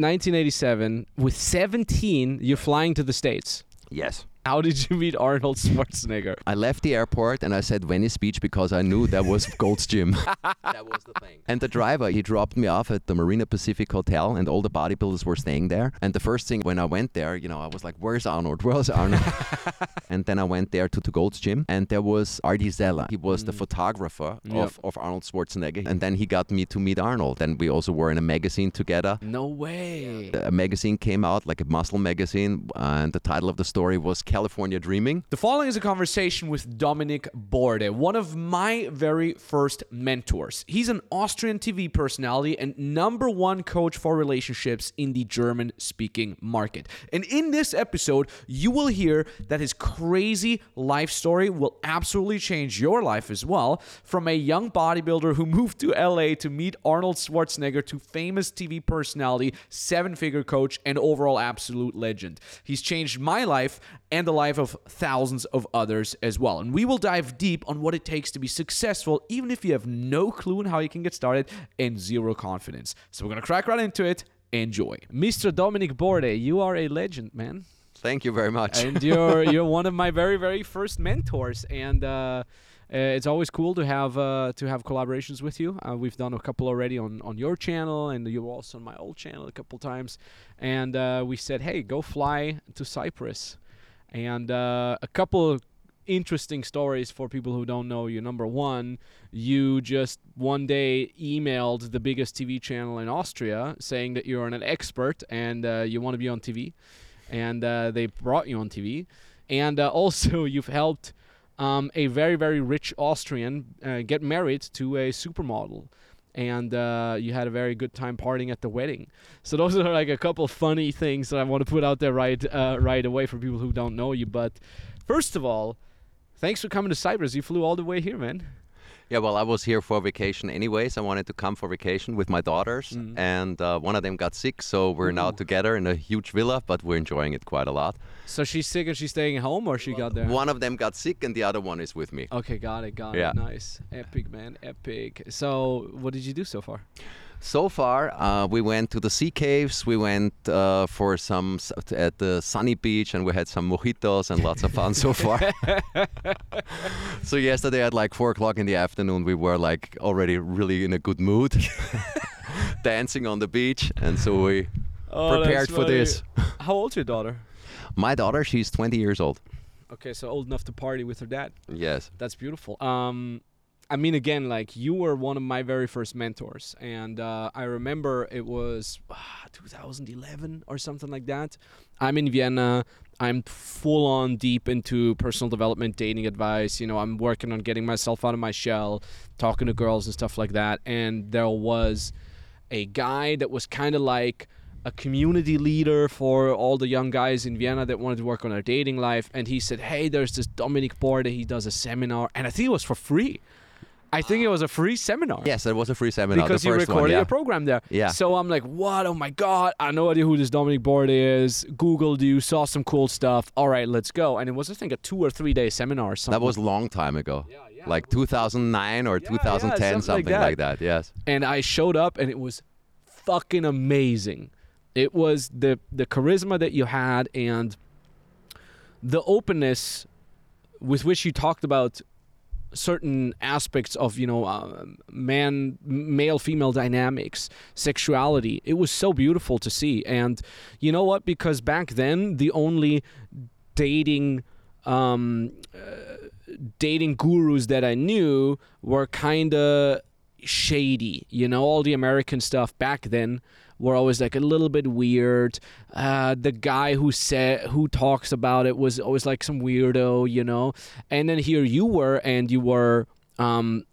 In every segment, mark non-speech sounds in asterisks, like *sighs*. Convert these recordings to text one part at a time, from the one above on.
1987, with 17, you're flying to the States. Yes. How did you meet Arnold Schwarzenegger? I left the airport and I said Venice Beach because I knew that was Gold's Gym. *laughs* that was the thing. And the driver, he dropped me off at the Marina Pacific Hotel and all the bodybuilders were staying there. And the first thing when I went there, you know, I was like, where's Arnold? Where's Arnold? *laughs* and then I went there to, to Gold's Gym and there was Artie Zeller. He was the mm. photographer Yep. of, of Arnold Schwarzenegger. And then he got me to meet Arnold. And we also were in a magazine together. No way. A magazine came out, like a muscle magazine, and the title of the story was California Dreaming. The following is a conversation with Dominik Borde, one of my very first mentors. He's an Austrian TV personality and number one coach for relationships in the German speaking market. And in this episode, you will hear that his crazy life story will absolutely change your life as well. From a young bodybuilder who moved to LA to meet Arnold Schwarzenegger to famous TV personality, seven figure coach, and overall absolute legend. He's changed my life and the life of thousands of others as well. And we will dive deep on what it takes to be successful, even if you have no clue on how you can get started and zero confidence. So we're gonna crack right into it. Enjoy. Mr. Dominik Borde, you are a legend, man. Thank you very much. And you're *laughs* you're one of my very, very first mentors. And uh uh, it's always cool to have uh, to have collaborations with you. Uh, we've done a couple already on, on your channel, and you were also on my old channel a couple times. And uh, we said, hey, go fly to Cyprus, and uh, a couple interesting stories for people who don't know you. Number one, you just one day emailed the biggest TV channel in Austria saying that you're an expert and uh, you want to be on TV, and uh, they brought you on TV. And uh, *laughs* also, you've helped um, a very, very rich Austrian uh, get married to a supermodel. And uh, you had a very good time partying at the wedding. So those are like a couple funny things that I want to put out there right, uh, right away for people who don't know you. But first of all, thanks for coming to Cyprus. You flew all the way here, man. Yeah, well, I was here for vacation anyways. I wanted to come for vacation with my daughters, and uh, one of them got sick, so we're now together in a huge villa, but we're enjoying it quite a lot. So she's sick and she's staying home, or she got there? One of them got sick, and the other one is with me. Okay, got it, got Yeah. it. Nice, epic, man, epic. So, what did you do so far? So far, uh, we went to the sea caves. We went uh, for some at the sunny beach, and we had some mojitos and lots of fun so *laughs* far. *laughs* so yesterday at like four o'clock in the afternoon, we were like already really in a good mood, *laughs* dancing on the beach, and so we Oh, prepared for this. How old's your daughter? My daughter, she's 20 years old. Okay, so old enough to party with her dad. Yes. That's beautiful. Um, I mean, again, like you were one of my very first mentors, and uh, I remember it was ah, 2011 or something like that. I'm in Vienna. I'm full on deep into personal development, dating advice. You know, I'm working on getting myself out of my shell, talking to girls and stuff like that. And there was a guy that was kind of like a community leader for all the young guys in Vienna that wanted to work on their dating life. And he said, Hey, there's this Dominik Borde. He does a seminar. And I think it was for free. I think it was a free seminar. Yes, it was a free seminar. Because you recorded one, yeah. your program there. Yeah. So I'm like, what? Oh my God. I no idea who this Dominik Borde is. Googled you, saw some cool stuff. All right, let's go. And it was, I think, a two or three day seminar or something. That was a long time ago. Yeah, yeah. Like 2009 or yeah, 2010, something like that. like that. Yes. and I showed up and it was fucking amazing. It was the the charisma that you had and the openness with which you talked about certain aspects of you know uh, man male female dynamics sexuality. It was so beautiful to see. And you know what? Because back then the only dating um uh, dating gurus that I knew were kind of shady. You know, all the American stuff back then were always like a little bit weird. Uh, the guy who said who talks about it was always like some weirdo, you know. And then here you were, and you were um,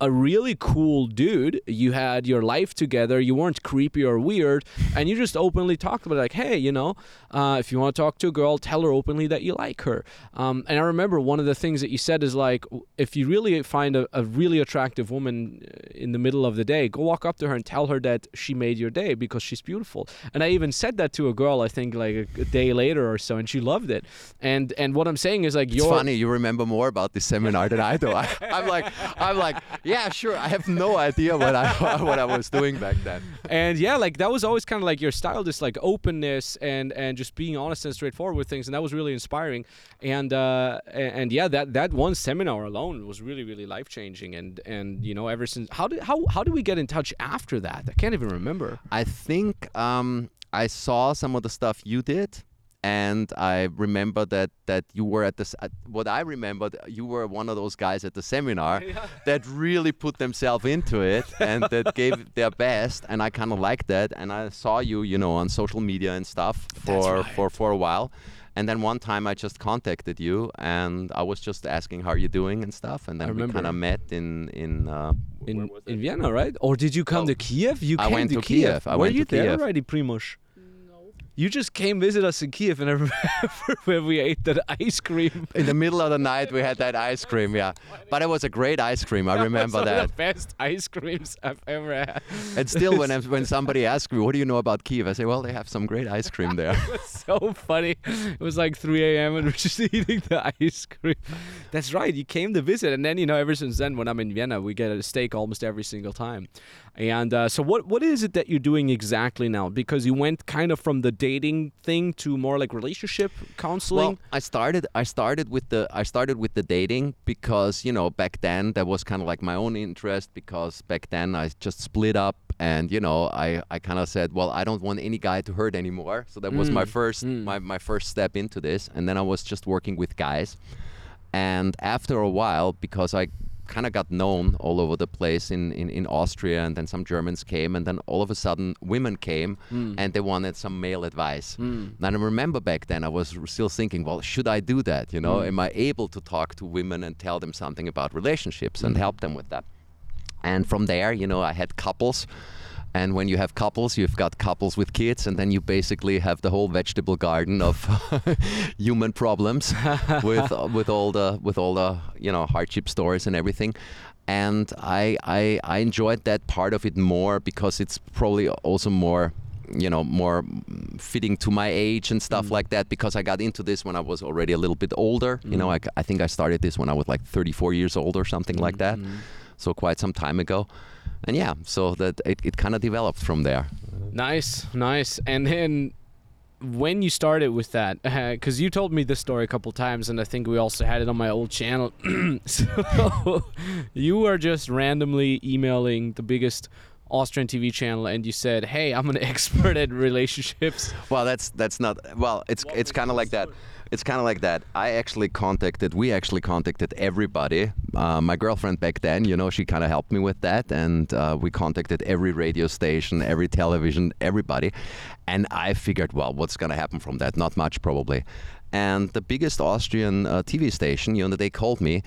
a really cool dude. You had your life together. You weren't creepy or weird, and you just openly talked about it, like, hey, you know, uh, if you want to talk to a girl, tell her openly that you like her. Um, and I remember one of the things that you said is like, if you really find a, a really attractive woman uh, in the middle of the day, go walk up to her and tell her that she made your day because she's beautiful. And I even said that to a girl, I think like a, a day later or so, and she loved it. And and what I'm saying is like, It's you're funny. You remember more about this seminar than I do. *laughs* I, I'm like, I'm like, yeah, sure. I have no idea what I *laughs* what I was doing back then. and yeah, like that was always kind of like your style, this like openness and and just being honest and straightforward with things, and that was really inspiring. And uh, and, yeah, that that one seminar alone was really really life changing. And and you know, ever since how did how how did we get in touch after that? I can't even remember. I think um, I saw some of the stuff you did. And I remember that that you were at this. Uh, what I remembered, you were one of those guys at the seminar *laughs* that really put themselves into it *laughs* and that gave their best. And I kind of liked that. And I saw you, you know, on social media and stuff for right. for for a while. And then one time I just contacted you and I was just asking how you're doing and stuff. And then we kind of met in in uh, In in Vienna, right? Or did you come Oh, to Kiev? You I came went to to Kiev. Kiev. I Were went you to there Kiev. already, Primoz? You just came visit us in Kiev, and I remember when we ate that ice cream. in the middle of the night we had that ice cream yeah but it was a great ice cream i remember that of the best ice creams I've ever had. and still when *laughs* when somebody asks me what do you know about kiev i say well they have some great ice cream there *laughs* It was so funny. It was like 3 a.m. and we're *laughs* just eating the ice cream. That's right. You came to visit, and then you know, ever since then, when I'm in Vienna, we get a steak almost every single time. And uh, so, what what is it that you're doing exactly now? Because you went kind of from the dating thing to more like relationship counseling. well i started i started with the i started with the dating because you know back then that was kind of like my own interest because back then i just split up and you know i i kind of said well i don't want any guy to hurt anymore so that was my Mm, first mm. my, my first step into this and then i was just working with guys and after a while because i kind of got known all over the place in, in, in austria and then some germans came and then all of a sudden women came Mm. and they wanted some male advice Mm. and I remember back then I was still thinking, well, should I do that? You know, Mm. am I able to talk to women and tell them something about relationships and Mm. help them with that? And from there, you know, I had couples. And when you have couples, you've got couples with kids, and then you basically have the whole vegetable garden of *laughs* human problems *laughs* with uh, with all the with all the you know hardship stories and everything. And I, I I enjoyed that part of it more because it's probably also more you know more mm, fitting to my age and stuff mm. like that because I got into this when I was already a little bit older. You know, mm. I, c- I think I started this when I was like 34 years old or something like that. Mm-hmm. So quite some time ago. And yeah, so that it, it kind of developed from there. Nice, nice. And then when you started with that, *laughs* because you told me this story a couple times, and I think we also had it on my old channel. *clears throat* so *laughs* you were just randomly emailing the biggest Austrian TV channel, and you said, "Hey, I'm an *laughs* expert at relationships." Well, that's that's not well. It's What it's kind of like that. It's kind of like that. I actually contacted. We actually contacted everybody. Uh, my girlfriend back then, you know, she kind of helped me with that, and uh, we contacted every radio station, every television, everybody. And I figured, well, what's gonna happen from that? Not much, probably. And the biggest Austrian uh, TV station, you know, they called me.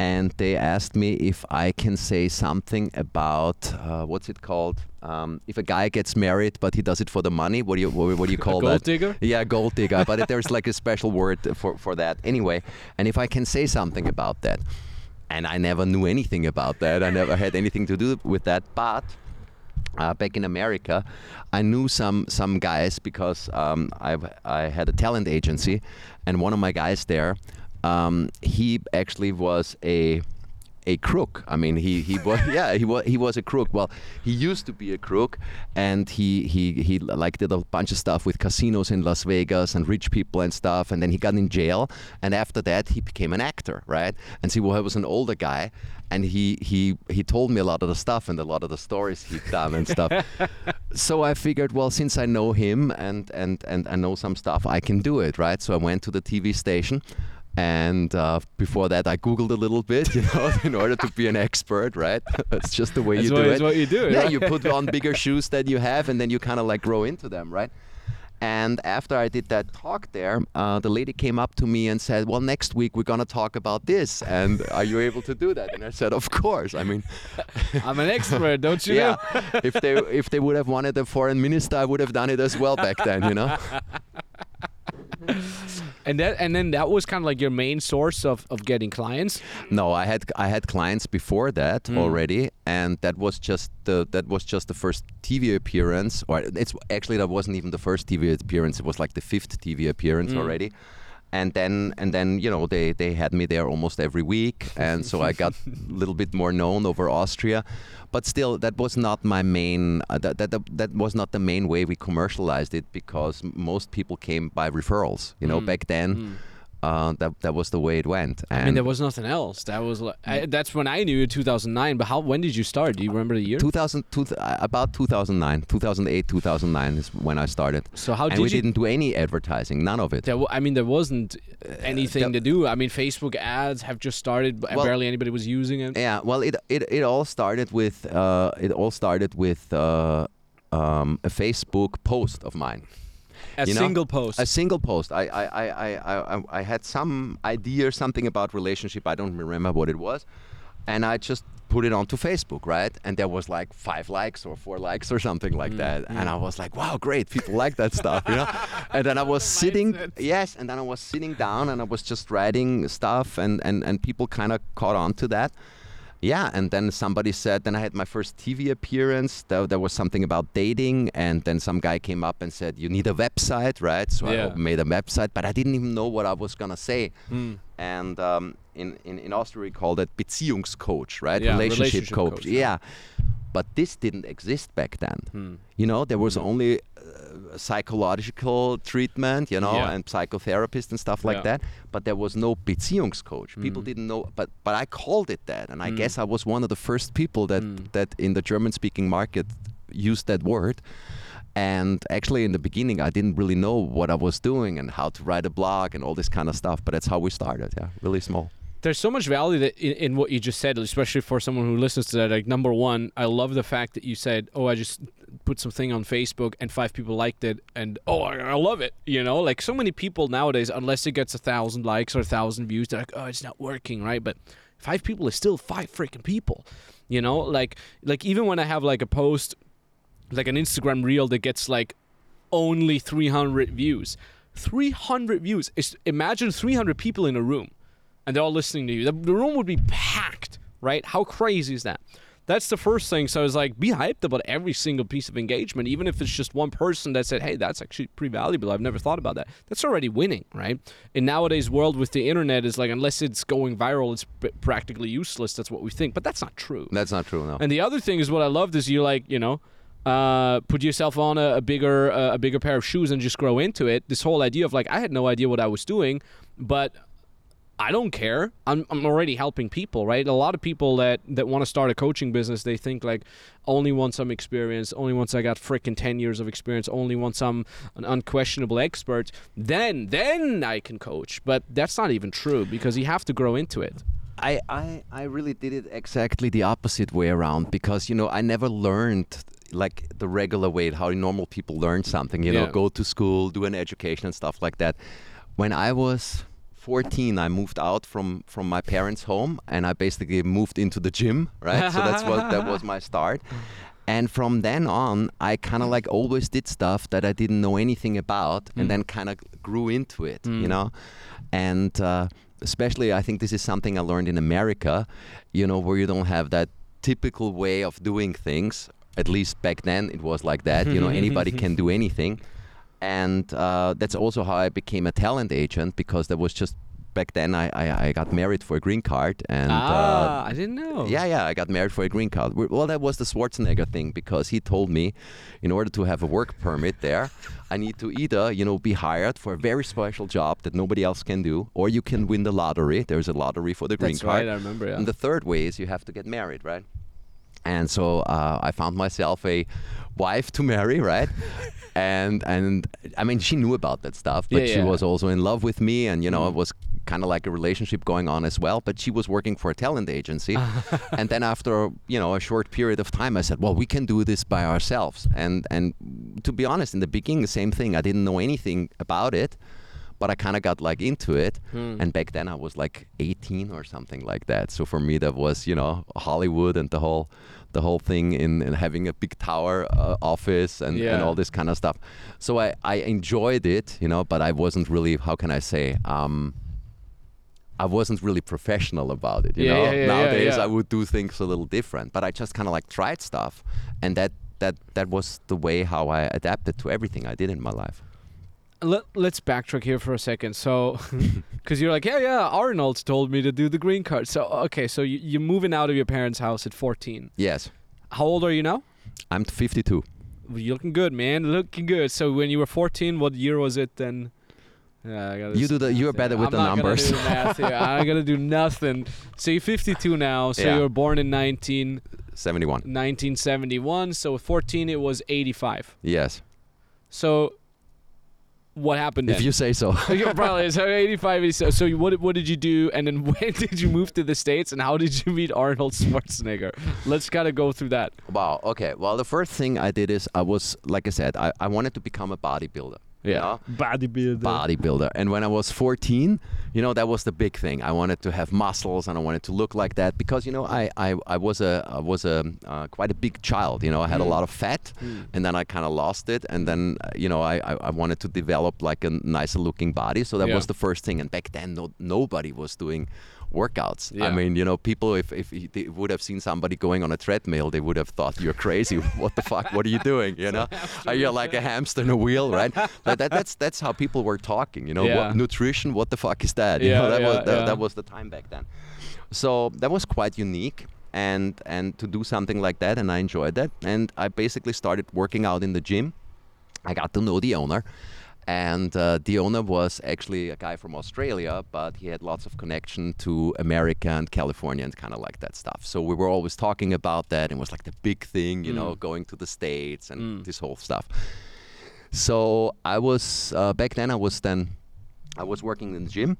And they asked me if I can say something about uh, what's it called? Um, if a guy gets married but he does it for the money, what do you what, what do you *laughs* call gold that? digger? Yeah, gold digger. but there's *laughs* like a special word for, for that. Anyway, and if I can say something about that, and I never knew anything about that, I never had anything to do with that, but uh, back in America, I knew some some guys because um, I I had a talent agency, and one of my guys there, um, he actually was a a crook. I mean, he he was *laughs* yeah he was he was a crook. Well, he used to be a crook, and he he he like did a bunch of stuff with casinos in Las Vegas and rich people and stuff. And then he got in jail, and after that he became an actor, right? And see, well, he was an older guy, and he he he told me a lot of the stuff and a lot of the stories he'd done and stuff. *laughs* so I figured, well, since I know him and and and I know some stuff, I can do it, right? So I went to the TV station. And uh, before that, I googled a little bit, you know, *laughs* in order to be an expert, right? *laughs* That's just the way That's you what, do it. what you do. yeah, right? you put on *laughs* bigger shoes that you have, and then you kind of like grow into them, right? And after I did that talk there, uh, the lady came up to me and said, "Well, next week we're gonna talk about this, and are you able to do that?" And I said, "Of course." I mean, I'm an expert, don't you yeah. if they if they would have wanted a foreign minister, I would have done it as well back then, you know. And that and then that was kind of like your main source of, of getting clients. No, I had I had clients before that Mm. already, and that was just the that was just the first TV appearance, or it's actually that wasn't even the first TV appearance. It was like the fifth TV appearance Mm. already, and then and then you know they they had me there almost every week and so i got *laughs* a little bit more known over austria but still that was not my main uh, that, that that was not the main way we commercialized it because most people came by referrals you know Mm. back then Mm. Uh, that that was the way it went I mean, And there was nothing else. That was like, I, that's when I knew in 2009. But how? When did you start? Do you remember the year? 2000 two, uh, about 2009 2008 2009 is when i started So how and did we you? didn't do any advertising none of it There, I mean, there wasn't anything the- to do. I mean, Facebook ads have just started, but Well- barely anybody was using it. Yeah, well, it it, it all started with uh, it all started with uh, um, a Facebook post of mine. A you know, single post. A single post. I I, I, I, I I had some idea or something about relationship. I don't remember what it was, and I just put it onto Facebook, right? And there was like five likes or four likes or something like Mm, that. And mm. I was like, wow, great, people like that stuff, you know. *laughs* and then I was sitting, mindset. yes, and then I was sitting down and I was just writing stuff, and and and people kind of caught on to that. Yeah, and then somebody said, then I had my first TV appearance. There, there was something about dating, and then some guy came up and said, You need a website, right? So Yeah. I made a website, but I didn't even know what I was going to say. Mm. And um, in, in, in Austria, we called it Beziehungscoach, right? Yeah, relationship, relationship coach. coach, yeah. Yeah. But this didn't exist back then. Hmm. You know, there was Mm. only psychological treatment, you know, Yeah. and psychotherapist and stuff like Yeah. that. But there was no Beziehungscoach. People Mm. didn't know, but but I called it that, and I Mm. guess I was one of the first people that Mm. that in the German-speaking market used that word. And actually, in the beginning, I didn't really know what I was doing and how to write a blog and all this kind of stuff. But that's how we started. Yeah, really small. There's so much value that in, in what you just said, especially for someone who listens to that. Like number one, I love the fact that you said, "Oh, I just put something on Facebook and five people liked it, and oh, I, I love it." You know, like so many people nowadays, unless it gets a thousand likes or a thousand views, they're like, "Oh, it's not working," right? But five people is still five freaking people. You know, like like even when I have like a post, like an Instagram reel that gets like only 300 views. 300 views. Imagine 300 people in a room and they're all listening to you. The, the room would be packed, right? How crazy is that? That's the first thing. So I was like, be hyped about every single piece of engagement, even if it's just one person that said, hey, that's actually pretty valuable. I've never thought about that. That's already winning, right? In nowadays world with the internet, is like, unless it's going viral, it's practically useless. That's what we think. But that's not true. That's not true, no. And the other thing is what I loved is you like you know, uh, put yourself on a, a bigger uh, a bigger pair of shoes and just grow into it. This whole idea of like I had no idea what I was doing, but I don't care. I'm I'm already helping people, right? A lot of people that that want to start a coaching business, they think like only once I'm experienced, only once I got freaking 10 years of experience, only once I'm an unquestionable expert, then then I can coach. But that's not even true because you have to grow into it. I, I, I really did it exactly the opposite way around because you know I never learned like the regular way how normal people learn something you know go to school do an education and stuff like that when I was 14 I moved out from from my parents home and I basically moved into the gym right so that's what that was my start and from then on I kind of like always did stuff that I didn't know anything about Mm. and then kind of grew into it Mm. you know and uh, especially I think this is something I learned in America, you know, where you don't have that typical way of doing things. At least back then it was like that. You know, anybody can *laughs* do anything, and uh, that's also how I became a talent agent because there was just back then I, I, I got married for a green card and. ah, uh, I didn't know. yeah, yeah, I got married for a green card. Well, that was the Schwarzenegger thing because he told me, in order to have a work permit there, I need to either, you know, be hired for a very special job that nobody else can do, or you can win the lottery. There's a lottery for the green card. That's card. right. I remember. Yeah. And the third way is you have to get married, right? And so uh, I found myself a wife to marry, right? *laughs* and and I mean, she knew about that stuff, but Yeah, she yeah. was also in love with me, and you know, Mm. it was kind of like a relationship going on as well. But she was working for a talent agency, *laughs* and then after you know a short period of time, I said, "Well, we can do this by ourselves." And and to be honest, in the beginning, the same thing. I didn't know anything about it. But I kind of got like into it, Hmm. and back then I was like 18 or something like that. So for me, that was you know Hollywood and the whole, the whole thing in, in having a big tower uh, office and, and all this kind of stuff. So I, I enjoyed it, you know, but I wasn't really how can I say um, I wasn't really professional about it. You Yeah, know, yeah, yeah, yeah, nowadays yeah. I would do things a little different, but I just kind of like tried stuff, and that that that was the way how I adapted to everything I did in my life. Let, let's backtrack here for a second. So, *laughs* because you're like, yeah, yeah, Arnold told me to do the green card. So, okay, so you, you're moving out of your parents' house at 14. Yes, How old are you now? I'm 52. You're looking good, man. Looking good. So, when you were 14, what year was it then? Yeah, You do the- you're better with I'm the not gonna numbers. do. I'm gonna do *laughs* nothing. So you're 52 now. So Yeah. you were born in 1971. 1971. So 14, it was 85. Yes, So what happened then? if you say so. *laughs* Probably so 85 87. so what what did you do and then *laughs* when did you move to the states and how did you meet Arnold Schwarzenegger let's kind of go through that Wow. Okay. Well, the first thing I did is I was, like I said, I, I wanted to become a bodybuilder. You know? bodybuilder bodybuilder. And when I was 14, you know, that was the big thing. I wanted to have muscles and I wanted to look like that because, you know, I, I, I was a I was a uh, quite a big child. You know, I had a Mm. lot of fat, and then I kind of lost it, and then uh, you know, I, I I wanted to develop like a nicer looking body. So that Yeah. was the first thing. And back then, no, nobody was doing workouts. I mean, you know, people if if they would have seen somebody going on a treadmill, they would have thought you're crazy. *laughs* what the fuck? What are you doing? You know, are uh, you like a hamster in a wheel, right? *laughs* But that, that's that's how people were talking. You know, Yeah. what, nutrition. What the fuck is that? You Yeah, know, that was that, yeah. that was the time back then. So that was quite unique. And and to do something like that, and I enjoyed that. And I basically started working out in the gym. I got to know the owner, and uh, the owner was actually a guy from Australia, but he had lots of connection to America and California and kind of like that stuff. So we were always talking about that, and it was like the big thing, you know, Mm. going to the states and Mm. this whole stuff. So I was uh, back then. I was then I was working in the gym,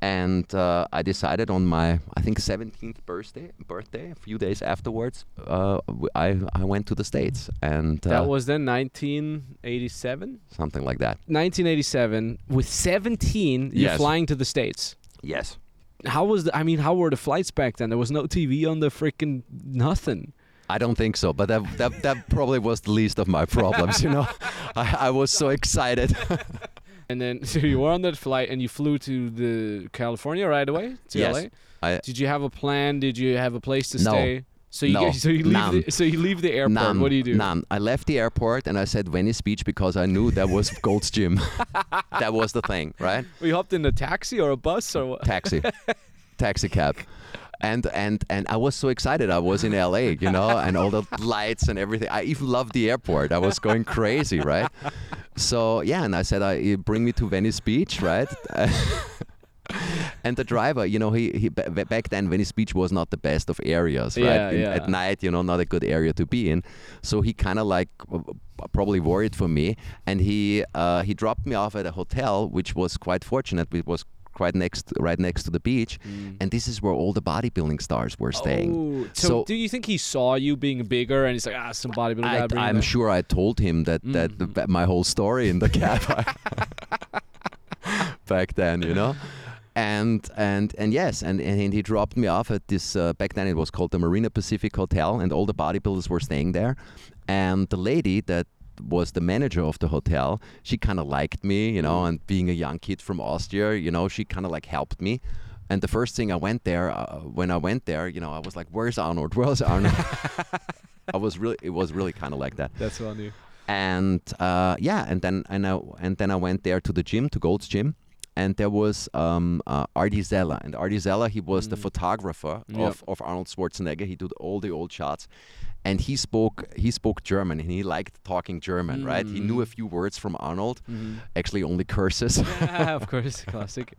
and uh, I decided on my I think 17th birthday birthday a few days afterwards uh, I I went to the states and uh, that was then 1987 something like that. 1987 with 17 you're flying to the states Yes. how was the, I mean how were the flights back then there was no TV on the freaking nothing I don't think so, but that that, that probably was the least of my problems. You know, *laughs* I, I was so excited. *laughs* and then *laughs* so you were on that flight and you flew to the California right away to Yes. LA I, Did you have a plan? Did you have a place to No. stay? So you No. get, *laughs* so you leave the, so you leave the airport. none, what do you do? None. I left the airport and I said Venice Beach because I knew that was *laughs* Gold's Gym. that was the thing, right? We hopped in a taxi or a bus or what? taxi taxi cab and and and i was so excited. I was in la you know and all the *laughs* lights and everything. I even loved the airport. I was going crazy right? So yeah and i said I, you bring me to venice beach right? *laughs* And the driver you know he, he ba- back then venice beach was not the best of areas right? Yeah, In- yeah. at night you know not a good area to be in. So he kind of like uh, probably worried for me. And he uh, he dropped me off at a hotel which was quite fortunate. It was quite next right next to the beach and this is where all the bodybuilding stars were staying Oh, so, So- do you think he saw you being bigger and he's like, ah, some bodybuilder guy. I, him I'm in." sure I told him that that Mhm. that my whole story in the cab *laughs* back then, you know. And and and yes, and, and he dropped me off at this. Uh, back then, it was called the Marina Pacific Hotel, and all the bodybuilders were staying there. And the lady that was the manager of the hotel, she kind of liked me, you know. And being a young kid from Austria, you know, she kind of like helped me. And the first thing I went there, uh, when I went there, you know, I was like, "Where's Arnold? Where's Arnold?" *laughs* I was really, it was really kind of like that That's funny. and uh, yeah, and then and I and then I went there to the gym, to Gold's Gym, and there was um, uh, Artie Zeller, and Artie Zeller he was the Mm. photographer Yep. of, of Arnold Schwarzenegger. He did all the old shots, and he spoke he spoke German, and he liked talking German, right? He knew a Mm. few words from Arnold, Mhm. actually only curses. *laughs* yeah, of course, *laughs* classic.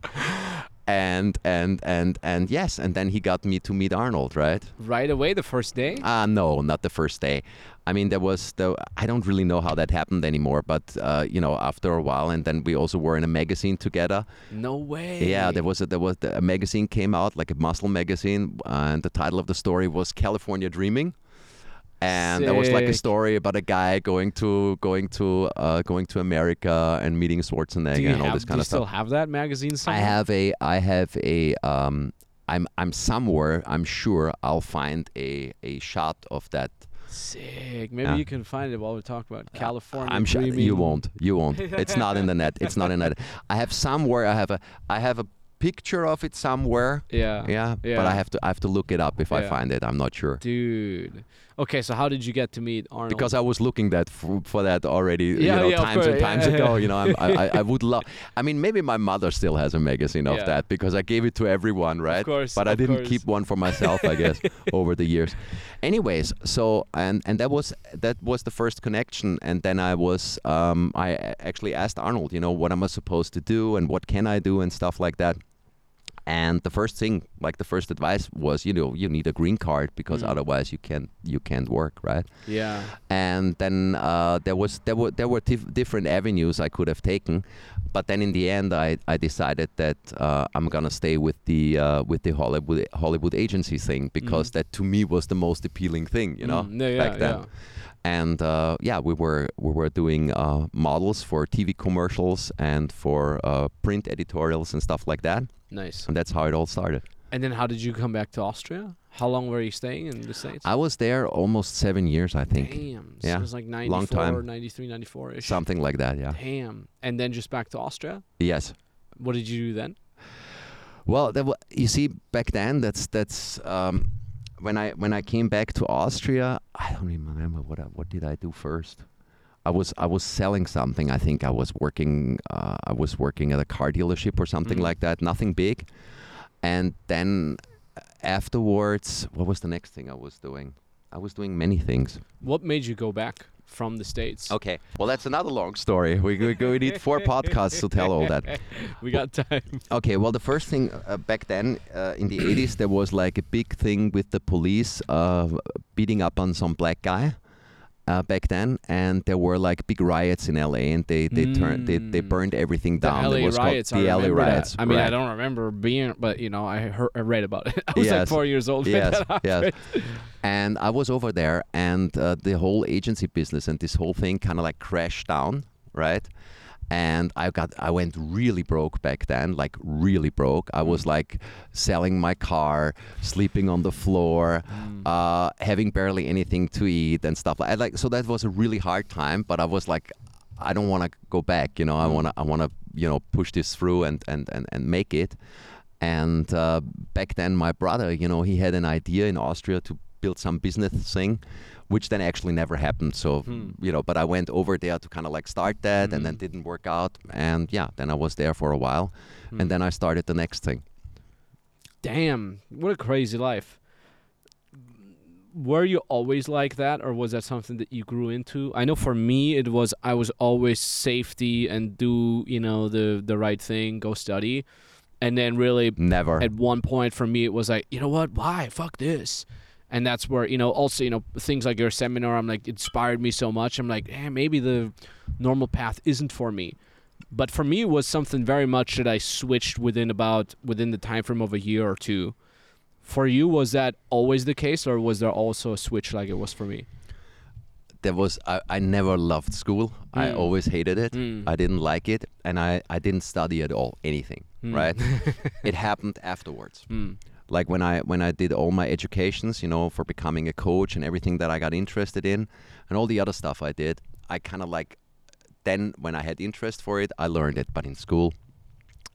and and and and yes, and then he got me to meet Arnold, right? Right away, the first day. Uh, no, not the first day. I mean, there was the. I don't really know how that happened anymore, but uh, you know, after a while, and then we also were in a magazine together. No way. Yeah, there was a, there was a magazine came out like a muscle magazine, and the title of the story was California Dreaming, and there was like a story about a guy going to going to uh, going to America and meeting Schwarzenegger and all have, this kind of stuff. do you still have that magazine I have a I have a um I'm I'm somewhere I'm sure I'll find a a shot of that Sick. Maybe Yeah. you can find it while we talk about California. I'm sure you won't. You won't. *laughs* It's not in the net. It's not in the net. I have somewhere. I have a. I have a picture of it somewhere. Yeah. Yeah, yeah. but I have to I have to look it up if I find it. I'm not sure. Dude. Okay, so how did you get to meet Arnold? Because I was looking that for, for that already, Yeah, you know, yeah, times and times yeah, ago. You know, I'm, *laughs* I, I- I would love. I mean, maybe my mother still has a magazine of that because I gave it to everyone, right? Of course, But I didn't course. keep one for myself, I guess, *laughs* over the years. Anyways, so and and that was that was the first connection, and then I was um, I actually asked Arnold, you know, what am I supposed to do and what can I do and stuff like that. And the first thing, like the first advice was, you know, you need a green card because Mm. otherwise you can't you can't work, right? yeah. and then uh, there was there were there were tif- different avenues I could have taken, but then in the end I, I decided that uh, I'm gonna stay with the uh, with the Hollywood Hollywood agency thing because Mhm. that to me was the most appealing thing, you know, Mm, yeah, yeah, back then. yeah. And uh, yeah, we were we were doing uh, models for TV commercials and for uh, print editorials and stuff like that, Nice. and that's how it all started. And then how did you come back to Austria? How long were you staying in the States? I was there almost seven years, I think, Damn. So Yeah, it was like 94, long time. 93, 94 ish. something like that. Yeah. Damn. And then just back to Austria? Yes. What did you do then? Well, you see, back then, that's that's um, when I when I came back to Austria. I don't even remember what I, what did I do first. I was I was selling something. I think I was working uh, I was working at a car dealership or something Mhm. like that. Nothing big. And then afterwards, what was the next thing I was doing? I was doing many things. What made you go back from the States? Okay. Well, that's another long story. We we, we need four *laughs* podcasts to tell all that. we got time. Okay, well, the first thing uh, back then uh, in the 80s, there was like a big thing with the police uh, beating up on some black guy. Uh, back then, and there were like big riots in LA, and they they turned they, they Mm. burned everything down. The. LA it was called riots. the I LA remember that. riots. I mean, I don't remember being, but you know, I heard, I read about it. *laughs* I was like four years old. Yes, yes. And I was over there, and uh, the whole agency business and this whole thing kind of like crashed down, right? And I got, I went really broke back then, like really broke. I was like selling my car, sleeping on the floor, Mm. uh, having barely anything to eat and stuff like. I like so that was a really hard time, but I was like, I don't want to go back. You know, I Mm. want to, I want to, you know, push this through and and and and make it. And uh, back then, my brother, you know, he had an idea in Austria to build some business thing, which then actually never happened. So, Hmm. you know, but I went over there to kind of like start that, and then Mm. didn't work out. And yeah, then I was there for a while, Hmm. and then I started the next thing. Damn, what a crazy life. Were you always like that, or was that something that you grew into? I know for me, it was I was always safety and do you know the the right thing, go study, and then really Never. at one point for me it was like you know what why fuck this and that's where you know also you know things like your seminar i'm like inspired me so much i'm like eh, maybe the normal path isn't for me but for me it was something very much that i switched within about within the time frame of a year or two for you was that always the case or was there also a switch like it was for me there was I, I never loved school. I Mm. always hated it. Mm. I didn't like it, and I I didn't study at all anything. Mm. Right? *laughs* it happened afterwards. Mm. like when I when I did all my educations, you know, for becoming a coach and everything that I got interested in, and all the other stuff I did, I kind of like then when I had interest for it, I learned it. But in school,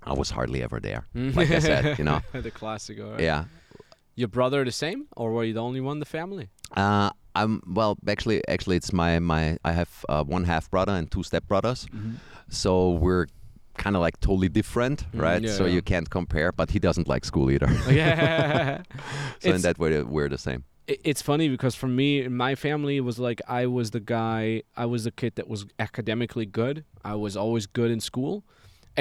I was hardly ever there. Like I said, you know, *laughs* the classic right. yeah. your brother the same or were you the only one in the family Uh, I'm well. Actually, actually, it's my my. I have uh, one half brother and two step brothers, so we're kind of like totally different, Mm, right? yeah, so yeah. you can't compare. But he doesn't like school either. *laughs* yeah *laughs* so in that way, we're the same. it's funny because for me my family was like i was the guy i was the kid that was academically good i was always good in school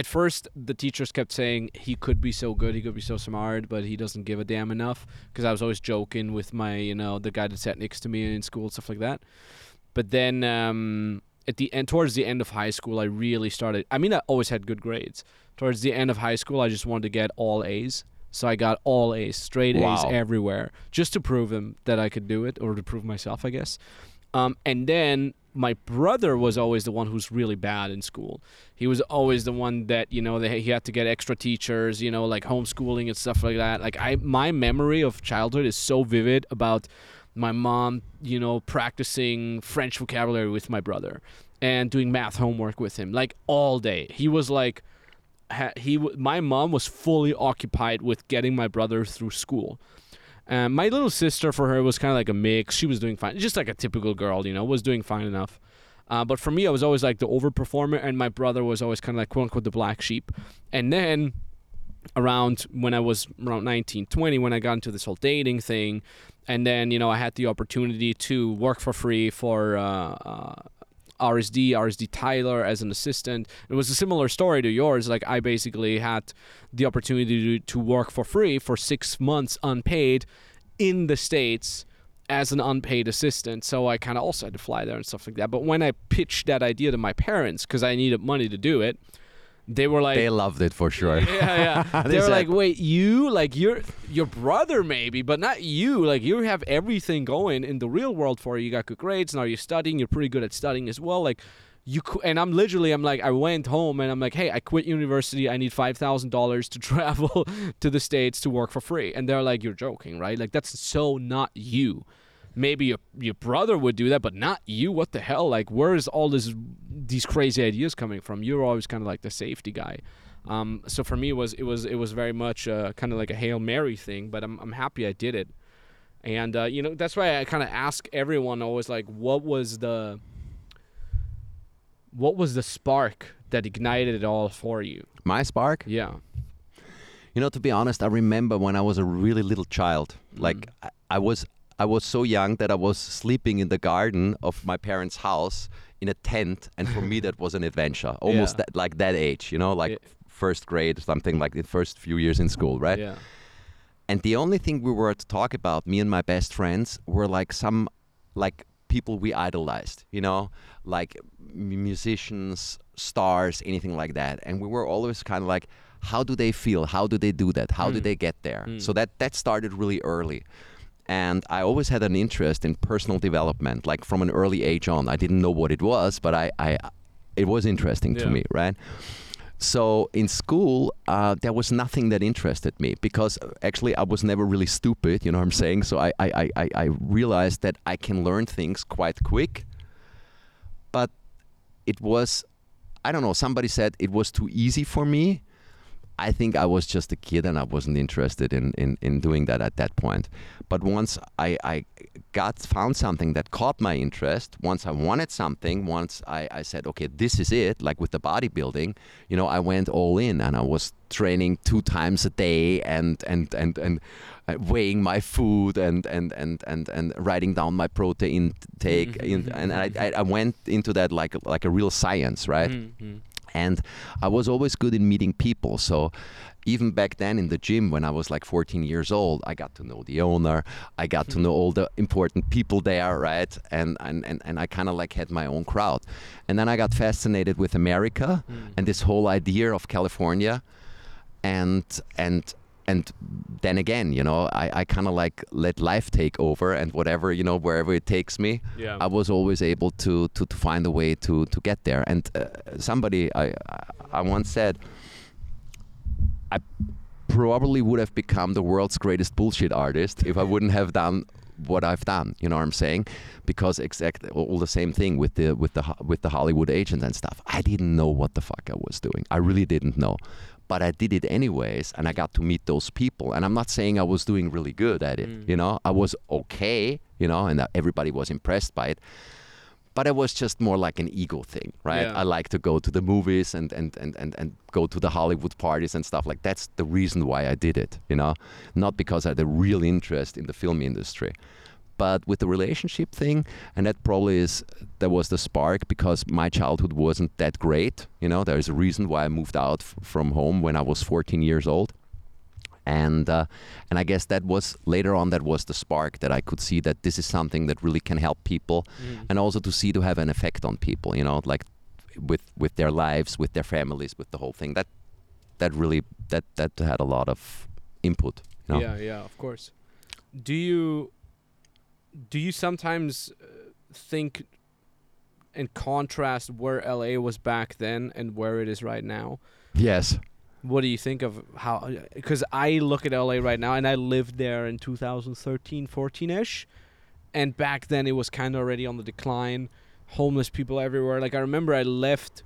at first the teachers kept saying he could be so good he could be so smart but he doesn't give a damn enough because i was always joking with my you know the guy that sat next to me in school stuff like that but then um, at the end towards the end of high school i really started i mean i always had good grades towards the end of high school i just wanted to get all a's so i got all a's straight a's Wow. everywhere just to prove them that i could do it or to prove myself i guess um, and then my brother was always the one who's really bad in school. He was always the one that you know they, he had to get extra teachers, you know, like homeschooling and stuff like that. Like I, my memory of childhood is so vivid about my mom, you know, practicing French vocabulary with my brother and doing math homework with him, like all day. He was like he my mom was fully occupied with getting my brother through school. Um, my little sister, for her, was kind of like a mix. She was doing fine, just like a typical girl, you know, was doing fine enough. Uh, but for me, I was always like the overperformer, and my brother was always kind of like quote unquote the black sheep. And then around when I was around 19, 20, when I got into this whole dating thing, and then you know I had the opportunity to work for free for uh, uh, RSD, RSD Tyler as an assistant. It was a similar story to yours. Like I basically had the opportunity to, to work for free for six months unpaid in the states as an unpaid assistant. So I kind of also had to fly there and stuff like that. But when I pitched that idea to my parents because I needed money to do it, they were like, They loved it for sure. yeah, yeah. *laughs* They they were said- like, wait, you like your your brother maybe, but not you. Like you have everything going in the real world for you. You got good grades. Now you're studying. You're pretty good at studying as well. Like you cou- and I'm literally I'm like I went home and I'm like, hey, I quit university. I need five thousand dollars to *laughs* travel to the states to work for free. And they're like, you're joking, right? Like that's so not you. Maybe your your brother would do that, but not you. What the hell? Like, where's all this these crazy ideas coming from? You're always kind of like the safety guy. Um, so for me, it was it was it was very much uh, kind of like a hail mary thing. But I'm I'm happy I did it, and uh, you know that's why I kind of ask everyone always like, what was the what was the spark that ignited it all for you? My spark? Yeah. You know, to be honest, I remember when I was a really little child. Like Mm. I, I was I was so young that I was sleeping in the garden of my parents' house in a tent and for me *laughs* that was an adventure. Almost Yeah. that, like that age, you know, like Yeah. first grade something like the first few years in school, right? Yeah. And the only thing we were to talk about, me and my best friends, were like some like people we idolized, you know, like m- musicians, stars, anything like that. And we were always kind of like, how do they feel? How do they do that? How do Mm. they get there? Mm. So that that started really early. And I always had an interest in personal development, like from an early age on. I didn't know what it was, but I, I it was interesting to me, right? So in school, uh, there was nothing that interested me because uh, actually I was never really stupid. You know what I'm saying? So I, I, I- I realized that I can learn things quite quick. But it was, I don't know, somebody said it was too easy for me. I think I was just a kid and I wasn't interested in, in, in doing that at that point. But once I, I got found something that caught my interest, once I wanted something, once I, I said, okay, this is it, like with the bodybuilding, you know, I went all in and I was training two times a day and and and, and uh, weighing my food and and, and, and, and writing down my protein intake Mhm, in, mhm, and I, mhm. I, I went into that like like a real science, right? Mhm. And I was always good in meeting people. So even back then in the gym when I was like 14 years old, I got to know the owner, I got to know all the important people there, right? And and and, and I kind of like had my own crowd. And then I got fascinated with America Mm. and this whole idea of California and and and then again, you know, I, I kind of like let life take over and whatever, you know, wherever it takes me, Yeah. I was always able to, to, to find a way to, to get there. And uh, somebody I, I- once said, I probably would have become the world's greatest bullshit artist if I wouldn't have done what I've done. You know what I'm saying? Because exactly all the same thing with the with the with the Hollywood agents and stuff. I didn't know what the fuck I was doing. I really didn't know. But I did it anyways, and I got to meet those people. And I'm not saying I was doing really good at it. Mm. You know, I was okay. You know, and everybody was impressed by it but it was just more like an ego thing, right? Yeah. I like to go to the movies and, and, and, and, and go to the Hollywood parties and stuff like that's the reason why I did it, you know, not because I had a real interest in the film industry. But with the relationship thing, and that probably is that was the spark because my childhood wasn't that great. You know, there's a reason why I moved out f- from home when I was 14 years old and uh, and I guess that was later on that was the spark that I could see that this is something that really can help people, Mm. and also to see to have an effect on people. You know, like with with their lives, with their families, with the whole thing. That that really that that had a lot of input. You know? Yeah, yeah, of course. Do you do you sometimes uh, think and contrast where LA was back then and where it is right now? Yes. What do you think of how cuz I look at LA right now and I lived there in 2013, 14ish and back then it was kind of already on the decline, homeless people everywhere. Like I remember I left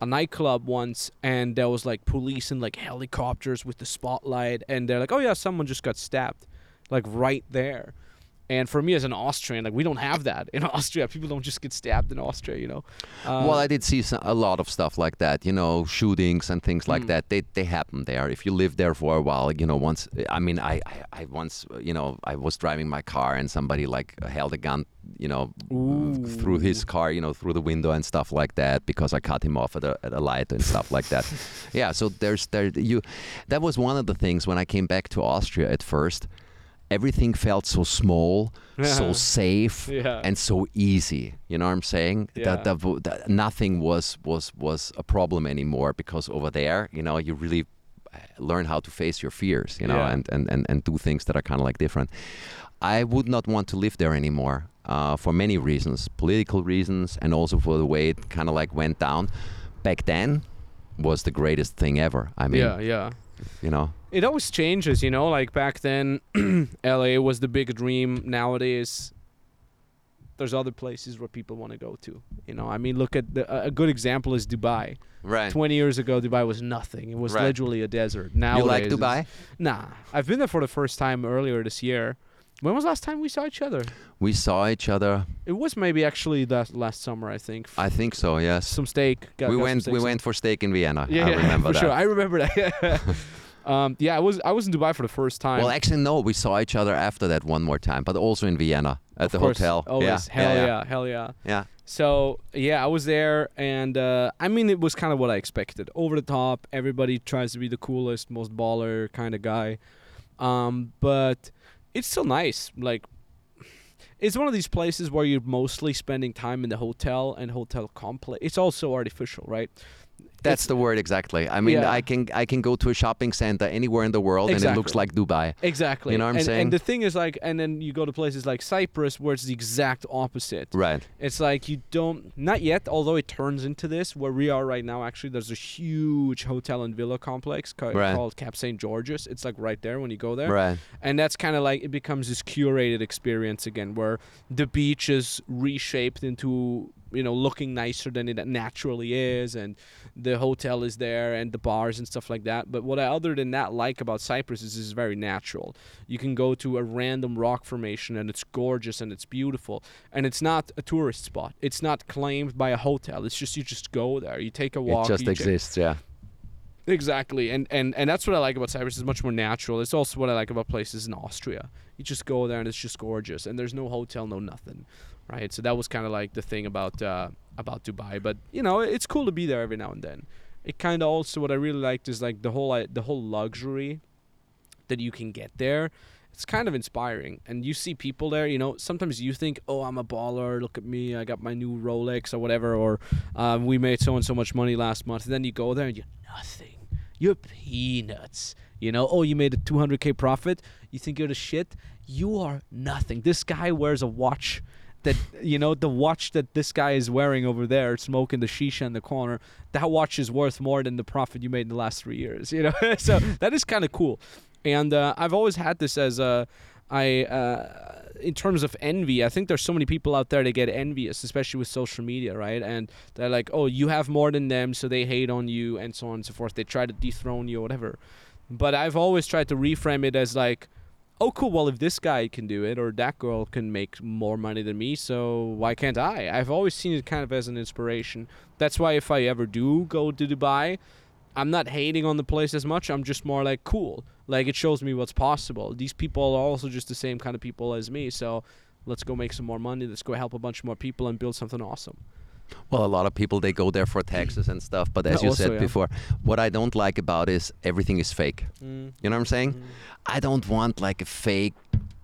a nightclub once, and there was like police and like helicopters with the spotlight, and they're like, "Oh yeah, someone just got stabbed," like right there. And for me as an Austrian, like we don't have that in *laughs* Austria. People don't just get stabbed in Austria, you know. Uh, well, I did see some, a lot of stuff like that, you know, shootings and things like Mm. that. They they happen there. If you live there for a while, you know, once I mean, I, I I once, you know, I was driving my car and somebody like held a gun, you know, through his car, you know, through the window and stuff like that because I cut him off at a, at a light and stuff like that. *laughs* yeah, so there's there you that was one of the things when I came back to Austria at first. Everything felt so small, so safe, *laughs* Yeah. and so easy. You know what I'm saying? Yeah. That, that, that nothing was was was a problem anymore because over there, you know, you really uh, learn how to face your fears, you know, Yeah. and, and, and, and do things that are kind of like different. I would not want to live there anymore uh, for many reasons, political reasons, and also for the way it kind of like went down. Back then was the greatest thing ever. I mean, yeah, yeah. You know, It always changes, you know. Like back then, *clears throat* LA was the big dream. Nowadays, there's other places where people want to go to. You know, I mean, look at the, a good example is Dubai. right? 20 years ago, Dubai was nothing. It was Right. literally a desert. Now You like Dubai? Nah, I've been there for the first time earlier this year. When was the last time we saw each other? We saw each other. It was maybe actually that last summer, I think. I think so. Yes. some steak. Got, we got went. steak, We went for steak in Vienna. Yeah, I yeah, *laughs* remember for that. sure. I remember that. *laughs* um, yeah, I was I was in Dubai for the first time. Well, actually, no. We saw each other after that one more time, but also in Vienna at Of the course, hotel. Always. yeah, Hell yeah, yeah, hell yeah. yeah. So yeah, I was there, and uh, I mean, it was kind of what I expected. Over the top. Everybody tries to be the coolest, most baller kind of guy, um, but it's still nice. Like, it's one of these places where you're mostly spending time in the hotel and hotel complex. It's also artificial, right? That's the word exactly. I mean, Yeah. I can I can go to a shopping center anywhere in the world, and it looks like Dubai. Exactly. You know what I'm and, saying? And the thing is, like, and then you go to places like Cyprus where it's the exact opposite. Right. It's like you don't, not yet, although it turns into this where we are right now. Actually, there's a huge hotel and villa complex ca- Right. called Cap St. George's. It's like right there when you go there. Right. And that's kind of like it becomes this curated experience again where the beach is reshaped into, you know, looking nicer than it naturally is. And the hotel is there and the bars and stuff like that. But what I, other than that, like about Cyprus is it's very natural. You can go to a random rock formation and it's gorgeous and it's beautiful. And it's not a tourist spot. It's not claimed by a hotel. It's just you just go there. You take a walk. it just you check- exists. Yeah. Exactly, and, and and that's what I like about Cyprus. It's much more natural. It's also what I like about places in Austria. You just go there and it's just gorgeous, and there's no hotel, no nothing, right? So that was kind of like the thing about uh, about Dubai. But you know, it's cool to be there every now and then. It kind of also what I really liked is like the whole uh, the whole luxury that you can get there. It's kind of inspiring, and you see people there. You know, sometimes you think, "Oh, I'm a baller. Look at me. I got my new Rolex or whatever." Or uh, we made so and so much money last month. And then you go there and you're nothing. You're peanuts. You know, oh, you made a 200k profit. You think you're the shit. You are nothing. This guy wears a watch that you know the watch that this guy is wearing over there, smoking the shisha in the corner. That watch is worth more than the profit you made in the last three years. *laughs* You know, so that is kind of cool. And uh, I've always had this as a, I, uh, in terms of envy, I think there's so many people out there that get envious, especially with social media, right? And they're like, oh, you have more than them, so they hate on you, and so on and so forth. They try to dethrone you or whatever. But I've always tried to reframe it as like, oh, cool. Well, if this guy can do it or that girl can make more money than me, so why can't I? I've always seen it kind of as an inspiration. That's why if I ever do go to Dubai, I'm not hating on the place as much. I'm just more like cool. Like it shows me what's possible. These people are also just the same kind of people as me. So let's go make some more money. Let's go help a bunch more people and build something awesome. Well, a lot of people they go there for taxes and stuff, but as Yeah, you also, said yeah. before, what I don't like about is everything is fake. Mm. You know what I'm saying? I don't want like a fake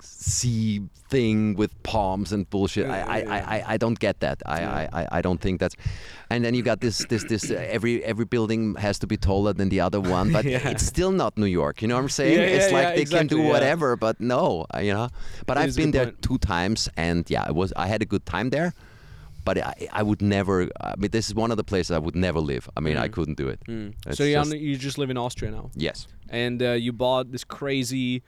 sea thing with palms and bullshit. I, I, I, I, I don't get that. I, Yeah. I, I, I don't think that's. And then you got this this this uh, every every building has to be taller than the other one, but *laughs* Yeah. it's still not New York. You know what I'm saying? Yeah, it's yeah, like yeah, they exactly, can do yeah. whatever, but no, uh, you know. But It I've been there two times, and yeah, it was I had a good time there. But I, I would never. I mean, this is one of the places I would never live. I mean, I Mhm. couldn't do it. Mm. So you, just- you just live in Austria now, Yes. and uh, you bought this crazy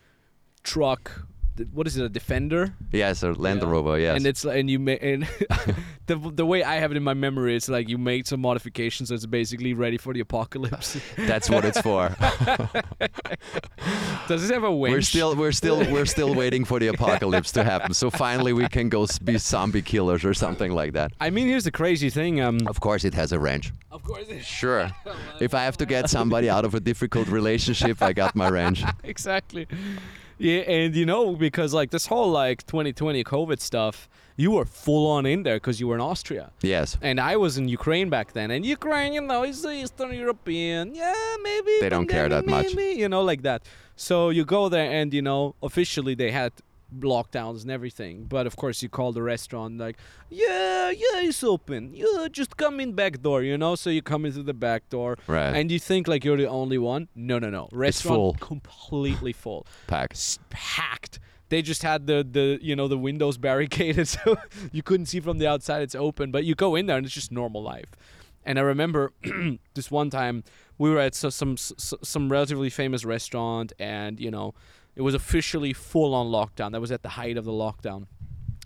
truck what is it, a Defender? Yes, a Land Yeah. Rover. Yes. And it's and you made and *laughs* the the way I have it in my memory, it's like you made some modifications, so it's basically ready for the apocalypse. *laughs* That's what it's for. *laughs* Does this have a winch? we're still we're still we're still waiting for the apocalypse to happen. So finally we can go be zombie killers or something like that. I mean, here's the crazy thing. Um, Of course it has a wrench. of course, it- Sure. If I have to get somebody out of a difficult relationship, I got my wrench. exactly. Yeah, and you know because like this whole like 2020 COVID stuff, you were full on in there because you were in Austria. Yes. And I was in Ukraine back then, and Ukraine, you know, is Eastern European. Yeah, maybe They don't care that much. maybe, you know, like that. So you go there, and you know, officially they had lockdowns and everything. But of course, you call the restaurant like, yeah, yeah, it's open. Yeah, just come in back door, you know. So you come in through the back door, Right. and you think like you're the only one. No, no, no. Restaurant full. completely full *sighs* packed, packed. They just had the the you know the windows *laughs* barricaded so you couldn't see from the outside. It's open, but you go in there and it's just normal life. And I remember *clears throat* this one time we were at so, some some relatively famous restaurant, and you know it was officially full on lockdown. That was at the height of the lockdown.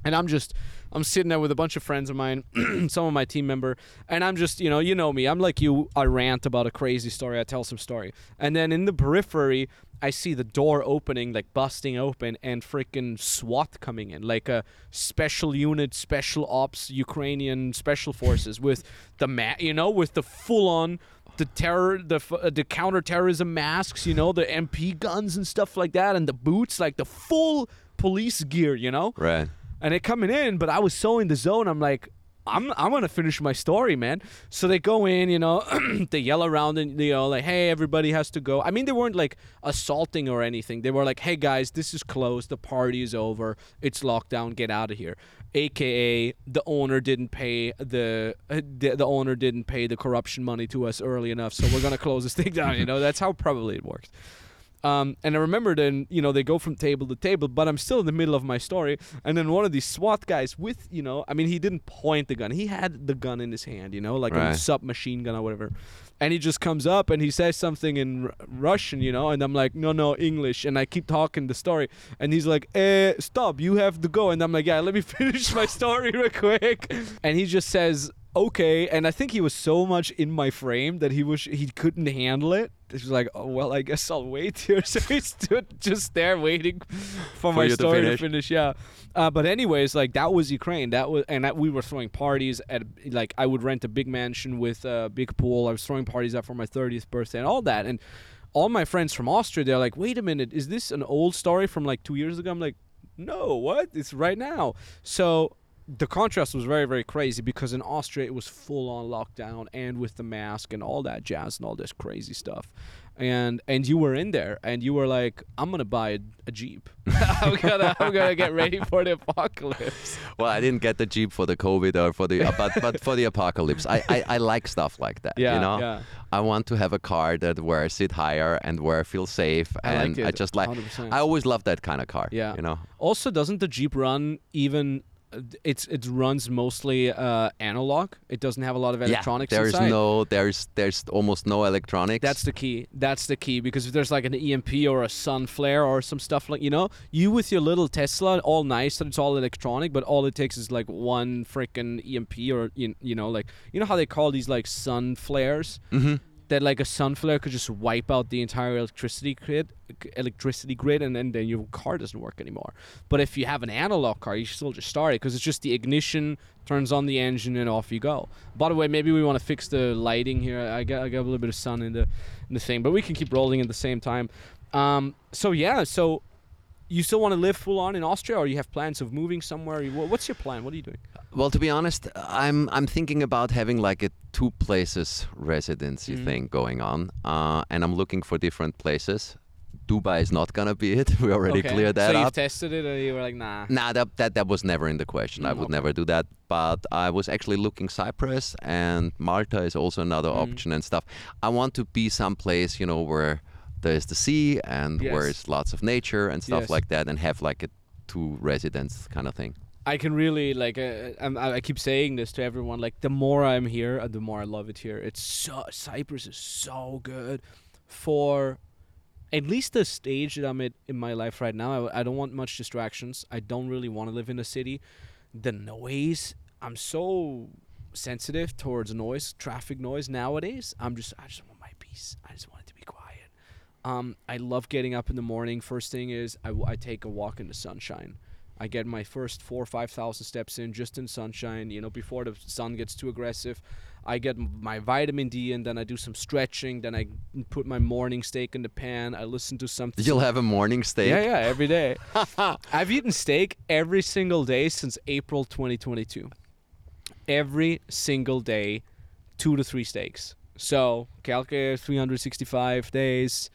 And I'm just, I'm sitting there with a bunch of friends of mine, *clears throat* some of my team member, and I'm just, you know, you know me. I'm like you. I rant about a crazy story. I tell some story, and then in the periphery, I see the door opening, like busting open, and freaking SWAT coming in, like a special unit, special ops, Ukrainian special forces with the ma- you know, with the full on the terror, the uh, the counterterrorism masks, you know, the MP guns and stuff like that, and the boots, like the full police gear, you know Right. and they coming in, but I was so in the zone. I'm like, I'm I'm gonna finish my story, man. So they go in, you know, *clears throat* they yell around and you know, like, hey, everybody has to go. I mean, they weren't like assaulting or anything. They were like, hey guys, this is closed. The party is over. It's lockdown. Get out of here. AKA the owner didn't pay the, uh, the the owner didn't pay the corruption money to us early enough, so we're gonna close this thing down. You know, that's how probably it works. Um, and I remember then, you know, they go from table to table, but I'm still in the middle of my story. And then one of these SWAT guys with, you know, I mean, he didn't point the gun. He had the gun in his hand, you know, like a Right. submachine gun or whatever. And he just comes up and he says something in R- Russian, you know, and I'm like, no, no, English. And I keep talking the story. And he's like, eh, stop, you have to go. And I'm like, yeah, let me *laughs* finish my story real quick. And he just says, okay. And I think he was so much in my frame that he was he couldn't handle it. He was like, oh, well, I guess I'll wait here. *laughs* So he stood just there waiting for, my you to story to finish. finish. Yeah. Uh, but anyways, like that was Ukraine. That was and that, we were throwing parties at like I would rent a big mansion with a big pool. I was throwing parties out for my 30th birthday and all that. And all my friends from Austria, they're like, wait a minute, is this an old story from like two years ago? I'm like, no, what? It's right now. So the contrast was very, very crazy because in Austria it was full on lockdown and with the mask and all that jazz and all this crazy stuff. And and you were in there and you were like, I'm gonna buy a, a Jeep. *laughs* I'm gonna I'm gonna get ready for the apocalypse. *laughs* Well, I didn't get the Jeep for the COVID or for the uh, but but for the apocalypse. I, I, I like stuff like that. Yeah, you know, yeah. I want to have a car that where I sit higher and where I feel safe, I like and I just like. 100%. I always love that kind of car. Yeah. you know. Also, doesn't the Jeep run even? It's it runs mostly uh, analog. It doesn't have a lot of electronics yeah, there's inside. no there's there's almost no electronics. That's the key. That's the key because if there's like an EMP or a sun flare or some stuff like you know, you with your little Tesla, all nice that it's all electronic, but all it takes is like one freaking EMP or you, you know like you know how they call these like sun flares hmm that like a sun flare could just wipe out the entire electricity grid, electricity grid, and then then your car doesn't work anymore. But if you have an analog car, you still just start it because it's just the ignition turns on the engine and off you go. By the way, maybe we want to fix the lighting here. I got I got a little bit of sun in the in the thing, but we can keep rolling at the same time. Um, so yeah, so you still want to live full on in Austria, or you have plans of moving somewhere? What's your plan? What are you doing? Well, to be honest, I'm I'm thinking about having like a two places residency Mhm. thing going on, uh, and I'm looking for different places. Dubai is not gonna be it. *laughs* We already Okay. cleared that so up. tested it, and you were like, nah. Nah, that, that that was never in the question. I Mm, would okay. never do that. But I was actually looking Cyprus and Malta is also another Mm. option and stuff. I want to be someplace, you know, where there's the sea and where it's lots of nature and stuff Yes. like that, and have like a two residence kind of thing. I can really like. Uh, I'm, I I keep saying this to everyone. Like, the more I'm here, uh, the more I love it here. It's so Cyprus is so good for at least the stage that I'm at in my life right now, I, I don't want much distractions. I don't really want to live in a city. The noise, I'm so sensitive towards noise, traffic noise nowadays. I'm just, I just want my peace. I just want it to be quiet. Um, I love getting up in the morning. First thing is I take a walk in the sunshine. I get my first four or five thousand steps in just in sunshine. You know, before the sun gets too aggressive. I get my vitamin D and then I do some stretching. Then I put my morning steak in the pan. I listen to something. You'll have a morning steak. Yeah, yeah, every day. *laughs* I've eaten steak every single day since April 2022. Every single day, two to three steaks. So calculate 365 days.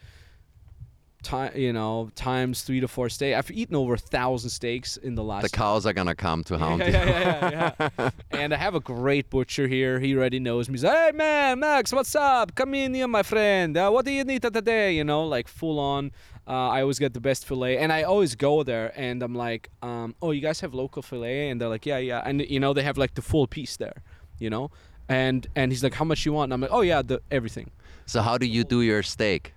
Time, you know, times three to four steaks. I've eaten over a thousand steaks in the last. The cows are gonna come to *laughs* hound yeah, you. yeah, yeah, yeah, yeah. *laughs* and I have a great butcher here. He already knows me. He's like, hey man, Max, what's up? Come in here, my friend. Uh, what do you need today? You know, like full on. Uh, I always get the best fillet, and I always go there, and I'm like, um, oh, you guys have local fillet, and they're like, yeah, yeah, and you know they have like the full piece there, you know, and and he's like, how much you want? And I'm like, oh yeah, the everything. So how do you do your steak?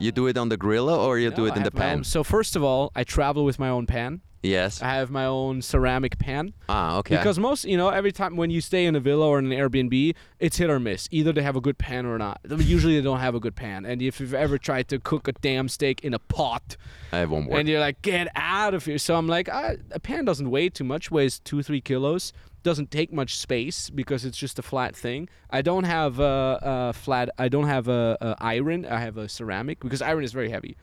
You do it on the grill or you do it I in the pan? So first of all, I travel with my own pan. Yes. I have my own ceramic pan. Ah, okay. Because most, you know, every time when you stay in a villa or in an Airbnb, it's hit or miss. Either they have a good pan or not. Usually they don't have a good pan. And if you've ever tried to cook a damn steak in a pot, I won't work. and you're like, get out of here. So I'm like, a pan doesn't weigh too much, weighs two, three kilos. Doesn't take much space because it's just a flat thing. I don't have a, a flat. I don't have a, a iron. I have a ceramic because iron is very heavy.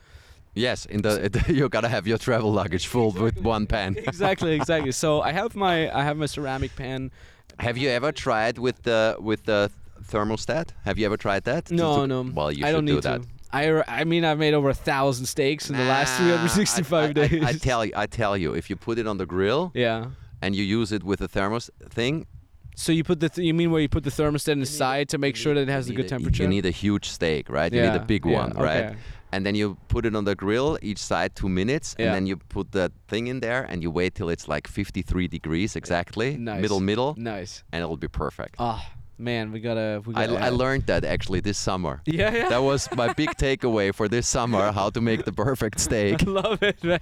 Yes, in the *laughs* you gotta have your travel luggage full with one pan. *laughs* exactly, exactly. So I have my I have my ceramic pan. Have you ever tried with the with the thermostat? Have you ever tried that? No, to- no. Well, you I should don't do need that. to. I, I mean I've made over a thousand steaks in the last 365 I, I- days. I, tell you, I tell you, if you put it on the grill yeah. And you use it with the thermos thing, So you put the th- you mean where you put the thermostat inside to make sure that it has the you good need a- temperature? You need a huge steak, right? Yeah, You need a big yeah, one, right? okay. And then you put it on the grill, each side two minutes, Yeah. and then you put the thing in there, and you wait till it's like 53 degrees exactly, Nice. middle middle, Nice. and it'll be perfect. Oh man, we gotta we I, gotta. I add- learned that actually this summer. *laughs* Yeah, yeah. That was my big takeaway for this summer: how to make the perfect *laughs* steak. I love it, man.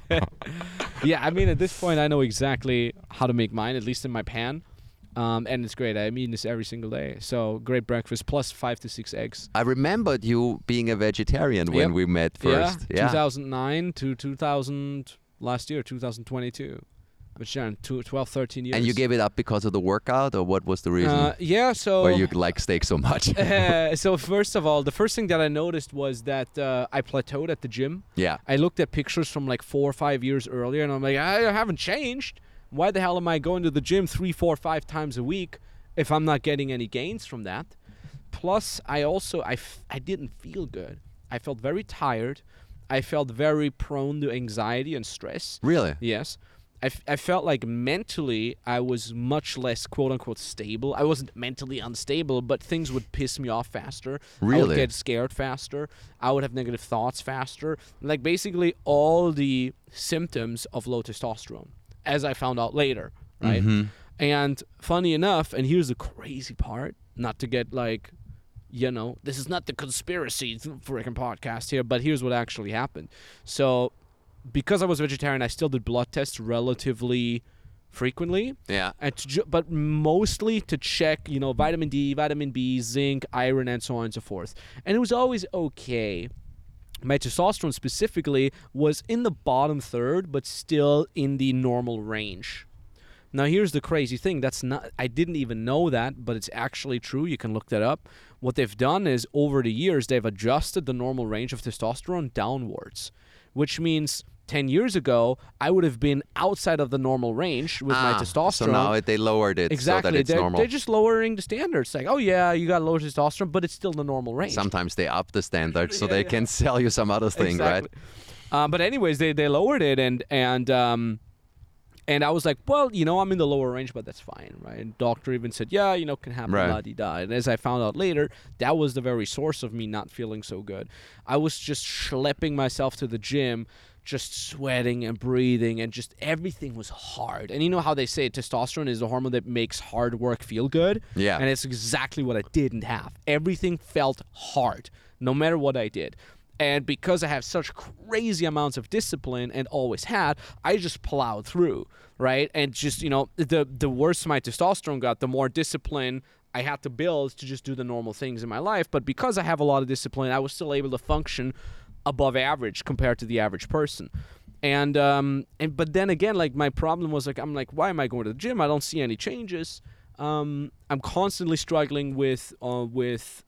Yeah, I mean, at this point, I know exactly how to make mine, at least in my pan. Um, and it's great. I'm eating this every single day. So great breakfast plus five to six eggs. I remembered you being a vegetarian when Yep. we met first. Yeah, 2009 to 2000 last year, 2022. Vegetarian, two, 12, 13 years. And you gave it up because of the workout, or what was the reason? Uh, yeah, so. Or you like steak so much? *laughs* uh, *laughs* so first of all, the first thing that I noticed was that uh, I plateaued at the gym. yeah. I looked at pictures from like four or five years earlier, and I'm like, I haven't changed. Why the hell am I going to the gym three, four, five times a week if I'm not getting any gains from that? Plus, I also I, f- I didn't feel good. I felt very tired. I felt very prone to anxiety and stress. Really? Yes. I, f- I felt like mentally I was much less quote unquote stable. I wasn't mentally unstable, but things would piss me off faster. Really? I would get scared faster. I would have negative thoughts faster. Like basically all the symptoms of low testosterone, as I found out later, right? Mhm. And funny enough, and here's the crazy part, not to get like, you know, this is not the conspiracy freaking podcast here, but here's what actually happened. So, because I was vegetarian, I still did blood tests relatively frequently, Yeah. and to ju- but mostly to check, you know, vitamin D, vitamin B, zinc, iron, and so on and so forth. And it was always okay. My testosterone specifically was in the bottom third, but still in the normal range. Now here's the crazy thing. That's not I didn't even know that, but it's actually true. You can look that up. What they've done is over the years they've adjusted the normal range of testosterone downwards, which means 10 years ago I would have been outside of the normal range with my Ah, testosterone. So now they lowered it exactly. so that it's they're, normal. they're just lowering the standards. Like, oh yeah, you got low testosterone, but it's still the normal range. Sometimes they up the standard so *laughs* Yeah, they yeah. can sell you some other thing, exactly. Uh, but anyways, they they lowered it and and um and I was like, well, you know, I'm in the lower range, but that's fine, right? And doctor even said, yeah, you know, can happen, Right. la di da. And as I found out later, that was the very source of me not feeling so good. I was just schlepping myself to the gym, just sweating and breathing, and just everything was hard. And you know how they say testosterone is the hormone that makes hard work feel good? Yeah. And it's exactly what I didn't have. Everything felt hard, no matter what I did. And because I have such crazy amounts of discipline and always had, I just plowed through, right? And just, you know, the the worse my testosterone got, the more discipline I had to build to just do the normal things in my life. But because I have a lot of discipline, I was still able to function above average compared to the average person. And um and but then again, like my problem was like I'm like, why am I going to the gym? I don't see any changes. Um, I'm constantly struggling with uh, with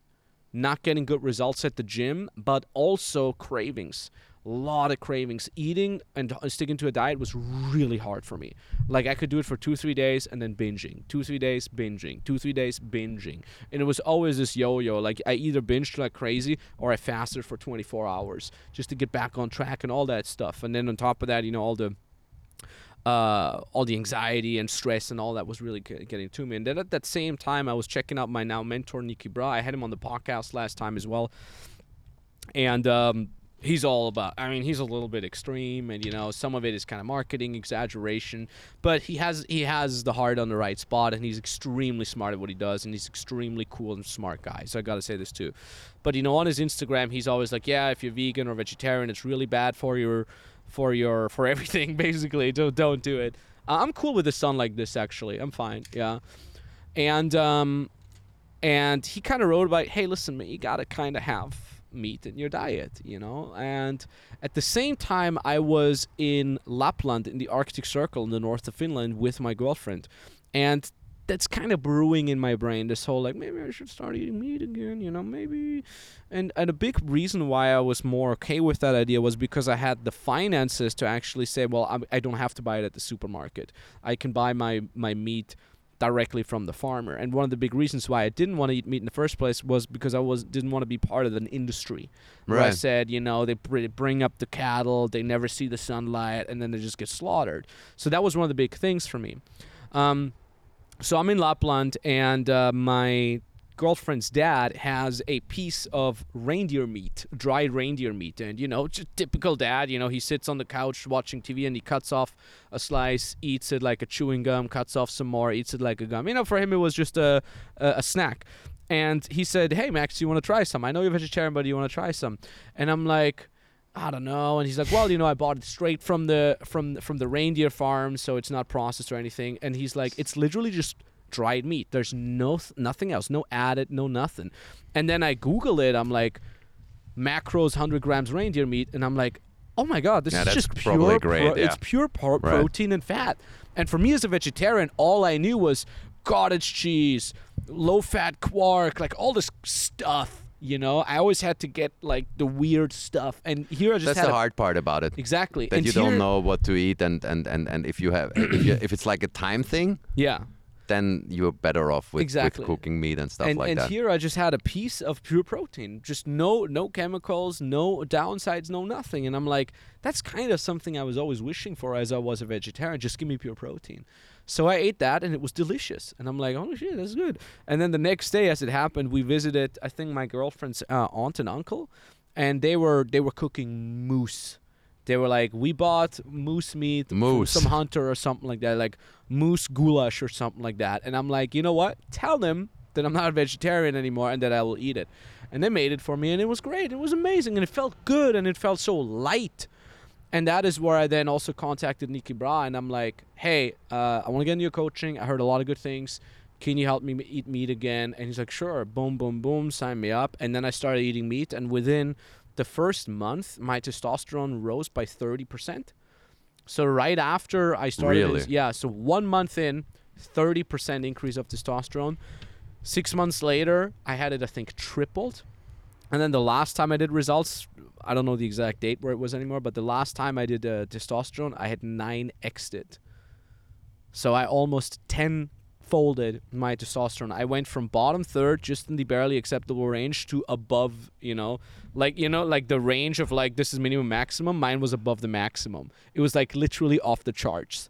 not getting good results at the gym, but also cravings. Lot of cravings. Eating and sticking to a diet was really hard for me. Like I could do it for two, three days and then binging. Two, three days binging. Two, three days binging. And it was always this yo-yo. Like I either binged like crazy or I fasted for 24 hours just to get back on track and all that stuff. And then on top of that, you know, all the uh, all the anxiety and stress and all that was really getting to me. And then at that same time, I was checking out my now mentor, Nikki Bra. I had him on the podcast last time as well. And um, he's all about, I mean, he's a little bit extreme and, you know, some of it is kind of marketing, exaggeration. But he has, he has the heart on the right spot and he's extremely smart at what he does. And he's extremely cool and smart guy. So I got to say this too. But, you know, on his Instagram, he's always like, yeah, if you're vegan or vegetarian, it's really bad for your for your for everything *laughs* basically don't don't do it uh, i'm cool with the sun like this actually i'm fine yeah and um and he kind of wrote about hey listen man you gotta kind of have meat in your diet you know and at the same time i was in lapland in the arctic circle in the north of finland with my girlfriend and that's kind of brewing in my brain this whole like maybe I should start eating meat again, you know, maybe. And and a big reason why I was more okay with that idea was because I had the finances to actually say, well, I, I don't have to buy it at the supermarket. I can buy my my meat directly from the farmer. And one of the big reasons why I didn't want to eat meat in the first place was because I was didn't want to be part of an industry. Where I said, you know, they bring up the cattle, they never see the sunlight, and then they just get slaughtered. So that was one of the big things for me. Um, so I'm in Lapland, and uh, my girlfriend's dad has a piece of reindeer meat, dried reindeer meat, and you know, just typical dad. You know, he sits on the couch watching TV and he cuts off a slice, eats it like a chewing gum, cuts off some more, eats it like a gum. You know, for him it was just a a, a snack. And he said, "Hey Max, you want to try some? I know you're vegetarian, but you want to try some?" And I'm like. I don't know. And he's like, well, you know, I bought it straight from the from from the reindeer farm, so it's not processed or anything. And he's like, it's literally just dried meat. There's no nothing else, no added, no nothing. And then I Google it. I'm like, macros, hundred grams reindeer meat, and I'm like, oh my god, this yeah, is just pure. Great, pro- yeah. It's pure pro- right. protein and fat. And for me as a vegetarian, all I knew was cottage cheese, low fat quark, like all this stuff you know, I always had to get like the weird stuff, and here I just that's the a, hard part about it. Exactly, that and you here, don't know what to eat, and and and and if you have if, you, if it's like a time thing, yeah, then you're better off with, exactly. with cooking meat and stuff and, like and that. And here I just had a piece of pure protein, just no no chemicals, no downsides, no nothing. And I'm like, that's kind of something I was always wishing for as I was a vegetarian. Just give me pure protein. So I ate that and it was delicious. And I'm like, oh shit, that's good. And then the next day, as it happened, we visited I think my girlfriend's uh, aunt and uncle, and they were they were cooking moose they were like, we bought moose meat moose. from some hunter or something like that, like moose goulash or something like that. And I'm like, you know what? Tell them that I'm not a vegetarian anymore and that I will eat it. And they made it for me, and it was great. It was amazing, and it felt good, and it felt so light. And that is where I then also contacted Nikki Bra, and I'm like, hey, uh, I want to get into your coaching. I heard a lot of good things. Can you help me eat meat again? And he's like, sure. Boom, boom, boom. Sign me up. And then I started eating meat, and within the first month, my testosterone rose by 30%. So right after I started, really? this, yeah. So one month in, 30% increase of testosterone. Six months later, I had it, I think, tripled. And then the last time I did results, I don't know the exact date where it was anymore, but the last time I did uh, testosterone, I had 9 x it. So I almost 10 folded my testosterone. I went from bottom third, just in the barely acceptable range, to above, you know, like you know, like the range of like this is minimum maximum. Mine was above the maximum. It was like literally off the charts.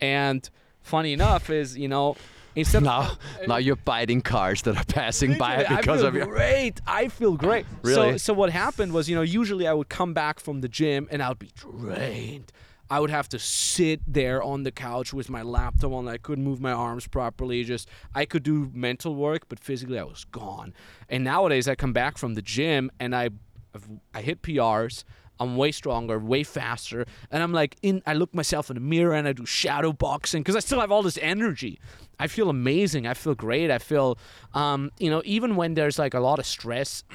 And funny enough is, you know, instead now, of, *laughs* now you're biting cars that are passing by because of your great. I feel great. Really? So so what happened was, you know, usually I would come back from the gym and I would be drained. I would have to sit there on the couch with my laptop on. I couldn't move my arms properly. Just I could do mental work, but physically I was gone. And nowadays I come back from the gym and I I've, hit PRs. I'm way stronger, way faster, and I'm like in. I look myself in the mirror and I do shadow boxing because I still have all this energy. I feel amazing. I feel great. I feel, um, you know, even when there's like a lot of stress. *clears throat*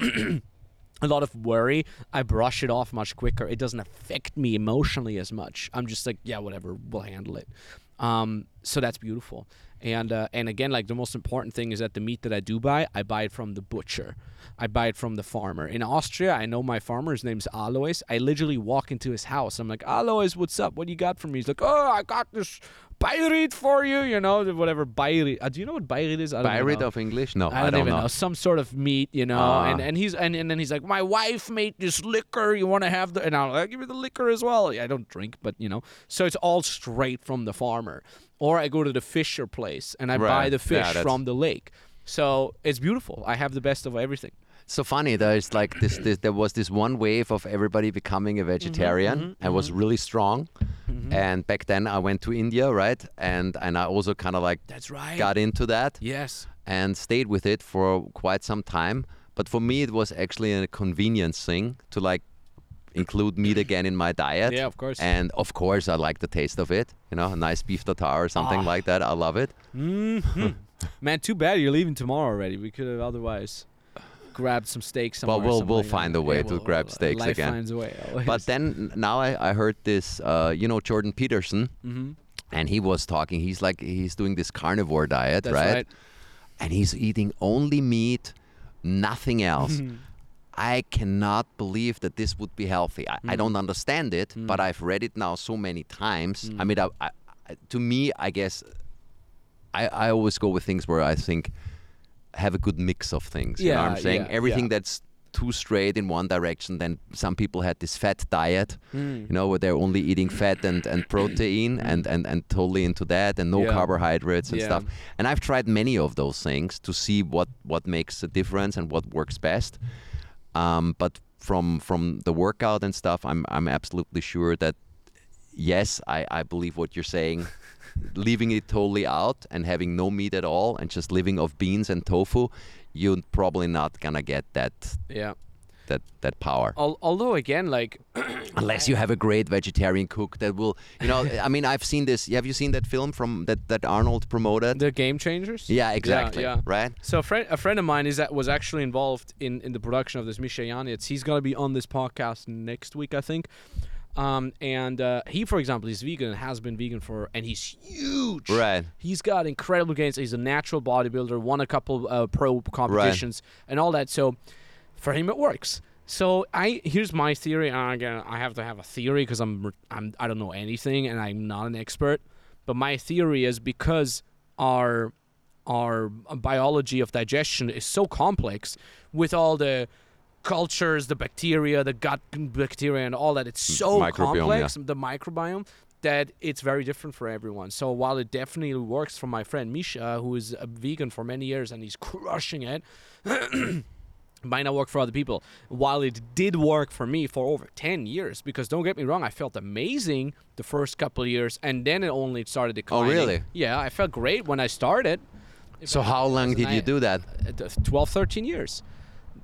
a lot of worry, I brush it off much quicker. It doesn't affect me emotionally as much. I'm just like, yeah, whatever, we'll handle it. Um, so that's beautiful. And uh, and again, like the most important thing is that the meat that I do buy, I buy it from the butcher. I buy it from the farmer. In Austria, I know my farmer. His name's Alois. I literally walk into his house. I'm like, Alois, what's up? What do you got for me? He's like, oh, I got this Beiried for you. You know, whatever Beiried. Uh, do you know what Beiried is? I don't of English? No, I don't, even know. know. Some sort of meat, you know. Ah. and, and he's and, and then he's like, My wife made this liquor. You want to have the and I'll like, give you the liquor as well. I don't drink, but you know. So it's all straight from the farmer. Or I go to the fisher place and I buy the fish that's- from the lake. So it's beautiful. I have the best of everything. So funny. There's like this, this. There was this one wave of everybody becoming a mm-hmm. vegetarian, mm-hmm. and was really strong. Mm-hmm. And back then, I went to India, right? And and I also kind of like That's right. got into that Yes. and stayed with it for quite some time. But for me, it was actually a convenience thing to like include meat again in my diet. Yeah, of course. And of course, I like the taste of it. You know, a nice beef tartare or something Ah. like that. I love it. *laughs* Man, too bad you're leaving tomorrow already. We could have otherwise grabbed some steaks somewhere. Well, we'll- we'll like that. find a way to we'll- grab steaks life again. finds a way. always. But then now I, I heard this. Uh, you know, Jordan Peterson. Mm-hmm. And he was talking. He's like he's doing this carnivore diet, right? right. And he's eating only meat, nothing else. *laughs* I cannot believe that this would be healthy. I, I don't understand it, but I've read it now so many times. I mean, I, I- to me, I guess I, I always go with things where I think have a good mix of things. you know what I'm saying? yeah, Everything yeah. that's too straight in one direction. Then some people had this fat diet, Mm. you know, where they're only eating fat and, and protein and, and, and totally into that and no Yeah. carbohydrates and Yeah. stuff. And I've tried many of those things to see what, what makes a difference and what works best. Um, but from from the workout and stuff, I'm I'm absolutely sure that yes, I, I believe what you're saying. *laughs* Leaving it totally out and having no meat at all and just living off beans and tofu, you're probably not gonna get that Yeah. that that power. Al- although again, like *clears throat* Unless you have a great vegetarian cook that will, you know, I mean, I've seen this. Have you seen that film from that that Arnold promoted? the game changers. yeah, exactly. yeah. Right. So a friend, a friend of mine is that was actually involved in, in the production of this Misha Janets. He's gonna be on this podcast next week, I think. Um, and uh, he, for example, is vegan and has been vegan for, and he's huge. Right. He's got incredible gains. He's a natural bodybuilder, won a couple uh, pro competitions and all that. So for him, it works. So I here's my theory. And again, I have to have a theory because I'm I'm I don't know anything and I'm not an expert. But my theory is because our our biology of digestion is so complex with all the cultures, the bacteria, the gut bacteria, and all that. It's so Microbiome, complex, the microbiome, that it's very different for everyone. So while it definitely works for my friend Misha, who is a vegan for many years and he's crushing it. *clears throat* might not work for other people. While it did work for me for over 10 years, because don't get me wrong, I felt amazing the first couple of years, and then it only started declining. Oh, really? Yeah, I felt great when I started. So how long did you do that? Uh, 12, 13 years.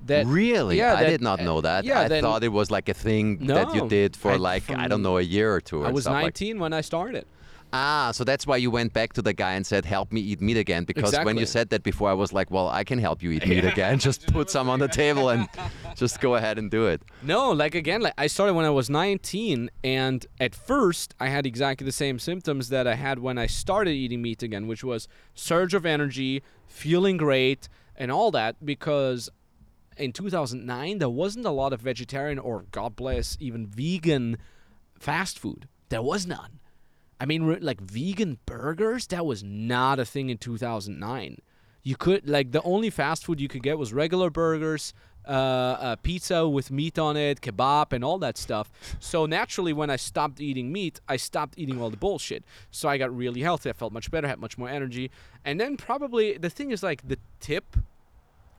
That really? yeah, I that- did not know that. yeah, I then- thought it was like a thing that you did for I- like I don't know a year or two. I was stuff like- 19 when I started. Ah, so that's why you went back to the guy and said, "Help me eat meat again." Because when you said that before, I was like, "Well, I can help you eat meat again. *laughs* Just put some on the table and just go ahead and do it." No, like again, like I started when I was 19, and at first I had exactly the same symptoms that I had when I started eating meat again, which was surge of energy, feeling great, and all that. Because in 2009 there wasn't a lot of vegetarian or God bless even vegan fast food. There was none. I mean, like vegan burgers, that was not a thing in 2009. You could like the only fast food you could get was regular burgers, uh, uh, pizza with meat on it, kebab, and all that stuff. So naturally, when I stopped eating meat, I stopped eating all the bullshit. So I got really healthy. I felt much better, had much more energy, and then probably the thing is like the tip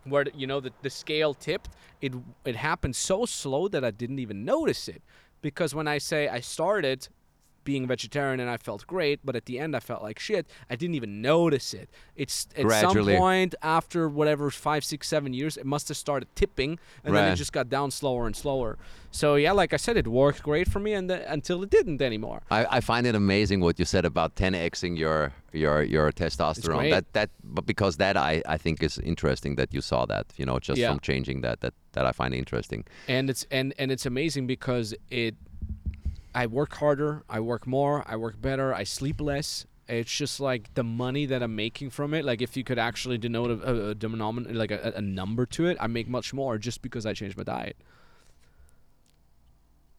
where you know the, the scale tipped it it happened so slow that i didn't even notice it. Because when i say i started being vegetarian and I felt great, but at the end I felt like shit. I didn't even notice it. It's at Gradually. some point after whatever five, six, seven years, it must have started tipping, and then it just got down slower and slower. So yeah, like I said, it worked great for me, and th- until it didn't anymore. I, I find it amazing what you said about 10xing your your your testosterone. That that but because that I, I think is interesting that you saw that you know just Yeah. from changing that that that I find interesting. and it's and and it's amazing because it i work harder i work more i work better i sleep less. It's just like the money that i'm making from it like if you could actually denote a, a, a denominator like a, a number to it i make much more just because i changed my diet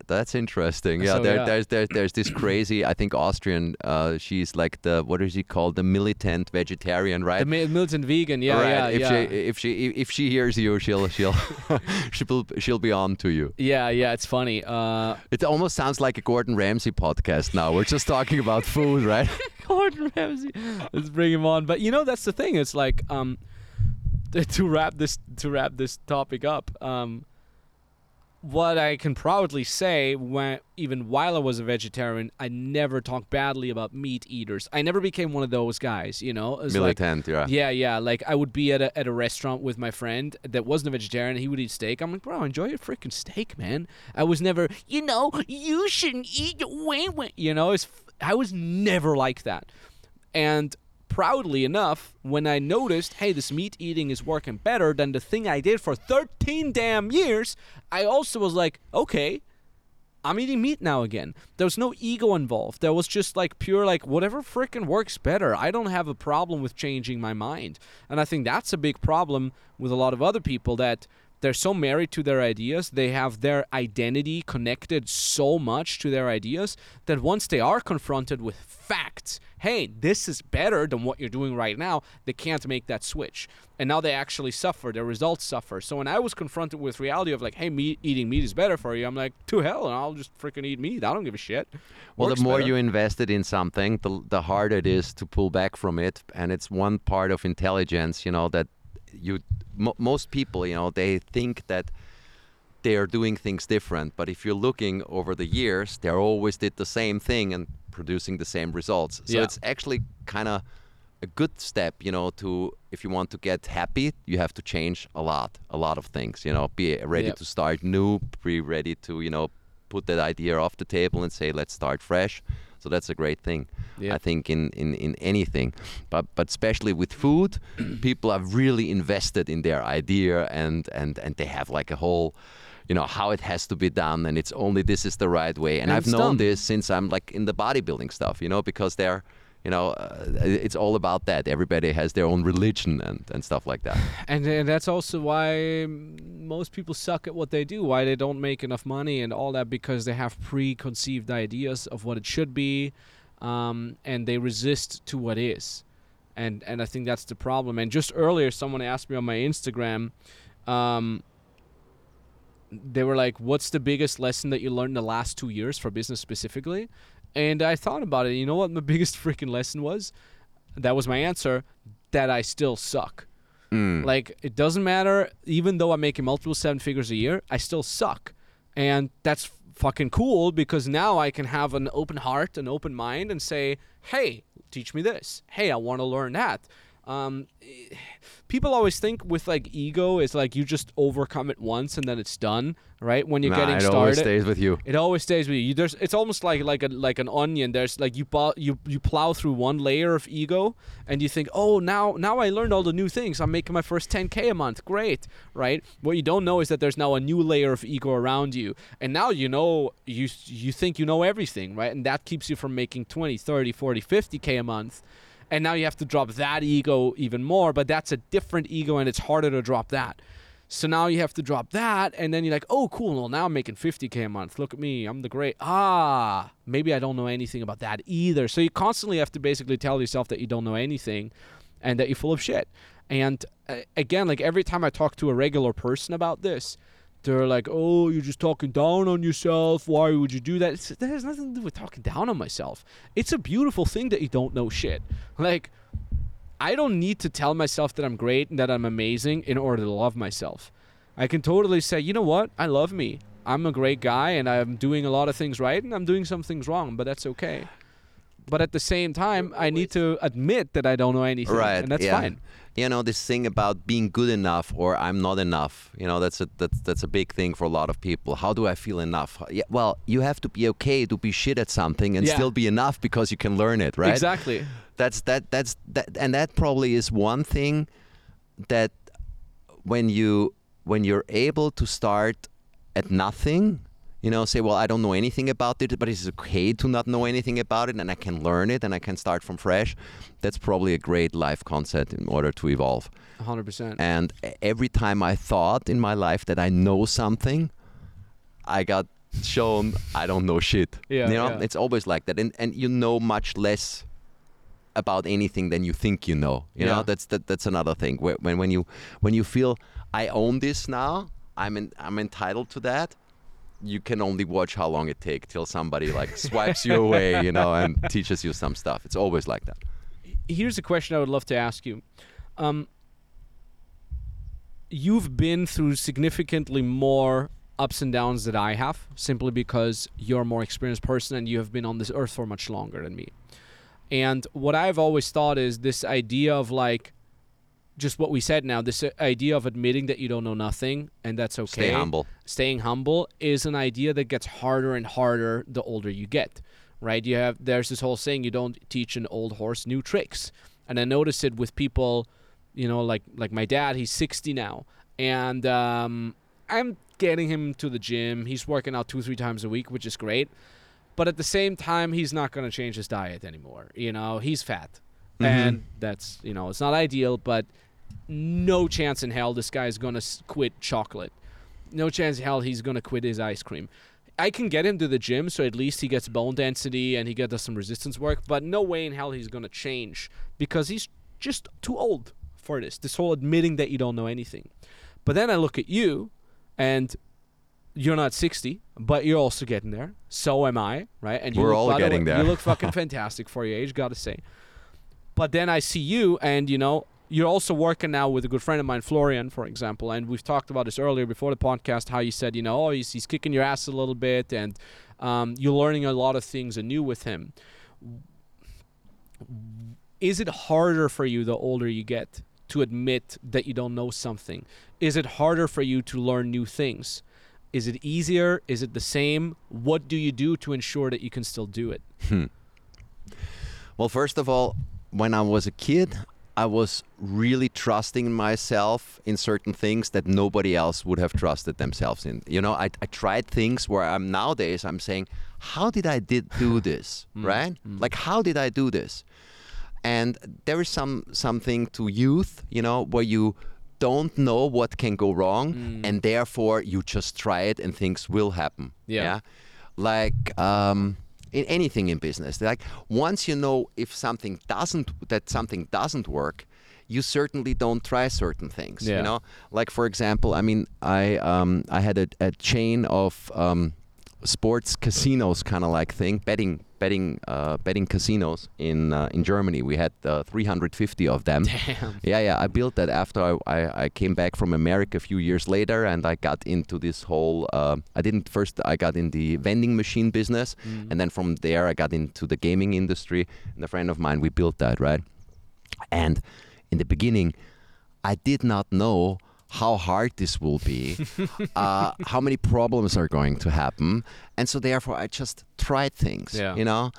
That's interesting. Yeah, So, there, yeah. there's there's there's this crazy I think Austrian. Uh, she's like the what is she called? The militant vegetarian, right? the Mi- militant vegan yeah right. yeah if yeah she if she if she hears you, she'll she'll *laughs* she'll she'll be on to you. yeah yeah it's funny uh It almost sounds like a Gordon Ramsay podcast now. We're just talking about food, right? *laughs* Gordon Ramsay. Let's bring him on. But you know, that's the thing. It's like um, to, *laughs* to wrap this to wrap this topic up. Um, what I can proudly say, when even while I was a vegetarian, I never talked badly about meat eaters. I never became one of those guys. You know, It's like, Militant, yeah. yeah, yeah. Like I would be at a at a restaurant with my friend that wasn't a vegetarian. He would eat steak. I'm like, bro, enjoy your freaking steak, man. I was never, you know, you shouldn't eat wait, wait. You know, it's, I was never like that. And proudly enough, when I noticed, hey, this meat eating is working better than the thing I did for 13 damn years, I also was like, okay, I'm eating meat now again. There was no ego involved. There was just like pure like whatever frickin' works better. I don't have a problem with changing my mind. And I think that's a big problem with a lot of other people that they're so married to their ideas, they have their identity connected so much to their ideas that once they are confronted with facts, hey, this is better than what you're doing right now, they can't make that switch. And now they actually suffer, their results suffer. So when I was confronted with reality of like, hey, meat eating meat is better for you, I'm like, to hell, and I'll just freaking eat meat. I don't give a shit. Well, Works the more better. you invested in something, the, the harder it is to pull back from it. And it's one part of intelligence, you know, that you mo- most people, you know, they think that they are doing things different. But if you're looking over the years, they always did the same thing and producing the same results. So Yeah. it's actually kind of a good step, you know, to if you want to get happy, you have to change a lot, a lot of things, you know, be ready Yep. to start new, be ready to, you know, put that idea off the table and say, let's start fresh. So that's a great thing. Yeah. I think in, in, in anything, but but especially with food, *clears throat* people are really invested in their idea and, and, and they have like a whole, you know, how it has to be done and it's only this is the right way. And, And I've known done. this since I'm like in the bodybuilding stuff, you know, because they're, you know, uh, it's all about that. Everybody has their own religion and, and stuff like that. *sighs* And, and that's also why most people suck at what they do, why they don't make enough money and all that, because they have preconceived ideas of what it should be, um, and they resist to what is. And and I think that's the problem. And just earlier, someone asked me on my Instagram, um, they were like, "What's the biggest lesson that you learned in the last two years for business specifically?" And I thought about it. You know what my *laughs* biggest freaking lesson was? That was my answer. That I still suck. Mm. Like it doesn't matter. Even though I'm making multiple seven figures a year, I still suck, and that's fucking cool because now I can have an open heart, an open mind, and say, "Hey, teach me this. Hey, I want to learn that." Um, *sighs* people always think with like ego is like you just overcome it once and then it's done, right? When you're Nah, getting it started, it always stays with you. it always stays with you. you. There's, it's almost like like a like an onion. There's like you you you plow through one layer of ego, and you think, oh, now now I learned all the new things. I'm making my first 10k a month. Great, right? What you don't know is that there's now a new layer of ego around you, and now you know you you think you know everything, right? And that keeps you from making 20, 30, 40, 50k a month. And now you have to drop that ego even more, but that's a different ego, and it's harder to drop that. So now you have to drop that, and then you're like, oh, cool. Well, now I'm making 50K a month. Look at me. I'm the great. Ah, maybe I don't know anything about that either. So you constantly have to basically tell yourself that you don't know anything and that you're full of shit. And uh, again, like every time I talk to a regular person about this, they're like, oh, you're just talking down on yourself. Why would you do that? It's, that has nothing to do with talking down on myself. It's a beautiful thing that you don't know shit. Like, I don't need to tell myself that I'm great and that I'm amazing in order to love myself. I can totally say, you know what? I love me. I'm a great guy and I'm doing a lot of things right and I'm doing some things wrong, but that's okay. But at the same time, I need to admit that I don't know anything, Right, and that's yeah. fine. you know this thing about being good enough or I'm not enough. You know that's a that's that's a big thing for a lot of people. How do I feel enough? Yeah, well, you have to be okay to be shit at something and Yeah. still be enough because you can learn it, right? Exactly. That's that that's that and that probably is one thing that when you when you're able to start at nothing you know say well i don't know anything about it but it's okay to not know anything about it and i can learn it and i can start from fresh that's probably a great life concept in order to evolve 100%. and every time i thought in my life that i know something i got shown i don't know shit Yeah, you know yeah. it's always like that and and you know much less about anything than you think you know you Yeah. know that's that, that's another thing when when you when you feel i own this now i'm in, i'm entitled to that you can only watch how long it takes till somebody like swipes you away you know and teaches you some stuff it's always like that Here's a question I would love to ask you. Um, you've been through significantly more ups and downs that I have, simply because you're a more experienced person and you have been on this earth for much longer than me. And what I've always thought is this idea of like, just what we said now, this uh, idea of admitting that you don't know nothing and that's okay. stay humble. Staying humble is an idea that gets harder and harder the older you get right? You have there's this whole saying you don't teach an old horse new tricks. And i notice it with people you know like like my dad he's 60 now. And um, i'm getting him to the gym. He's working out two three times a week which is great. But at the same time he's not going to change his diet anymore you know? He's fat Mhm. and that's you know it's not ideal but no chance in hell this guy is going to quit chocolate. No chance in hell he's going to quit his ice cream. I can get him to the gym so at least he gets bone density and he gets some resistance work but no way in hell he's going to change because he's just too old for this this whole admitting that you don't know anything. But then i look at you and you're not 60 but you're also getting there. So am i right? And you We're all getting there. you look fucking *laughs* fantastic for your age gotta say but then I see you, and you know, you're also working now with a good friend of mine, Florian, for example. And we've talked about this earlier before the podcast. How you said, you know, oh, he's, he's kicking your ass a little bit, and um, you're learning a lot of things anew with him. Is it harder for you the older you get to admit that you don't know something? Is it harder for you to learn new things? Is it easier? Is it the same? What do you do to ensure that you can still do it? Well, first of all, when I was a kid, I was really trusting myself in certain things that nobody else would have trusted themselves in. You know, I, I tried things where I'm nowadays I'm saying, how did I did do *laughs* hmm. this, hmm. right? Hmm. Like how did I do this? And there is some something to youth, you know, where you don't know what can go wrong, and therefore you just try it and things will happen. Yeah. Like um, in anything in business, like once you know if something doesn't that something doesn't work, you certainly don't try certain things. Yeah. You know, like for example, I mean, I um, I had a, a chain of um, sports casinos kind of like thing, betting betting uh, betting casinos in uh, in Germany. We had uh, 350 of them. Damn. Yeah, yeah. I built that after I, I, I came back from America a few years later, and I got into this whole. Uh, I didn't first. I got in the vending machine business, and then from there I got into the gaming industry. And a friend of mine, we built that right. And in the beginning, I did not know how hard this will be, *laughs* uh, how many problems are going to happen, and so therefore I just tried things. Yeah. You know,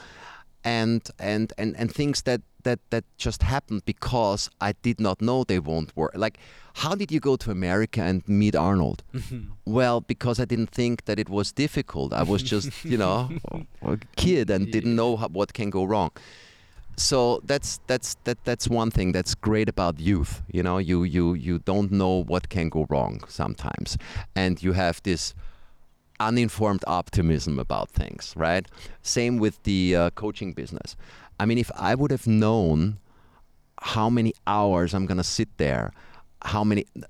and and and and things that that that just happened because I did not know they won't work. Like, how did you go to America and meet Arnold? *laughs* well, because I didn't think that it was difficult. I was just, you know, *laughs* a kid and didn't know how, what can go wrong. So that's that's that that's one thing that's great about youth. You know, you you you don't know what can go wrong sometimes, and you have this uninformed optimism about things, right? Same with the uh, coaching business. I mean, if I would have known how many hours I'm gonna sit there, how many th-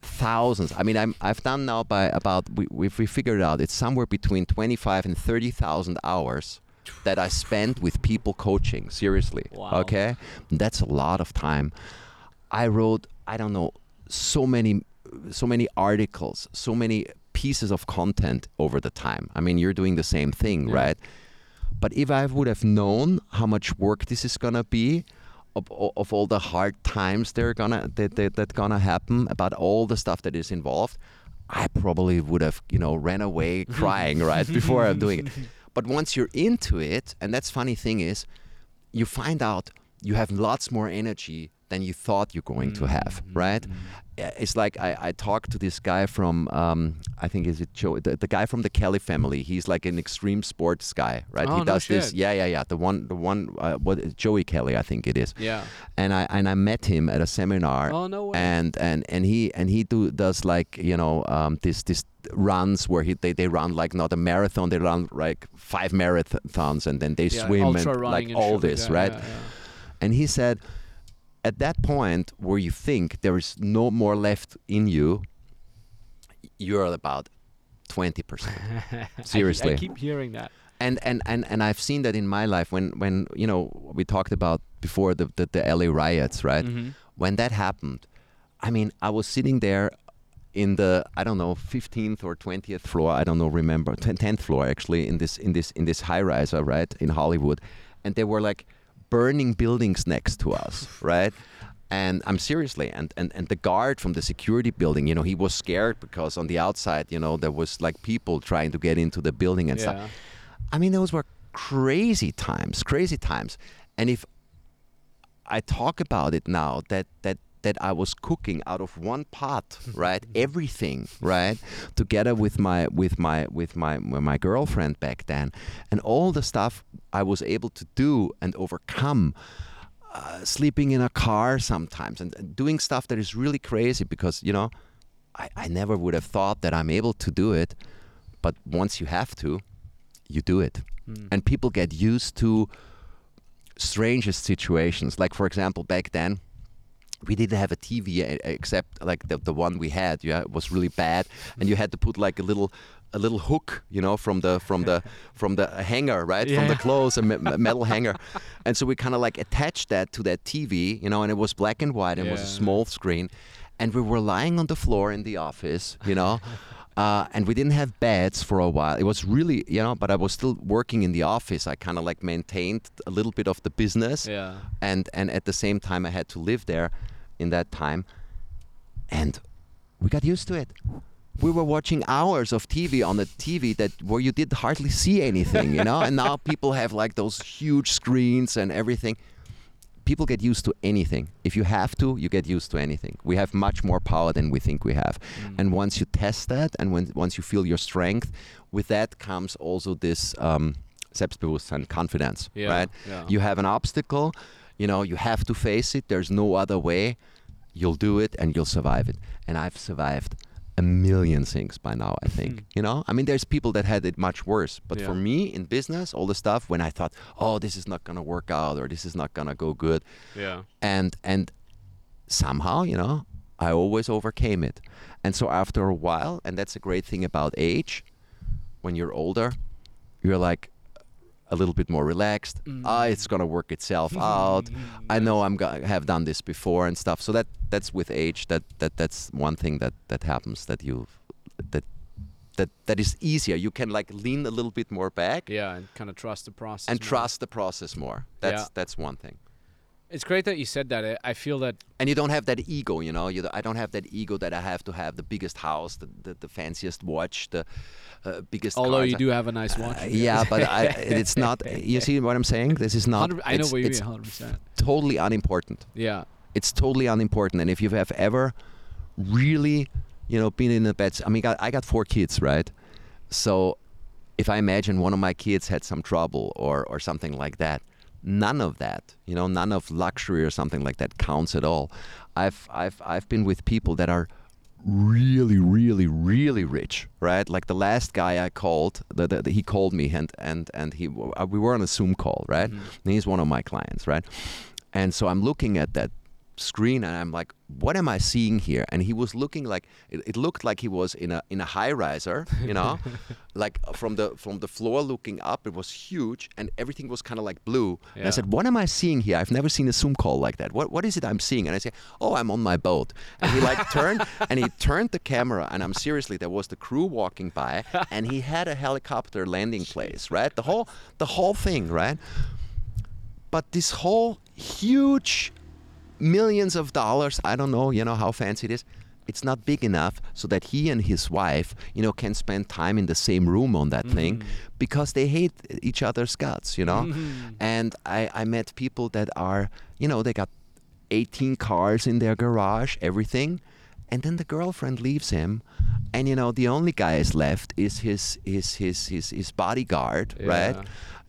thousands. I mean, I'm I've done now by about we we we figured out it's somewhere between twenty five and thirty thousand hours that I spent with people coaching. Seriously, Wow. okay, that's a lot of time. I wrote I don't know so many so many articles, so many pieces of content over the time. I mean, you're doing the same thing, Yeah. right? But if I would have known how much work this is gonna be, of, of all the hard times they're gonna that, that that gonna happen, about all the stuff that is involved, I probably would have you know ran away *laughs* crying right before I'm doing it. But once you're into it, and that's funny thing is, you find out you have lots more energy than you thought you're going to have, right? Uh, It's like I, I talked to this guy from um, I think is it Joe the, the guy from the Kelly family. He's like an extreme sports guy, right? Oh, he no does this. shit. Yeah, yeah, yeah. The one, the one, uh, what Joey Kelly, I think it is. Yeah. And I and I met him at a seminar Oh no way. and and and he and he do does like you know um, this this runs where he they, they run like not a marathon they run like five marathons and then they yeah, swim and like and all this that. right Yeah, yeah. and he said at that point where you think there is no more left in you you're about 20% *laughs* Seriously. I, keep hearing that. and and and and I've seen that in my life when when you know we talked about before the the, the LA riots right Mhm. when that happened, I mean, I was sitting there in the I don't know 15th or 20th floor, I don't know, remember 10th 10th floor actually in this in this in this high riser right in Hollywood, and there were like burning buildings next to us, right? And I'm seriously, and, and and the guard from the security building, you know, he was scared because on the outside, you know, there was like people trying to get into the building and stuff. I mean, those were crazy times, crazy times. And if I talk about it now, that that that I was cooking out of one pot, *laughs* right? Everything, right? Together with my with my with my with my girlfriend back then, and all the stuff I was able to do and overcome. Uh, sleeping in a car sometimes and, and doing stuff that is really crazy because you know I, I never would have thought that I'm able to do it but once you have to you do it Mm. and people get used to strangest situations like for example back then we didn't have a TV except like the, the one we had yeah it was really bad and you had to put like a little a little hook you know from the from the *laughs* from the hanger right from the clothes a me- me- metal *laughs* hanger and so we kind of like attached that to that TV you know and it was black and white and it was a small screen and we were lying on the floor in the office you know *laughs* uh, and we didn't have beds for a while. It was really, you know, but I was still working in the office. I kind of like maintained a little bit of the business, Yeah. and and at the same time I had to live there in that time, and we got used to it. We were watching hours of TV on the TV that where you did hardly see anything, you know, and now people have like those huge screens and everything. People get used to anything. If you have to, you get used to anything. We have much more power than we think we have. Mm. And once you test that, and when once you feel your strength, with that comes also this um, Selbstbewusstsein, confidence, Yeah, right? yeah. You have an obstacle, you know, you have to face it. There's no other way. You'll do it, and you'll survive it. And I've survived a million things by now. I think, Mhm. you know. I mean, there's people that had it much worse, but for me in business, all the stuff when I thought, oh, this is not gonna work out, or this is not gonna go good, Yeah. and and somehow you know i always overcame it and so after a while and that's a great thing about age when you're older you're like a little bit more relaxed. Ah it's gonna work itself *laughs* out. I know i'm gonna have done this before and stuff. So that that's with age. That that that's one thing that that happens that you that that that is easier. You can like lean a little bit more back Yeah, and kind of trust the process. and more. trust the process more. That's Yeah. that's one thing It's great that you said that. I- feel that and you don't have that ego, you know. You, I don't have that ego that I have to have the biggest house, the, the, the fanciest watch, the uh, biggest. although cars. you do have a nice watch. Uh, yeah, but I, *laughs* it's not. You see what I'm saying? This is not. I know what you it's mean. Hundred percent. totally unimportant. Yeah. It's totally unimportant. And if you have ever really, you know, been in a bad. I mean, I, I got four kids, right? So, if I imagine one of my kids had some trouble or or something like that, none of that, you know, none of luxury or something like that counts at all. I've I've I've been with people that are really really really rich right like the last guy i called the, the, he called me and and and he uh, we were on a zoom call right Mhm. and he's one of my clients right and so i'm looking at that screen and I'm like, what am I seeing here? And he was looking like it, it looked like he was in a in a high riser, you know, *laughs* like uh, from the from the floor looking up. It was huge and everything was kind of like blue. And I said, what am I seeing here? I've never seen a Zoom call like that. What what is it I'm seeing? And I say, oh, I'm on my boat. And he like turned *laughs* and he turned the camera and I'm seriously there was the crew walking by and he had a helicopter landing *laughs* place, right? The whole the whole thing, right? But this whole huge millions of dollars, I don't know, you know how fancy it is. It's not big enough so that he and his wife, you know, can spend time in the same room on that mm-hmm. thing because they hate each other's guts, you know. Mm-hmm. And I, I met people that are, you know, they got 18 cars in their garage, everything, and then the girlfriend leaves him, and you know the only guy is left is his his his his, his bodyguard, right?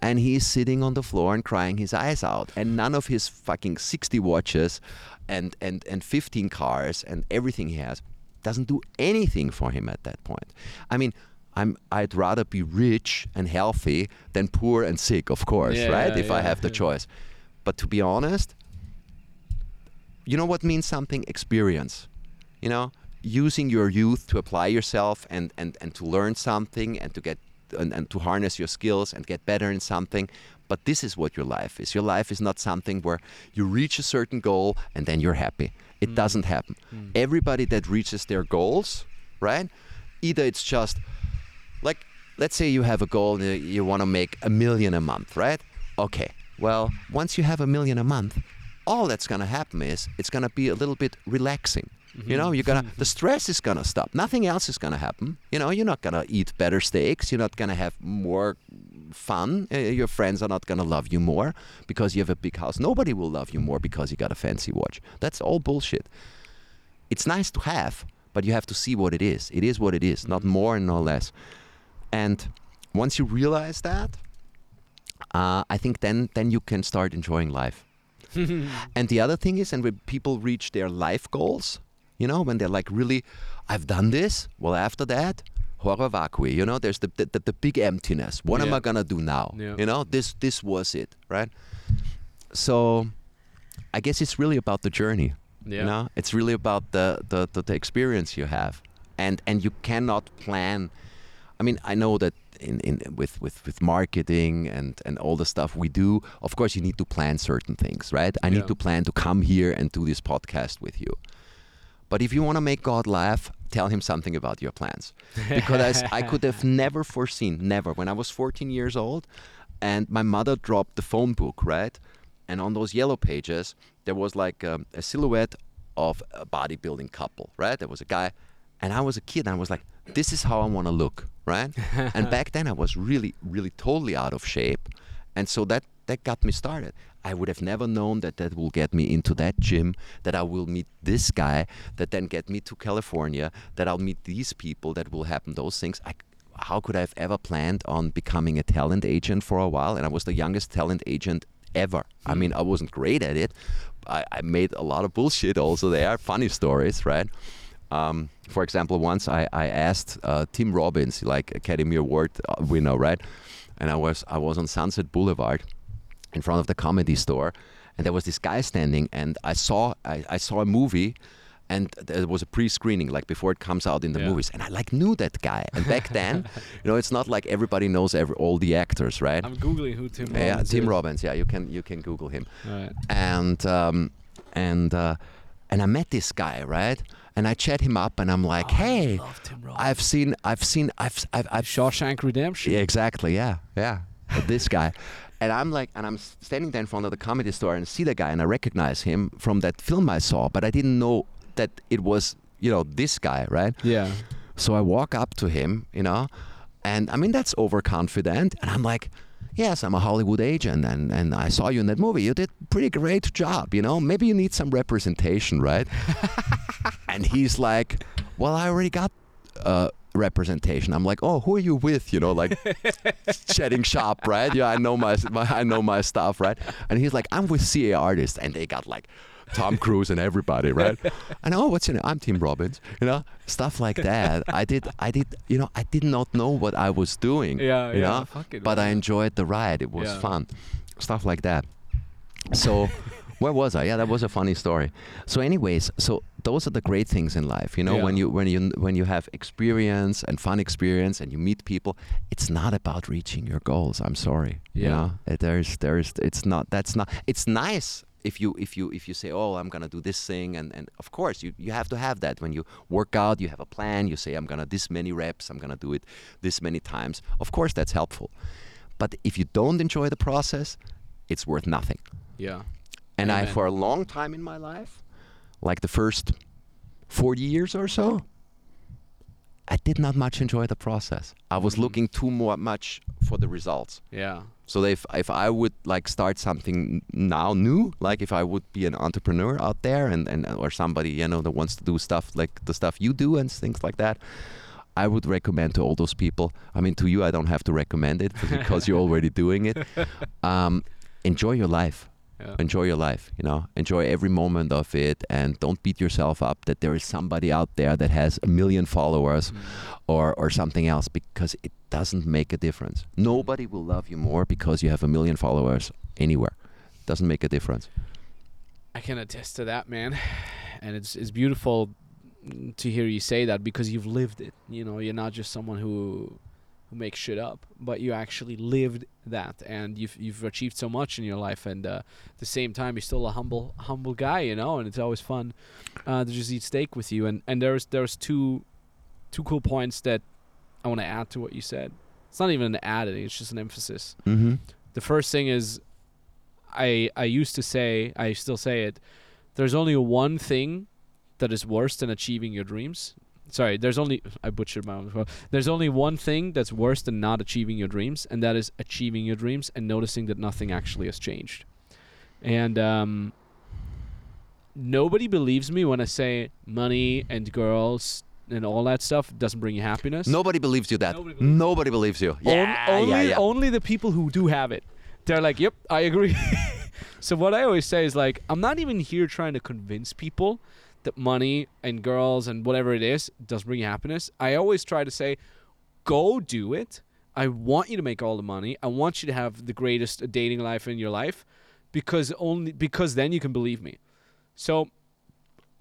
Yeah. and he's sitting on the floor and crying his eyes out and none of his fucking 60 watches and and and 15 cars and everything he has doesn't do anything for him at that point i mean I'm, I'd rather be rich and healthy than poor and sick, of course, Yeah, right? If I yeah. have the choice. But to be honest, you know what means something? Experience. You know, using your youth to apply yourself and, and, and to learn something and to get and, and to harness your skills and get better in something. But this is what your life is. Your life is not something where you reach a certain goal and then you're happy. It mm. doesn't happen. Mm. Everybody that reaches their goals, right? Either it's just like let's say you have a goal and you want to make a million a month, right? Okay. Well, once you have a million a month, all that's going to happen is it's going to be a little bit relaxing. You know, you're gonna the stress is gonna stop. Nothing else is gonna happen. You know, you're not gonna eat better steaks. You're not gonna have more fun. Uh, your friends are not gonna love you more because you have a big house. Nobody will love you more because you got a fancy watch. That's all bullshit. It's nice to have, but you have to see what it is. It is what it is, not more and no less. And once you realize that, uh, I think then then you can start enjoying life. *laughs* and the other thing is, and when people reach their life goals, you know, when they're like really, I've done this. Well, after that, horror vacui. You know, there's the the, the, big emptiness. What am I gonna do now? Yeah. You know, this this was it, right? So, I guess it's really about the journey. Yeah. You know, it's really about the, the, the, the experience you have, and and you cannot plan. I mean, I know that in, in with, with, with marketing and, and all the stuff we do, of course, you need to plan certain things, right? I Yeah. need to plan to come here and do this podcast with you. But if you want to make God laugh, tell him something about your plans. Because I could have *laughs* never foreseen, never. When I was 14 years old and my mother dropped the phone book, right? And on those yellow pages, there was like um, a silhouette of a bodybuilding couple, right? There was a guy. And I was a kid and I was like, this is how I want to look, right? *laughs* and back then I was really, really totally out of shape. And so that, that got me started. I would have never known that that will get me into that gym, that I will meet this guy, that then get me to California, that I'll meet these people, that will happen those things. I, how could I have ever planned on becoming a talent agent for a while? And I was the youngest talent agent ever. I mean, I wasn't great at it. I, I made a lot of bullshit also there, funny stories, right? Um, for example, once I, I asked uh, Tim Robbins, like Academy Award uh, winner, right? And I was I was on Sunset Boulevard in front of the comedy store, and there was this guy standing, and I saw I, I saw a movie, and there was a pre-screening like before it comes out in the Yeah. movies, and I like knew that guy. And back *laughs* then, you know, it's not like everybody knows every, all the actors, right? I'm googling who Tim yeah, Robbins Tim is. Robbins. Yeah, you can you can Google him Alright. and um, and uh, and I met this guy, right? And I chat him up, and I'm like, Oh, "Hey, love Tim Robbins. I've seen, I've seen, I've, I've, I've Shawshank Redemption. yeah, exactly, yeah, yeah, this guy." And I'm like, and I'm standing there in front of the comedy store and see the guy, and I recognize him from that film I saw, but I didn't know that it was, you know, this guy, right? Yeah. So I walk up to him, you know, and I mean that's overconfident, and I'm like, "Yes, I'm a Hollywood agent, and and I saw you in that movie. You did pretty great job, you know. Maybe you need some representation, right?" *laughs* and he's like, "Well, I already got." Uh, representation. I'm like oh who are you with? You know like *laughs* chatting shop right? Yeah i know my, my i know my stuff right? And he's like i'm with ca artists and they got like tom cruise and everybody right? And oh what's your name? I'm tim robbins you know? Stuff like that. I did i did you know i did not know what i was doing Yeah, you yeah, know? Fuck it, but i enjoyed the ride. It was Yeah. fun. Stuff like that. So Where was I? Yeah, that was a funny story. So, anyways, so those are the great things in life. You know, when you when you when you have experience and fun experience and you meet people, it's not about reaching your goals. I'm sorry. You Yeah. know, Uh, there's there's it's not that's not. It's nice if you if you if you say, oh, I'm gonna do this thing, and and of course you you have to have that when you work out. You have a plan. You say, I'm gonna this many reps. I'm gonna do it this many times. Of course, that's helpful. But if you don't enjoy the process, it's worth nothing. Yeah. And I, for a long time in my life, like the first 40 years or so, I did not much enjoy the process. I was Mhm. looking too more much for the results. Yeah. So if if I would like start something now new, like if I would be an entrepreneur out there and, and or somebody you know that wants to do stuff like the stuff you do and things like that, I would recommend to all those people. I mean, to you, I don't have to recommend it *laughs* because you're already doing it. *laughs* Um, enjoy your life Yeah. enjoy your life you know enjoy every moment of it and don't beat yourself up that there is somebody out there that has a million followers Mm. or or something else because it doesn't make a difference nobody will love you more because you have a million followers anywhere doesn't make a difference I can attest to that, man. And it's it's beautiful to hear you say that because you've lived it. You know, you're not just someone who who make shit up, but you actually lived that, and you've you've achieved so much in your life. And uh, at the same time, you're still a humble humble guy, you know. And it's always fun uh, to just eat steak with you. And and there's there's two two cool points that I want to add to what you said. It's not even an adding; it's just an emphasis. mm-hmm. The first thing is, I I used to say, I still say it. There's only one thing that is worse than achieving your dreams. Sorry, there's only I butchered my own. quote. There's only one thing that's worse than not achieving your dreams, and that is achieving your dreams and noticing that nothing actually has changed. And um, nobody believes me when I say money and girls and all that stuff doesn't bring you happiness. nobody believes you that Nobody believes nobody believes you On- yeah, only, yeah, yeah. only the people who do have it. They're like, yep, I agree. *laughs* so what I always say is like, I'm not even here trying to convince people that money and girls and whatever it is does bring happiness. I always try to say, go do it. I want you to make all the money. I want you to have the greatest dating life in your life because only because then you can believe me. So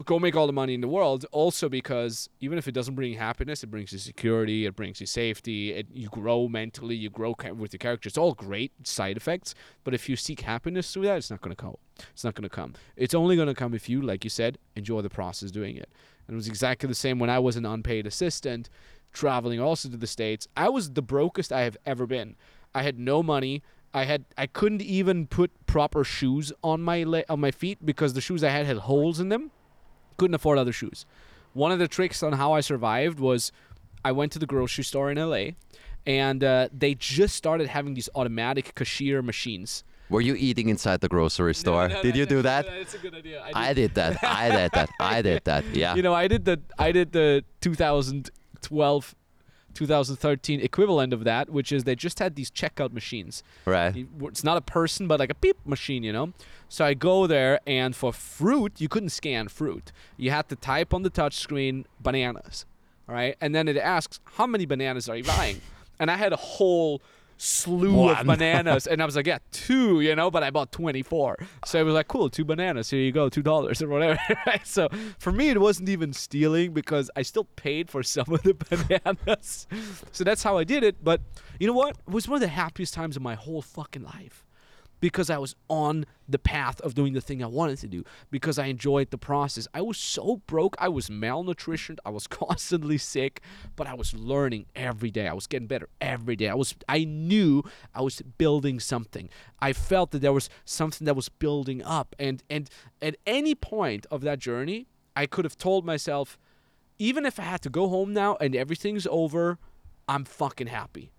go make all the money in the world also because even if it doesn't bring happiness it brings you security it brings you safety it, you grow mentally you grow with your character. It's all great side effects but if you seek happiness through that it's not going to come. It's not going to come. It's only going to come if you like you said enjoy the process doing it. And it was exactly the same when i was an unpaid assistant traveling also to the states. I was the brokest i have ever been. I had no money. I had I couldn't even put proper shoes on my le- on my feet because the shoes I had had holes in them couldn't afford other shoes. One of the tricks on how I survived was I went to the grocery store in LA and uh, they just started having these automatic cashier machines. were you eating inside the grocery store did you do that It's a good idea. I did that. I did that. I did that. *laughs* Yeah. You know, I did the I did the 2012 2013 equivalent of that, which is they just had these checkout machines. right. It's not a person, but like a beep machine, you know? So I go there, and for fruit, you couldn't scan fruit. You had to type on the touch screen bananas, all right? And then it asks, how many bananas are you buying? and I had a whole slew of *laughs* bananas, and I was like, yeah, two, you know? But I bought 24. So it was like, cool, two bananas. Here you go, $2 or whatever, *laughs* right? So for me, it wasn't even stealing because I still paid for some of the *laughs* bananas. So that's how I did it. But you know what? It was one of the happiest times of my whole fucking life because I was on the path of doing the thing I wanted to do because I enjoyed the process. I was so broke. I was malnutritioned. I was *laughs* constantly sick, but I was learning every day. I was getting better every day. I was I knew I was building something. I felt that there was something that was building up and and at any point of that journey, I could have told myself even if I had to go home now and everything's over, I'm fucking happy.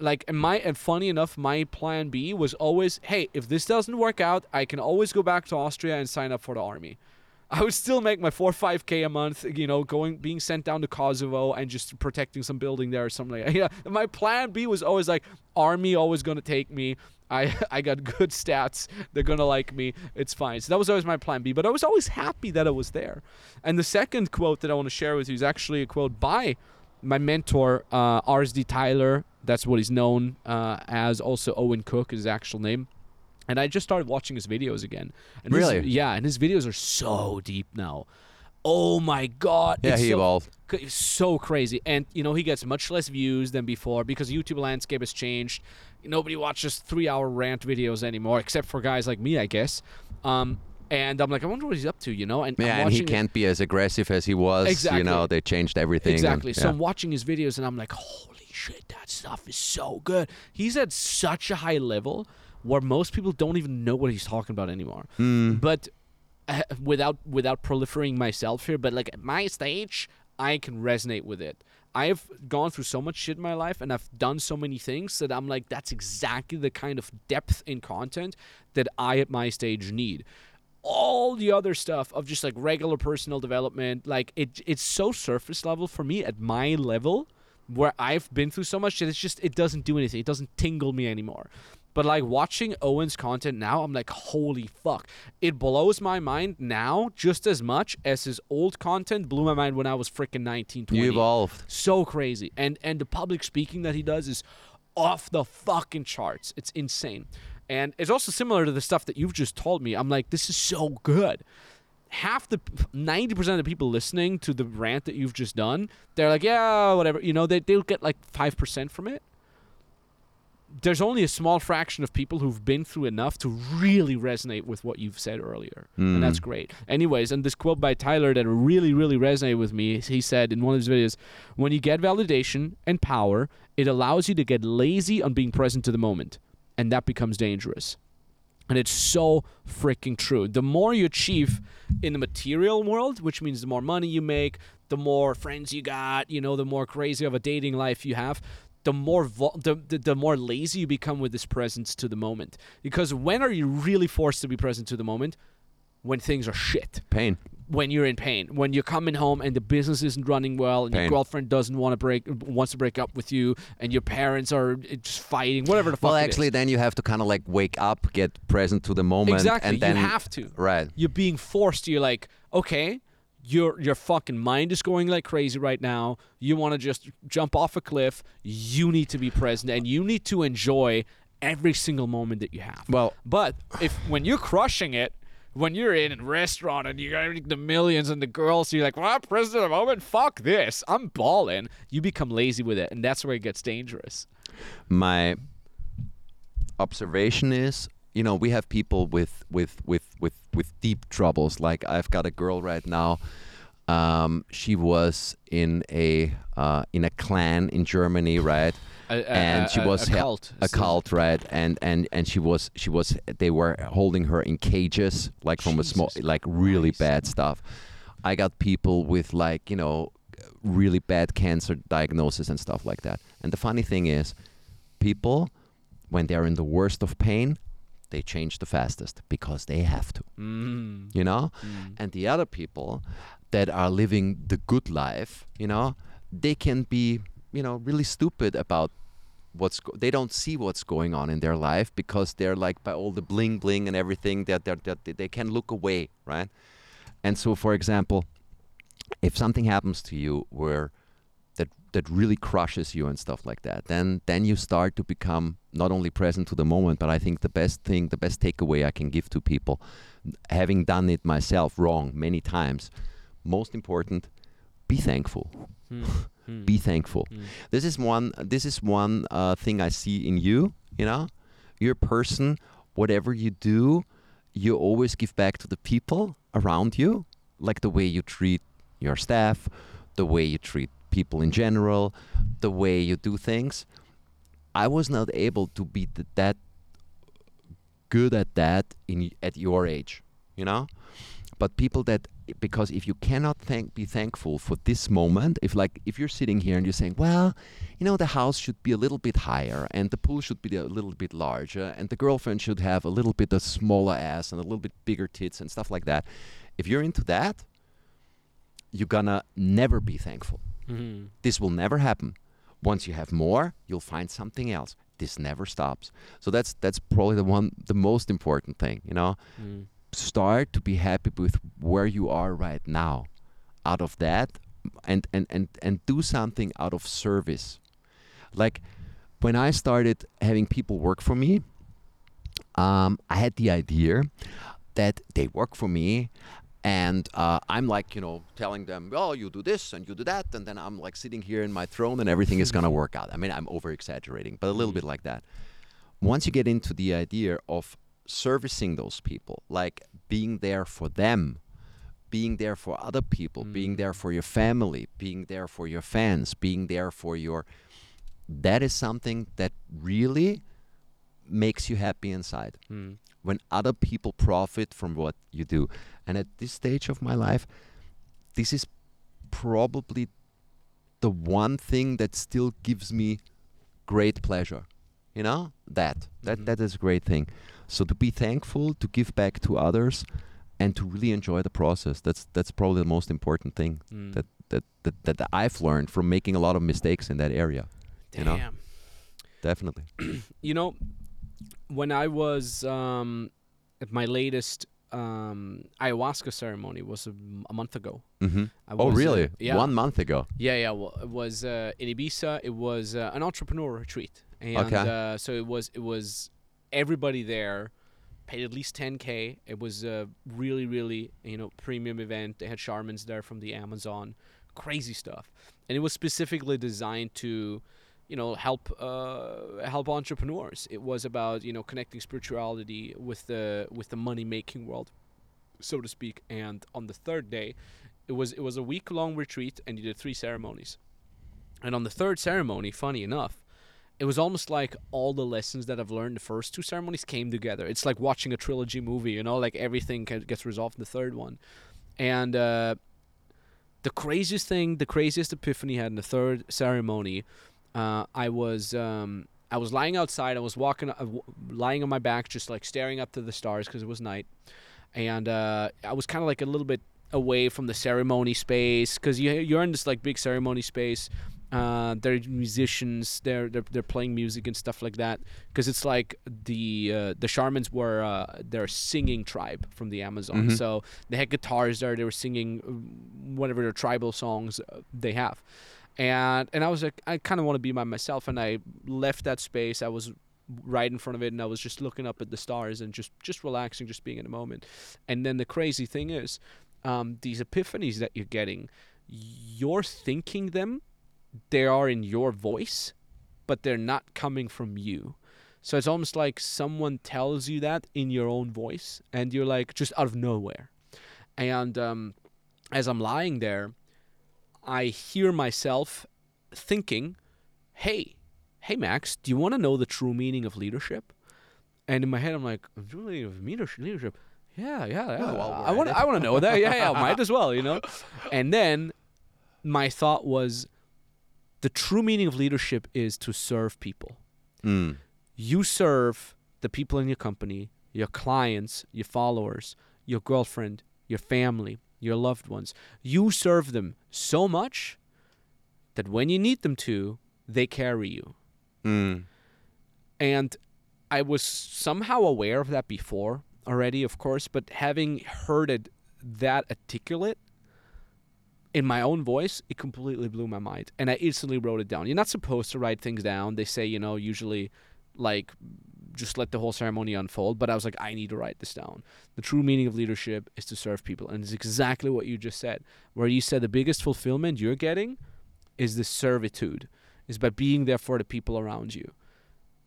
Like, and my and funny enough, my plan B was always, hey, if this doesn't work out, I can always go back to Austria and sign up for the army. *laughs* I would still make my four five k a month, you know, going being sent down to Kosovo and just protecting some building there or something like. *laughs* Yeah, my plan B was always like, army always gonna take me. *laughs* I I got good stats. They're gonna like me. It's fine. So that was always my plan B. But I was always happy that I was there. And the second quote that I want to share with you is actually a quote by my mentor, uh, RSD Tyler. That's what he's known uh, as. Also, Owen Cook is his actual name. And I just started watching his videos again. And his- Really? yeah, and his videos are so deep now. Oh my god! Yeah, it's he so, evolved. It's so crazy, and you know he gets much less views than before because YouTube landscape has changed. Nobody watches three-hour rant videos anymore, except for guys like me, I guess. Um, and I'm like, I wonder what he's up to, you know? And Yeah, and he can't be as aggressive as he was. Exactly. You know, they changed everything. and- Exactly. So. I'm watching his videos and I'm like, holy shit, that stuff is so good. He's at such a high level where most people don't even know what he's talking about anymore. Hmm. But uh, without without proliferating myself here, but like at my stage, I can resonate with it. I've gone through so much shit in my life and I've done so many things that I'm like, that's exactly the kind of depth in content that I at my stage need all the other stuff of just like regular personal development like it it's so surface level for me at my level where I've been through so much that it's just it doesn't do anything. It doesn't tingle me anymore. But like watching Owen's content now I'm like holy fuck. It blows my mind now just as much as his old content blew my mind when I was freaking 19 20 you evolved. so crazy. And and the public speaking that he does is off the fucking charts. It's insane. And it's also similar to the stuff that you've just told me. I'm like this is so good half the 90% of the people listening to the rant that you've just done they're like yeah whatever you know they, they'll get like 5% from it there's only a small fraction of people who've been through enough to really resonate with what you've said earlier. And hmm. that's great. Anyways, and this quote by Tyler that really, really resonated with me, he said in one of his videos When you get validation and power, it allows you to get lazy on being present to the moment. And that becomes dangerous. And it's so freaking true. The more you achieve in the material world, which means the more money you make, the more friends you got, you know, the more crazy of a dating life you have, the more vo- the, the the more lazy you become with this presence to the moment. Because when are you really forced to be present to the moment? When things are shit Pain. When you're in pain, when you're coming home and the business isn't running well, and your girlfriend doesn't want to break, wants to break up with you, and your parents are uh, just fighting, whatever the fuck. Well, actually, then you have to kind of like wake up, get present to the moment, exactly, and then you have to. right. You're being forced. You're like, okay, your your fucking mind is going like crazy right now. You want to just jump off a cliff. You need to be present, and you need to enjoy every single moment that you have. Well, But if when you're crushing it, when you're in a restaurant and you got the millions and the girls, you're like, well, president of moment. Fuck this. I'm balling. You become lazy with it, and that's where it gets dangerous. my observation is you know we have people with with with with with deep troubles like i've got a girl right now um, she was in a uh, in a clan in germany right A- a- and she was a cult. a cult right and and and she was she was they were holding her in cages like from a small like really Christ. bad stuff i got people with like you know really bad cancer diagnosis and stuff like that and the funny thing is people when they're in the worst of pain they change the fastest because they have to Mm. you know Mm. and the other people that are living the good life you know they can be you know really stupid about what's go- they don't see what's going on in their life because they're like by all the bling bling and everything that that they can look away right and so for example if something happens to you where that that really crushes you and stuff like that then then you start to become not only present to the moment but i think the best thing the best takeaway i can give to people having done it myself wrong many times most important be thankful Mm. *laughs* Mm. be thankful Mm. this is one this is one uh, thing i see in you you know you're a person whatever you do you always give back to the people around you like the way you treat your staff the way you treat people in general the way you do things i was not able to be th- that good at that in at your age you know but people that because if you cannot thank be thankful for this moment if like if you're sitting here and you're saying well you know the house should be a little bit higher and the pool should be a little bit larger and the girlfriend should have a little bit of smaller ass and a little bit bigger tits and stuff like that if you're into that you're gonna never be thankful. Mhm. this will never happen. Once you have more you'll find something else. This never stops. So that's that's probably the one the most important thing you know? Mm. Start to be happy with where you are right now out of that and and and, and do something out of service like when i started having people work for me um, I had the idea that they work for me. And uh, I'm like, you know, telling them, oh, you do this and you do that. And then I'm like sitting here in my throne and everything is going to work out. I mean, I'm over exaggerating, but a little bit like that. Once you get into the idea of servicing those people, like being there for them, being there for other people, being there for your family, being there for your fans, being there for your. That is something that really makes you happy inside Mm. when other people profit from what you do. And at this stage of my life, this is probably the one thing that still gives me great pleasure. You know? That. That Mhm. that is a great thing. So to be thankful, to give back to others and to really enjoy the process. That's that's probably the most important thing Mm. that that, that that I've learned from making a lot of mistakes in that area. you know? Damn. Definitely. *clears throat* you know, when I was um, at my latest um, ayahuasca ceremony was a month ago. hmm I Oh, was, uh, really? yeah. One month ago. Yeah, yeah. Well, it was uh, in Ibiza. It was uh, an entrepreneur retreat, and Okay. uh, so it was. It was everybody there paid at least 10k. It was a really, really you know premium event. They had shamans there from the Amazon, crazy stuff, and it was specifically designed to, you know, help uh, help entrepreneurs. It was about you know connecting spirituality with the with the money making world, so to speak. And on the third day, it was it was a week long retreat and you did three ceremonies and on the third ceremony funny enough it was almost like all the lessons that i've learned the first two ceremonies came together. It's like watching a trilogy movie you know like everything gets resolved in the third one. And uh, the craziest thing the craziest epiphany I had in the third ceremony uh, i was um, i was lying outside i was walking uh, lying on my back just like staring up to the stars because it was night. And uh, i was kind of like a little bit away from the ceremony space because you you're in this like big ceremony space. Uh, there are musicians. They're, they're they're playing music and stuff like that. Because it's like the uh, the shamans were uh, they're a singing tribe from the Amazon. Mhm. So they had guitars there. They were singing um, whatever their tribal songs uh, they have. And and I was like I kind of want to be by myself. And I left that space. I was right in front of it and I was just looking up at the stars and just just relaxing, just being in the moment. And then the crazy thing is, um, these epiphanies that you're getting, you're thinking them, they are in your voice, but they're not coming from you. So it's almost like someone tells you that in your own voice, and you're like just out of nowhere. And um, as I'm lying there, I hear myself thinking, "Hey, hey, Max, do you want to know the true meaning of leadership?" And in my head, I'm like, the "True meaning of leadership? Yeah, yeah, yeah. we're I want. I want to know that. Yeah, yeah, might as well, you know." *laughs* And then my thought was, the true meaning of leadership is to serve people Mm. you serve the people in your company, your clients, your followers, your girlfriend, your family, your loved ones. You serve them so much that when you need them to, they carry you. Mm. And I was somehow aware of that before already, of course, but having heard it that articulate in my own voice, it completely blew my mind. And I instantly wrote it down. You're not supposed to write things down. They say, you know, usually like just let the whole ceremony unfold. But I was like, I need to write this down. The true meaning of leadership is to serve people. And it's exactly what you just said, where you said the biggest fulfillment you're getting is the servitude, is by being there for the people around you.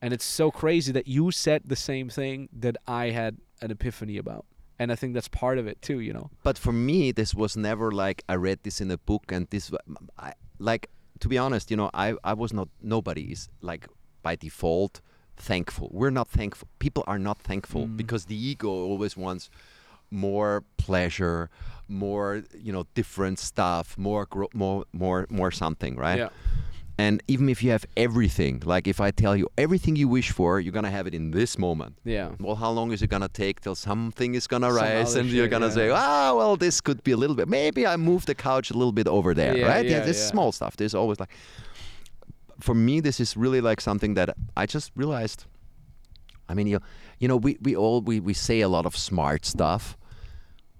And it's so crazy that you said the same thing that I had an epiphany about. And I think that's part of it too, you know. But for me, this was never like I read this in a book and this, I, like to be honest, you know, I I was not. Nobody is like by default thankful. We're not thankful. People are not thankful Mm. because the ego always wants more pleasure, more you know, different stuff, more more more more something, right? Yeah. And even if you have everything, like if I tell you everything you wish for, you're gonna have it in this moment. Yeah. Well, how long is it gonna take till something is gonna Some rise and you're gonna yeah. say, ah, well, this could be a little bit. Maybe I move the couch a little bit over there, Yeah, right? yeah, this yeah. small stuff. There's always like, for me, this is really like something that I just realized. I mean, you, you know, we, we all we, we say a lot of smart stuff,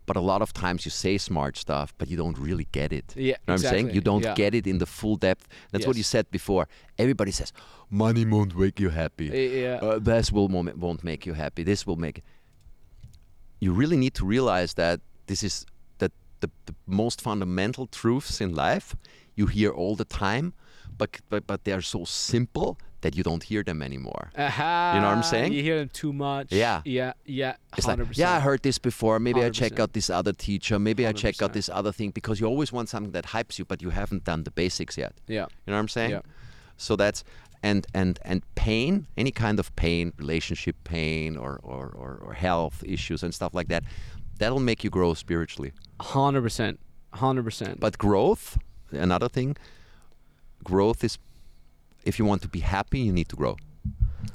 but a lot of times you say smart stuff, but you don't really get it. Yeah, You know what I'm saying? You don't Yeah. get it in the full depth. That's what you said before. Everybody says, money won't make you happy. Yeah. Uh, this will won't won't make you happy. This will make. You really need to realize that this is that the, the most fundamental truths in life you hear all the time, but but but they are so simple that you don't hear them anymore. Aha, You know what I'm saying? You hear them too much. Yeah. Yeah. Yeah. 100%. like, yeah, I heard this before. Maybe I check out this other teacher. Maybe I check out this other thing because you always want something that hypes you, but you haven't done the basics yet. Yeah. You know what I'm saying? Yeah. So that's and and and pain, any kind of pain, relationship pain or or, or, or health issues and stuff like that, that'll make you grow spiritually. Hundred percent. Hundred percent. But growth, another thing, growth is if you want to be happy, you need to grow.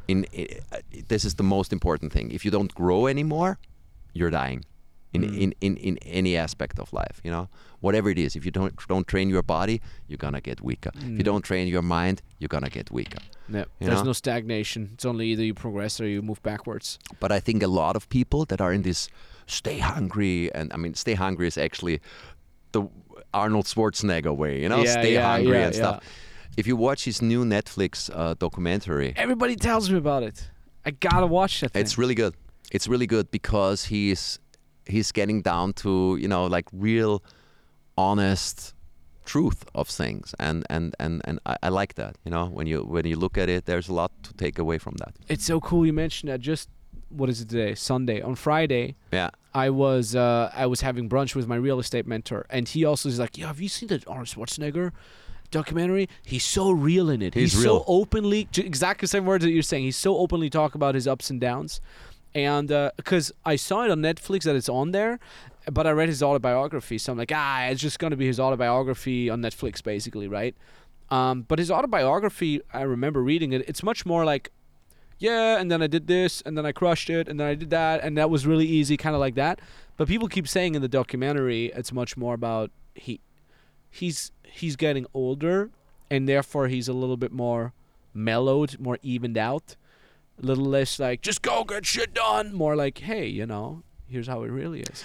In this is the most important thing. If you don't grow anymore, you're dying. In, Mm. in, in, in any aspect of life, you know, whatever it is. If you don't don't train your body, you're gonna get weaker. If you Mm. don't train your mind, you're gonna get weaker. Yeah. There's know? no stagnation. It's only either you progress or you move backwards. But I think a lot of people that are in this stay hungry, and I mean, stay hungry is actually the Arnold Schwarzenegger way, you know, Yeah, stay yeah, hungry and stuff. If you watch his new Netflix uh, documentary, Everybody tells me about it. I gotta watch that. Thing. it's really good. It's really good because he's he's getting down to you know like real, honest truth of things, and and and and I, I like that. You know, when you when you look at it, there's a lot to take away from that. It's so cool you mentioned that. Just what is it today? Sunday. On Friday, Yeah. I was uh, I was having brunch with my real estate mentor, and he also is like, "Yeah, have you seen the Arnold Schwarzenegger documentary? He's so real in it. He's so real. openly, exactly the same words that you're saying. He's so openly talk about his ups and downs, and because I saw it on Netflix that it's on there, but I read his autobiography, so I'm like, ah, it's just gonna be his autobiography on Netflix, basically, right? Um, but his autobiography, I remember reading it. It's much more like yeah, and then I did this, and then I crushed it, and then I did that, and that was really easy, kind of like that. But people keep saying in the documentary, it's much more about he, he's he's getting older, and therefore he's a little bit more mellowed, more evened out, a little less like just go get shit done, more like hey, you know, here's how it really is.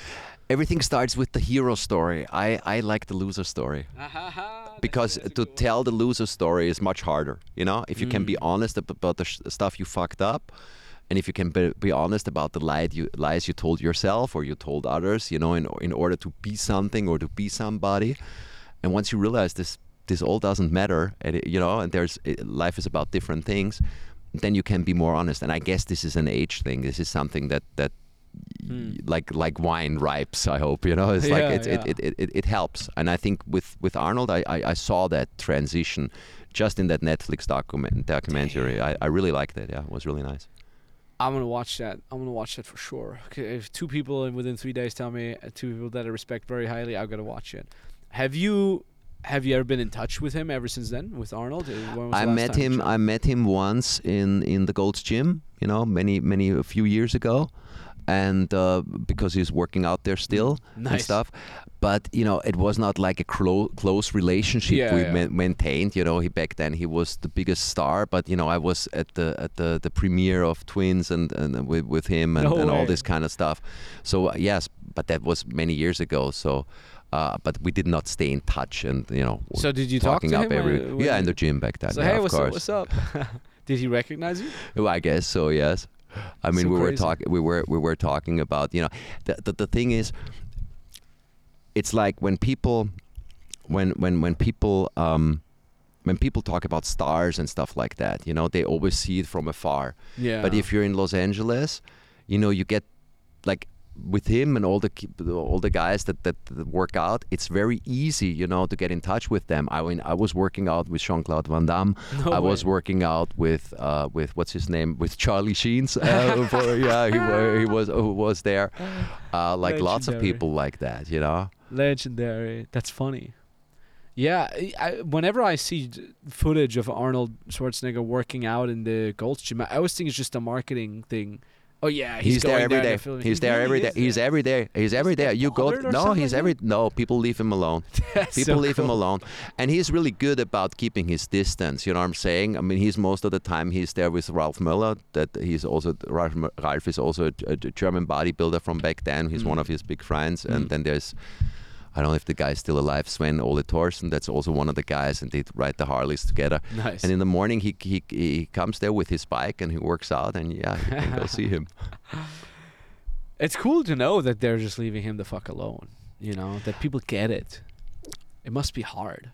Everything starts with the hero story. I, I like the loser story *laughs* because to tell the loser story is much harder. You know, if you can be mm. honest about the sh- stuff you fucked up, and if you can be, be honest about the lie you, lies you told yourself or you told others, you know, in in order to be something or to be somebody, and once you realize this this all doesn't matter, you know, and there's life is about different things, then you can be more honest. And I guess this is an age thing. This is something that that y- like like wine ripes. I hope you know. It's like Yeah, it, yeah. it, it, it it helps. And I think with with Arnold, I I, I saw that transition just in that Netflix document documentary. I, I really liked it. Yeah, it was really nice. I'm gonna watch that. I'm gonna watch that for sure. If two people in within three days tell me, uh, two people that I respect very highly, I'm gonna watch it. Have you have you ever been in touch with him ever since then with Arnold? Uh, when was the I met him. I met him once in in the Gold's Gym. You know, many many a few years ago, and uh, because he's working out there still and *laughs* stuff. But you know, it was not like a clo- close relationship Yeah, we yeah. ma- maintained. You know, he back then he was the biggest star, but you know, I was at the at the, the premiere of Twins and and with with him and, No and all this kind of stuff. So uh, yes, but that was many years ago. So. Uh, but we did not stay in touch, and you know, So did you talk talking to up him, every when yeah in the gym back then. So yeah, hey, of what's course. up? What's up? *laughs* did he recognize you? Well, I guess so. Yes. I mean, So we were talking. We were we were talking about you know, the, the the thing is, it's like when people, when when when people um, when people talk about stars and stuff like that, you know, they always see it from afar. Yeah. But if you're in Los Angeles, you know, you get like with him and all the all the guys that, that that work out, it's very easy, you know, to get in touch with them. I mean, I was working out with Jean Claude Van Damme. No I was working out with uh, with what's his name with Charlie Sheens. Uh, *laughs* for, yeah, he, he was who was there. Uh, like lots of people like that, you know. Legendary. That's funny. Yeah, I, I- whenever I see footage of Arnold Schwarzenegger working out in the Gold's Gym, I always think it's just a marketing thing. Oh yeah, He's, there going every day. He's He there really every day. He's there. every day. He's every day. You go. No, he's like every. No, people leave him alone. *laughs* People so leave him alone, and he's really good about keeping his distance. You know what I'm saying? I mean, he's most of the time he's there with Ralf Möller. That he's also Ralph, Ralph is also a, a German bodybuilder from back then. He's one Mm. of his big friends, Mm. and then there's. I don't know if the guy's still alive, Sven Ole Thorsen. That's also one of the guys, and they ride the Harleys together. Nice. And in the morning, he, he he comes there with his bike and he works out, and yeah, you can go see him. *laughs* It's cool to know that they're just leaving him the fuck alone. You know that people get it. It must be hard.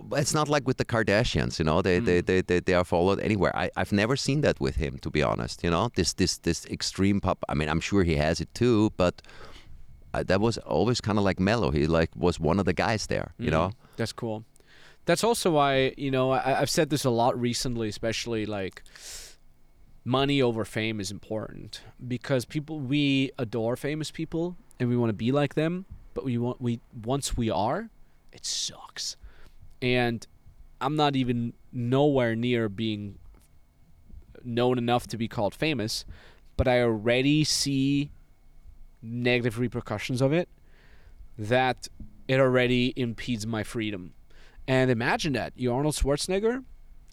But it's not like with the Kardashians, you know. They they, Mm. they, they they are followed anywhere. I I've never seen that with him, to be honest. You know, this this this extreme pop. I mean, I'm sure he has it too, but that was always kind of like mellow. He like was one of the guys there, you Mm, know. That's cool. That's also why you know I, I've said this a lot recently, especially like money over fame is important because people we adore famous people and we want to be like them, but we want we once we are, it sucks, and I'm not even nowhere near being known enough to be called famous, but I already see negative repercussions of it that it already impedes my freedom. And imagine that you're Arnold Schwarzenegger.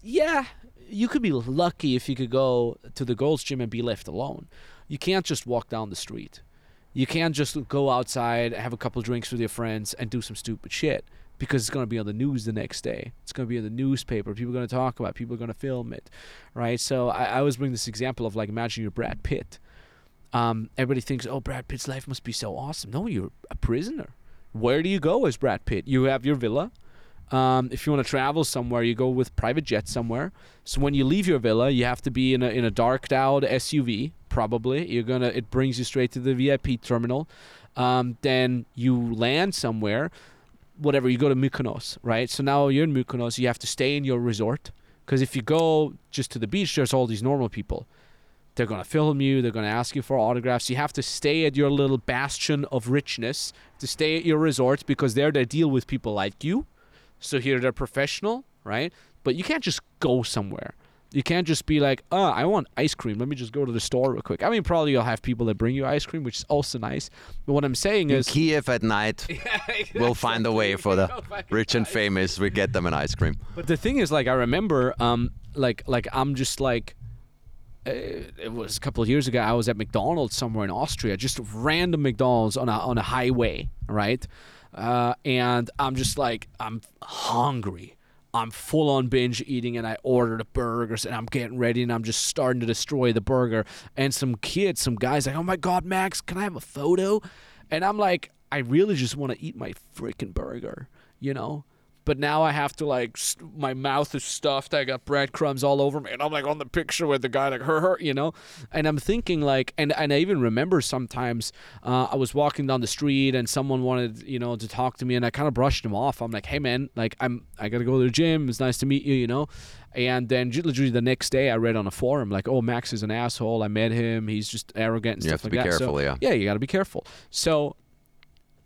Yeah, you could be lucky if you could go to the Gold's Gym and be left alone. You can't just walk down the street. You can't just go outside, have a couple drinks with your friends, and do some stupid shit because it's going to be on the news the next day. It's going to be in the newspaper. People are going to talk about. it. People are going to film it, right? So I, I always bring this example of like imagine you're Brad Pitt. Um, everybody thinks, oh, Brad Pitt's life must be so awesome. No, you're a prisoner. Where do you go as Brad Pitt? You have your villa. Um, if you want to travel somewhere, you go with private jet somewhere. So when you leave your villa, you have to be in a in a darked out SUV. Probably you're gonna. It brings you straight to the VIP terminal. Um, then you land somewhere. Whatever you go to Mykonos, right? So now you're in Mykonos. You have to stay in your resort because if you go just to the beach, there's all these normal people. They're gonna film you. They're gonna ask you for autographs. You have to stay at your little bastion of richness to stay at your resort because there they deal with people like you. So here they're professional, right? But you can't just go somewhere. You can't just be like, oh, I want ice cream. Let me just go to the store real quick. I mean, probably you'll have people that bring you ice cream, which is also nice. But what I'm saying In is, Kiev at night, *laughs* we'll find a way for the *laughs* rich and famous. We get them an ice cream. But the thing is, like, I remember, um, like, like I'm just like, it was a couple of years ago. I was at McDonald's somewhere in Austria, just random McDonald's on a on a highway, right? Uh, and I'm just like, I'm hungry. I'm full on binge eating, and I order the burgers, and I'm getting ready, and I'm just starting to destroy the burger. And some kids, some guys, like, oh my god, Max, can I have a photo? And I'm like, I really just want to eat my freaking burger, you know. But now I have to like, st- my mouth is stuffed. I got breadcrumbs all over me, and I'm like on the picture with the guy, like her, her, you know. And I'm thinking like, and and I even remember sometimes uh, I was walking down the street and someone wanted, you know, to talk to me, and I kind of brushed him off. I'm like, hey man, like I'm, I gotta go to the gym. It's nice to meet you, you know. And then literally the next day, I read on a forum like, oh, Max is an asshole. I met him. He's just arrogant and You stuff have to like be that. So- careful, yeah. yeah, you got to be careful. So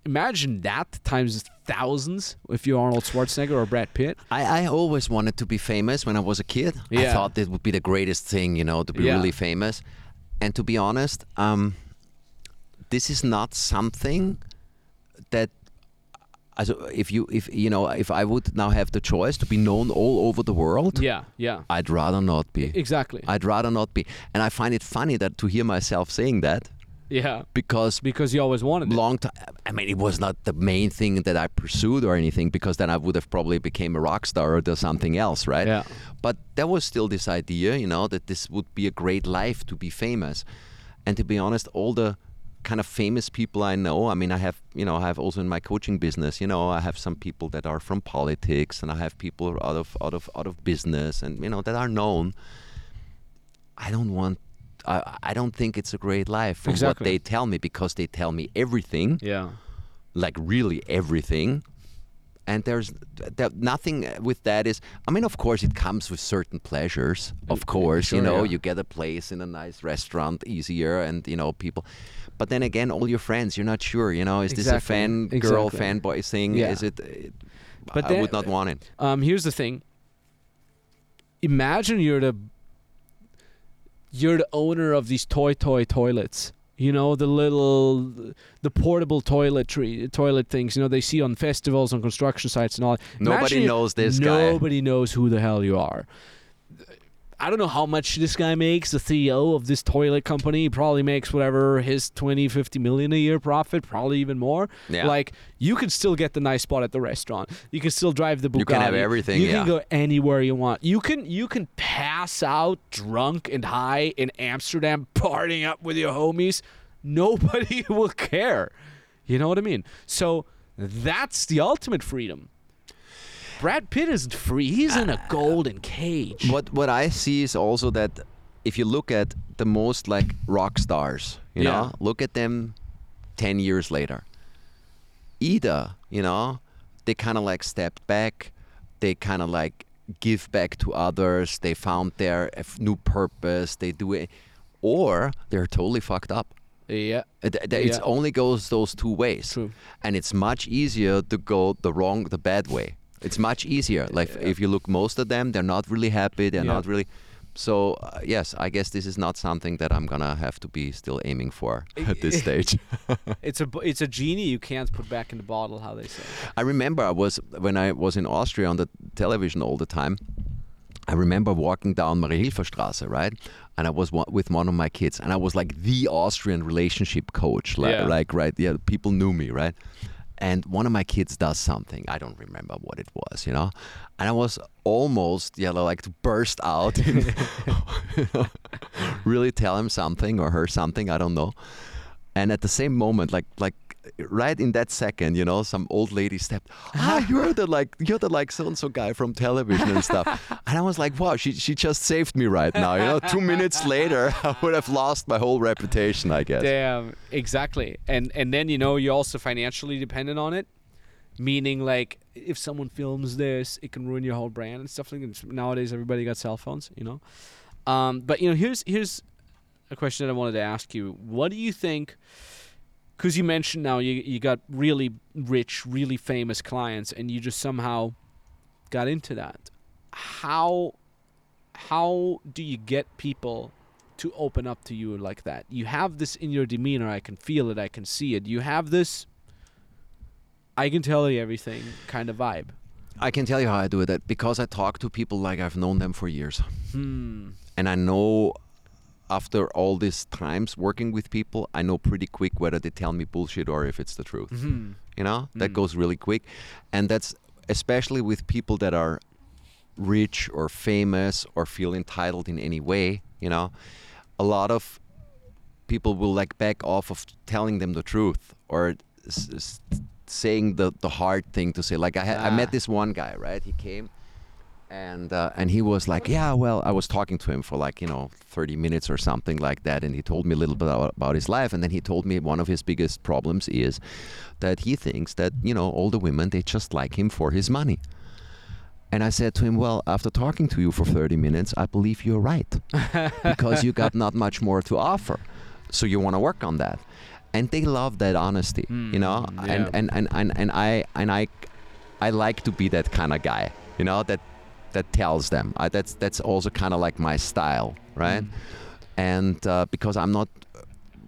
imagine that times thousands if you're Arnold Schwarzenegger or Brad Pitt. I, I always wanted to be famous when I was a kid. Yeah. I thought it would be the greatest thing, you know, to be Yeah. really famous. And to be honest, um, this is not something that. Also, if you if you know if I would now have the choice to be known all over the world, Yeah, yeah. I'd rather not be. Exactly. I'd rather not be. And I find it funny that to hear myself saying that yeah. because Because you always wanted it. long time. I mean, it was not the main thing that I pursued or anything, because then I would have probably became a rock star or do something else, right? Yeah. But there was still this idea, you know, that this would be a great life to be famous. And to be honest, all the kind of famous people I know, I mean, I have, you know, I have also in my coaching business, you know, I have some people that are from politics, and I have people out of out of out of business, and you know, that are known. I don't want. I, I don't think it's a great life from Exactly. what they tell me because they tell me everything Yeah. like really everything and there's there, nothing with that is i mean of course it comes with certain pleasures of course you know yeah. you get a place in a nice restaurant easier and you know people but then again all your friends you're not sure you know is this a fan girl exactly. fanboy thing Yeah. is it, it But i then- would not want it Um, here's the thing. Imagine you're the you're the owner of these toy toy toilets. You know the little, the portable toiletry toilet things. You know they see on festivals, on construction sites, and all. Nobody Imagine knows this guy. Nobody knows who the hell you are. I don't know how much this guy makes, the CEO of this toilet company. Probably makes whatever his 20, 50 million a year profit, probably even more. Yeah. Like, you can still get the nice spot at the restaurant. You can still drive the Bugatti. You can have everything, You yeah. can go anywhere you want. You can you can pass out drunk and high in Amsterdam, *laughs* partying up with your homies. Nobody *laughs* will care. You know what I mean? So that's the ultimate freedom. Brad Pitt isn't free. He's in a uh, golden cage. What what I see is also that if you look at the most like rock stars, you Yeah. know, look at them ten years later. Either, you know, they kind of like stepped back, they kind of like give back to others, they found their new purpose, they do it, or they're totally fucked up. Yeah. It, it Yeah. only goes those two ways, True. and it's much easier to go the wrong, the bad way. It's much easier. Like if you look, most of them, they're not really happy. They're Yeah. not really. So uh, yes, I guess this is not something that I'm gonna have to be still aiming for *laughs* at this stage. *laughs* It's a it's a genie you can't put back in the bottle, how they say. I remember I was when I was in Austria on the television all the time. I remember walking down Mariahilferstraße, right? And I was wa- with one of my kids, and I was like the Austrian relationship coach, like, Yeah. like right? Yeah, people knew me, right? And one of my kids does something. I don't remember what it was, you know. And I was almost, yeah, like to burst out, and, you know, really tell him something or her something. I don't know. And at the same moment, like like right in that second, you know, some old lady stepped. Ah, *laughs* you're the like you're the like so and so guy from television and stuff. *laughs* and I was like, wow, she she just saved me right now. You know, two minutes later, *laughs* I would have lost my whole reputation, I guess. Damn, exactly. And and then you know you're also financially dependent on it, meaning like if someone films this, it can ruin your whole brand and stuff like that. Nowadays, everybody got cell phones, you know. Um, but you know, here's here's a question that I wanted to ask you. What do you think? Because you mentioned now you you got really rich, really famous clients, and you just somehow got into that. How how do you get people to open up to you like that? You have this in your demeanor. I can feel it. I can see it. You have this. I can tell you everything kind of vibe. I can tell you how I do it because I talk to people like I've known them for years. Hmm. and I know after all these times working with people, I know pretty quick whether they tell me bullshit or if it's the truth. Hmm. You know, that Mm. goes really quick, and that's especially with people that are rich or famous or feel entitled in any way. You know, a lot of people will like back off of telling them the truth or s- s- saying the the hard thing to say. Like I had, I Ah. met this one guy, right? He came and uh, and he was like, yeah, well, I was talking to him for like you know 30 minutes or something like that, and he told me a little bit about, his life, and then he told me one of his biggest problems is that he thinks that you know all the women they just like him for his money. And I said to him, well, after talking to you for 30 minutes, I believe you're right *laughs* because you got not much more to offer, so you want to work on that. And they love that honesty, you know, Mm, and, and, and, and, and I and I I like to be that kind of guy, you know, that that tells them. I, that's that's also kind of like my style, right? Mm. And uh, because I'm not,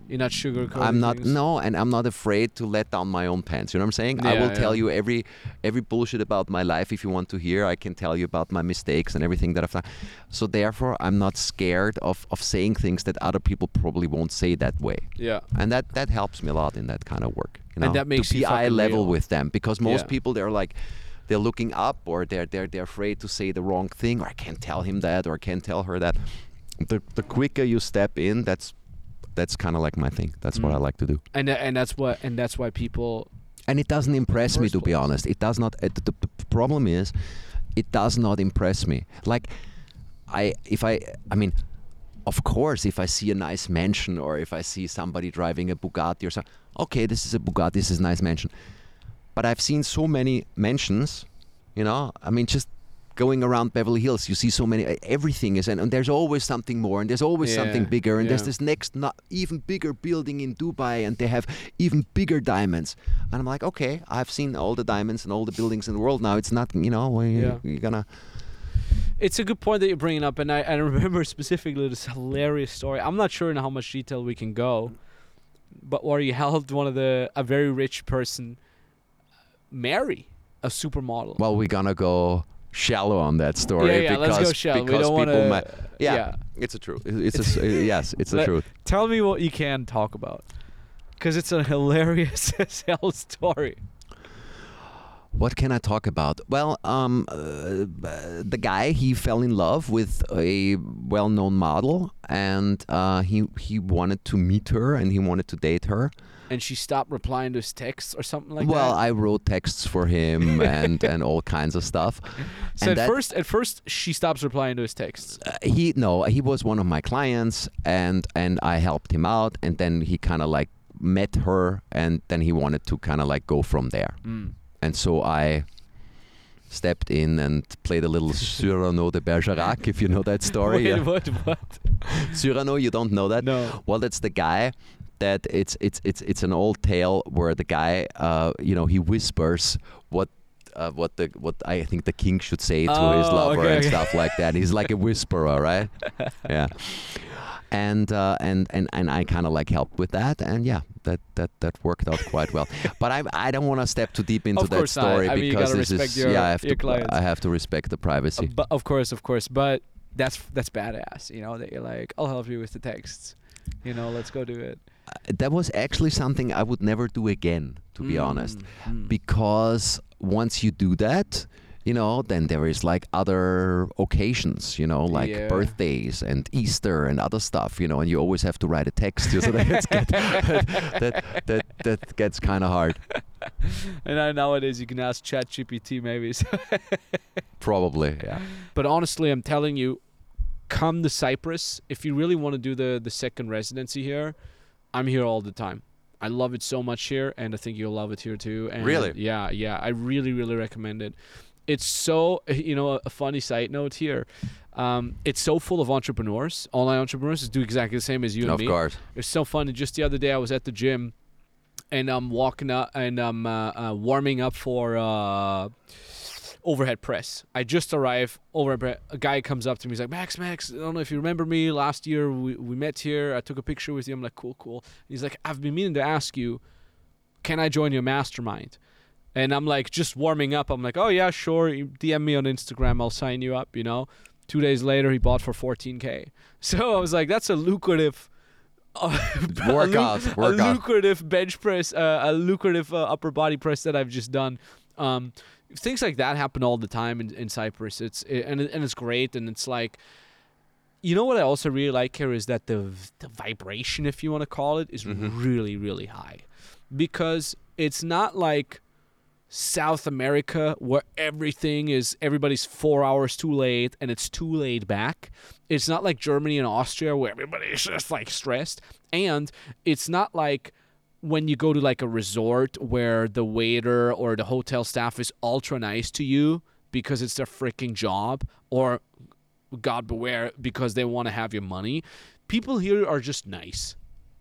You're not sugarcoating. I'm not things. no, and I'm not afraid to let down my own pants. You know what I'm saying? Yeah, I Yeah, will tell you every every bullshit about my life if you want to hear. I can tell you about my mistakes and everything that I've done. So therefore, I'm not scared of of saying things that other people probably won't say that way Yeah. and that that helps me a lot in that kind of work. You know, And that makes to you eye level real. with them because most Yeah. people they're like they're looking up or they're they're they're afraid to say the wrong thing or I can't tell him that or I can't tell her that. The the quicker you step in, that's that's kind of like my thing. That's what I Mm. like to do. And and that's what and that's why people. And it doesn't impress me to be honest. It does not. It, the, the problem is, it does not impress me. Like, I if I I mean, of course, if I see a nice mansion or if I see somebody driving a Bugatti or something, okay, this is a Bugatti, this is a nice mansion. But I've seen so many mansions, you know. I mean, just going around Beverly Hills, you see so many. Everything is, and, and there's always something more, and there's always something bigger, and there's this next, not even bigger building in Dubai, and they have even bigger diamonds. And I'm like, okay, I've seen all the diamonds and all the buildings in the world. Now it's not, you know, we, Yeah. you're gonna. it's a good point that you're bringing up, and I, I remember *laughs* specifically this hilarious story. I'm not sure in how much detail we can go, but where you *laughs* helped one of the a very rich person marry a supermodel. Well, we're gonna go shallow on that story yeah, yeah, because let's go shallow. We because don't want people to. might- yeah, it's a truth. It's a s- *laughs* yes, it's the Let- truth. Tell me what you can talk about, because it's a hilarious *laughs* as hell story. What can I talk about? Well, um, uh, the guy he fell in love with a well-known model, and uh, he he wanted to meet her and he wanted to date her. And she stopped replying to his texts or something like well, that. Well, I wrote texts for him *laughs* and and all kinds of stuff. so and at that- first, at first, she stops replying to his texts. Uh, he no, he was one of my clients, and and I helped him out, and then he kind of like met her, and then he wanted to kind of like go from there, Mm. and so I stepped in and played a little *laughs* Cyrano de Bergerac, if you know that story. Wait, yeah. what? What? *laughs* Cyrano, you don't know that? No. Well, that's the guy that it's it's it's it's an old tale where the guy, uh, you know, he whispers what. Uh, what the what I think the king should say to his Oh, lover okay, and okay. stuff like that. He's like a whisperer, right? *laughs* yeah. And uh, and and and I kind of like helped with that, and yeah, that that that worked out quite well. *laughs* But I I don't want to step too deep into that story I mean, because this is your- yeah I have your to clients. I have to respect the privacy. Uh, but of course, of course, but that's that's badass. You know that you're like, I'll help you with the texts. You know, let's go do it. Uh, that was actually something I would never do again, to be honest. Mm, mm. because once you do that you know then there is like other occasions you know like Yeah. birthdays and easter and other stuff you know and you always have to write a text so *laughs* that, get, *laughs* that, that that gets kind of hard and *laughs* I, nowadays you can ask chat ChatGPT maybe. so- probably yeah but honestly, I'm telling you, come to Cyprus if you really want to do the the second residency here. I'm here all the time. I love it so much here, and I think you'll love it here too. And Really? Yeah, yeah. I really, really recommend it. It's so, you know, a, funny side note here. Um, it's so full of entrepreneurs, online entrepreneurs, do exactly the same as you and of me. course It's so funny. Just the other day, I was at the gym, and I'm walking up and I'm uh, uh, warming up for uh, overhead press. I just arrived. Overhead press. A guy comes up to me. He's like, "Max, Max, I don't know if you remember me. Last year we we met here. I took a picture with you." I'm like, "Cool, cool." He's like, "I've been meaning to ask you, can I join your mastermind?" And I'm like, just warming up. I'm like, "Oh yeah, sure. DM me on Instagram. I'll sign you up." You know. Two days later, he bought for 14k. *laughs* So I was like, "That's a lucrative." Workout, *laughs* a, lu- a workout. lucrative bench press, uh, a lucrative uh, upper body press that I've just done. Um, things like that happen all the time in, in Cyprus. It's it, and and it's great, and it's like, you know what I also really like here is that the the vibration, if you want to call it, is Mhm. really really high, because it's not like South America where everything is everybody's four hours too late and it's too laid back. It's not like Germany and Austria where everybody is just like stressed. And it's not like when you go to like a resort where the waiter or the hotel staff is ultra nice to you because it's their freaking job or God beware because they want to have your money. People here are just nice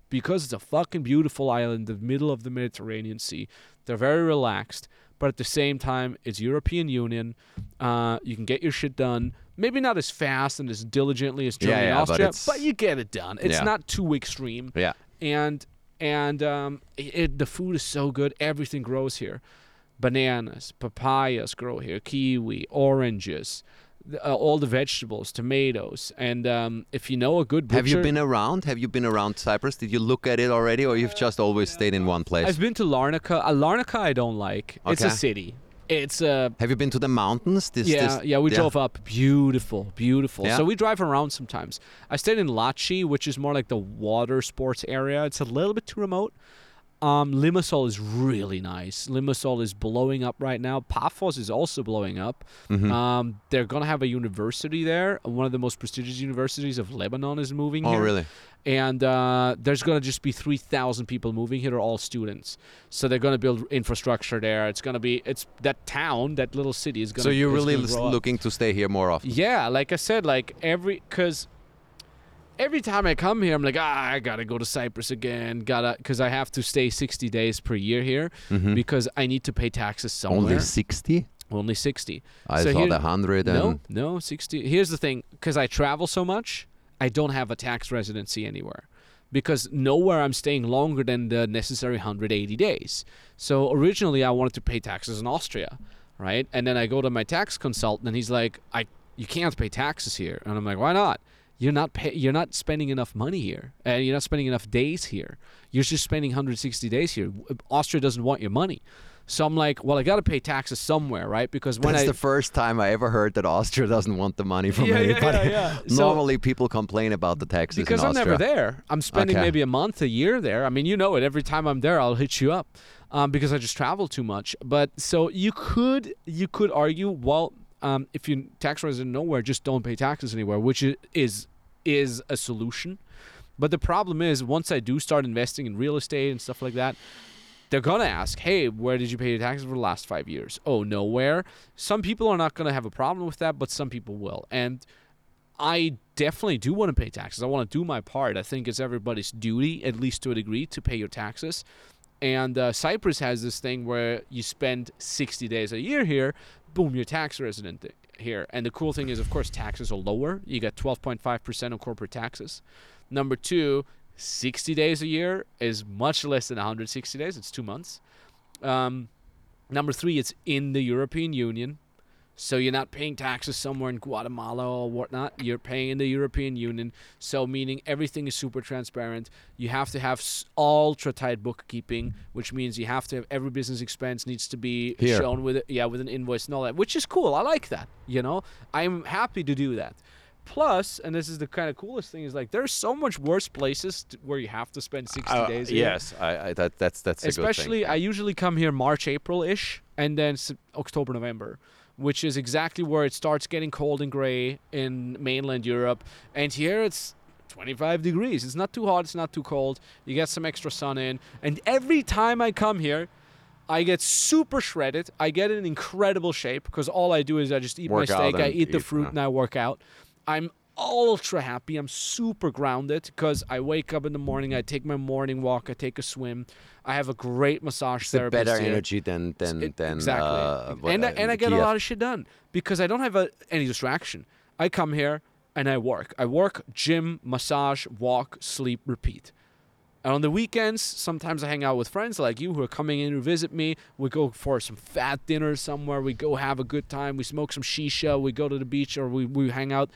because it's a fucking beautiful island in the middle of the Mediterranean Sea. They're very relaxed, but at the same time, it's European Union. Uh, you can get your shit done. Maybe not as fast and as diligently as Yeah, Germany yeah, and but Austria, it's- but, you get it done. It's Yeah. not too extreme yeah and and um, it, the food is so good. Everything grows here. Bananas, papayas grow here, kiwi, oranges, uh, all the vegetables, tomatoes, and um, if you know a good butcher, have you been around have you been around cyprus did you look at it already or you've just always stayed in one place I've been to Larnaca. Uh, Larnaca, I don't like. Okay. It's a city. It's a have you been to the mountains this, yeah, this, yeah. We drove up. Beautiful, beautiful. Yeah. So we drive around sometimes. I stayed in Lachi, which is more like the water sports area. It's a little bit too remote. Um, Limassol is really nice. Limassol is blowing up right now. Paphos is also blowing up. Mhm. Um, they're gonna have a university there. One of the most prestigious universities of Lebanon is moving oh here Oh, really and uh, there's going to just be 3000 people moving here are all students so they're going to build infrastructure there it's going to be it's that town that little city is going to so you're really l- looking to stay here more often yeah like i said like every because every time i come here i'm like ah, i gotta go to cyprus again gotta because i have to stay 60 days per year here Mhm. because i need to pay taxes somewhere only 60 Only 60. I So the hundred and No, no, 60. Here's the thing because I travel so much, I don't have a tax residency anywhere. Because nowhere I'm staying longer than the necessary 180 days. So originally I wanted to pay taxes in Austria, right? And then I go to my tax consultant and he's like, "I you can't pay taxes here." And I'm like, "Why not?" You're not pay, you're not spending enough money here, and you're not spending enough days here. You're just spending 160 days here. Austria doesn't want your money, so I'm like, well, I got to pay taxes somewhere, right? Because when That's I the first time I ever heard that Austria *laughs* doesn't want the money from Yeah, yeah, anybody. yeah, yeah. *laughs* So- Normally, people complain about the taxes because I'm never there. I'm spending Okay. maybe a month, a year there. I mean, you know it. Every time I'm there, I'll hit you up um, because I just travel too much. But so you could you could argue, well, um, if you tax resident nowhere, just don't pay taxes anywhere, which is is a solution. But the problem is, once I do start investing in real estate and stuff like that, they're gonna ask, "Hey, where did you pay your taxes for the last five years?" Oh, nowhere. Some people are not gonna have a problem with that, but some people will. And I definitely do want to pay taxes. I want to do my part. I think it's everybody's duty, at least to a degree, to pay your taxes. And uh, Cyprus has this thing where you spend 60 days a year here, boom, you're tax resident here. And the cool thing is, of course, taxes are lower. You got 12.5% on corporate taxes. Number two, 60 days a year is much less than 160 days. It's two months. Um, number three, it's in the European Union. So you're not paying taxes somewhere in Guatemala or whatnot. You're paying in the European Union. So meaning everything is super transparent. You have to have ultra tight bookkeeping, which means you have to have every business expense needs to be Here. shown with yeah, with an invoice and all that, which is cool. I like that. You know, I'm happy to do that. Plus, and this is the kind of coolest thing is like there's so much worse places to, where you have to spend 60 Uh, days. yes, I, I, that, that's that's a good thing. Especially, I usually come here March, April ish, and then October, November, which is exactly where it starts getting cold and gray in mainland Europe. And here it's 25 degrees. It's not too hot, it's not too cold. You get some extra sun in. And every time I come here, I get super shredded. I get in incredible shape because all I do is I just eat Work my steak, I and eat the eat, fruit, and I work out. I'm ultra happy. I'm super grounded because I wake up in the morning, I take my morning walk, I take a swim. I have a great massage it's therapist. better here. energy than than It- than exactly. uh, what, and I, and I get a lot of shit done because I don't have a, any distraction. I come here and I work. I work, gym, massage, walk, sleep, repeat. And on the weekends, sometimes I hang out with friends like you who are coming in to visit me. We go for some fat dinner somewhere. We go have a good time. We smoke some shisha. We go to the beach or we, we hang out.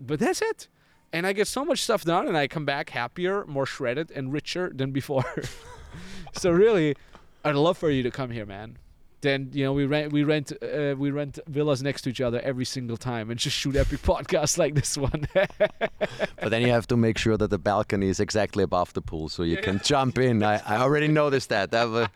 But that's it. And I get so much stuff done and I come back happier, more shredded, and richer than before. *laughs* so really, I'd love for you to come here, man. Then you know we rent we rent uh, we rent villas next to each other every single time and just shoot epic *laughs* podcasts like this one. *laughs* But then you have to make sure that the balcony is exactly above the pool so you can jump in. I, I already noticed that. that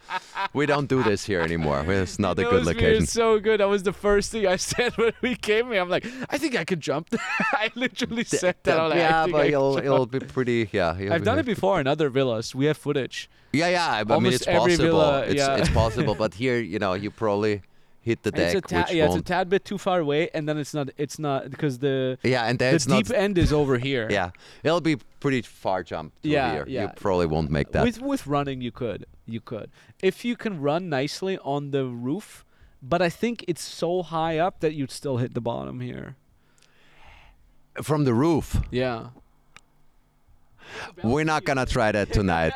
we don't do this here anymore. It's not a good location. weird, so good. That was the first thing I *laughs* said when we came here. I'm like, I think I could jump. I literally said that. I'm like, I yeah, think but it'll, it'll be pretty. Yeah, I've done it before in other villas. We have footage. Yeah, yeah. I mean, it's every possible. villa, it's, yeah. it's possible, but *laughs* here, you know, you probably hit the It's deck, a ta- yeah, it's a tad bit too far away, and then it's not. It's not because the yeah, and the that's deep not. end is over here. *laughs* Yeah, it'll be pretty far jump Yeah, here. yeah. You probably won't make that. With with running, you could, you could, if you can run nicely on the roof. But I think it's so high up that you'd still hit the bottom here. From the roof. Yeah. We're not gonna try that *laughs* tonight.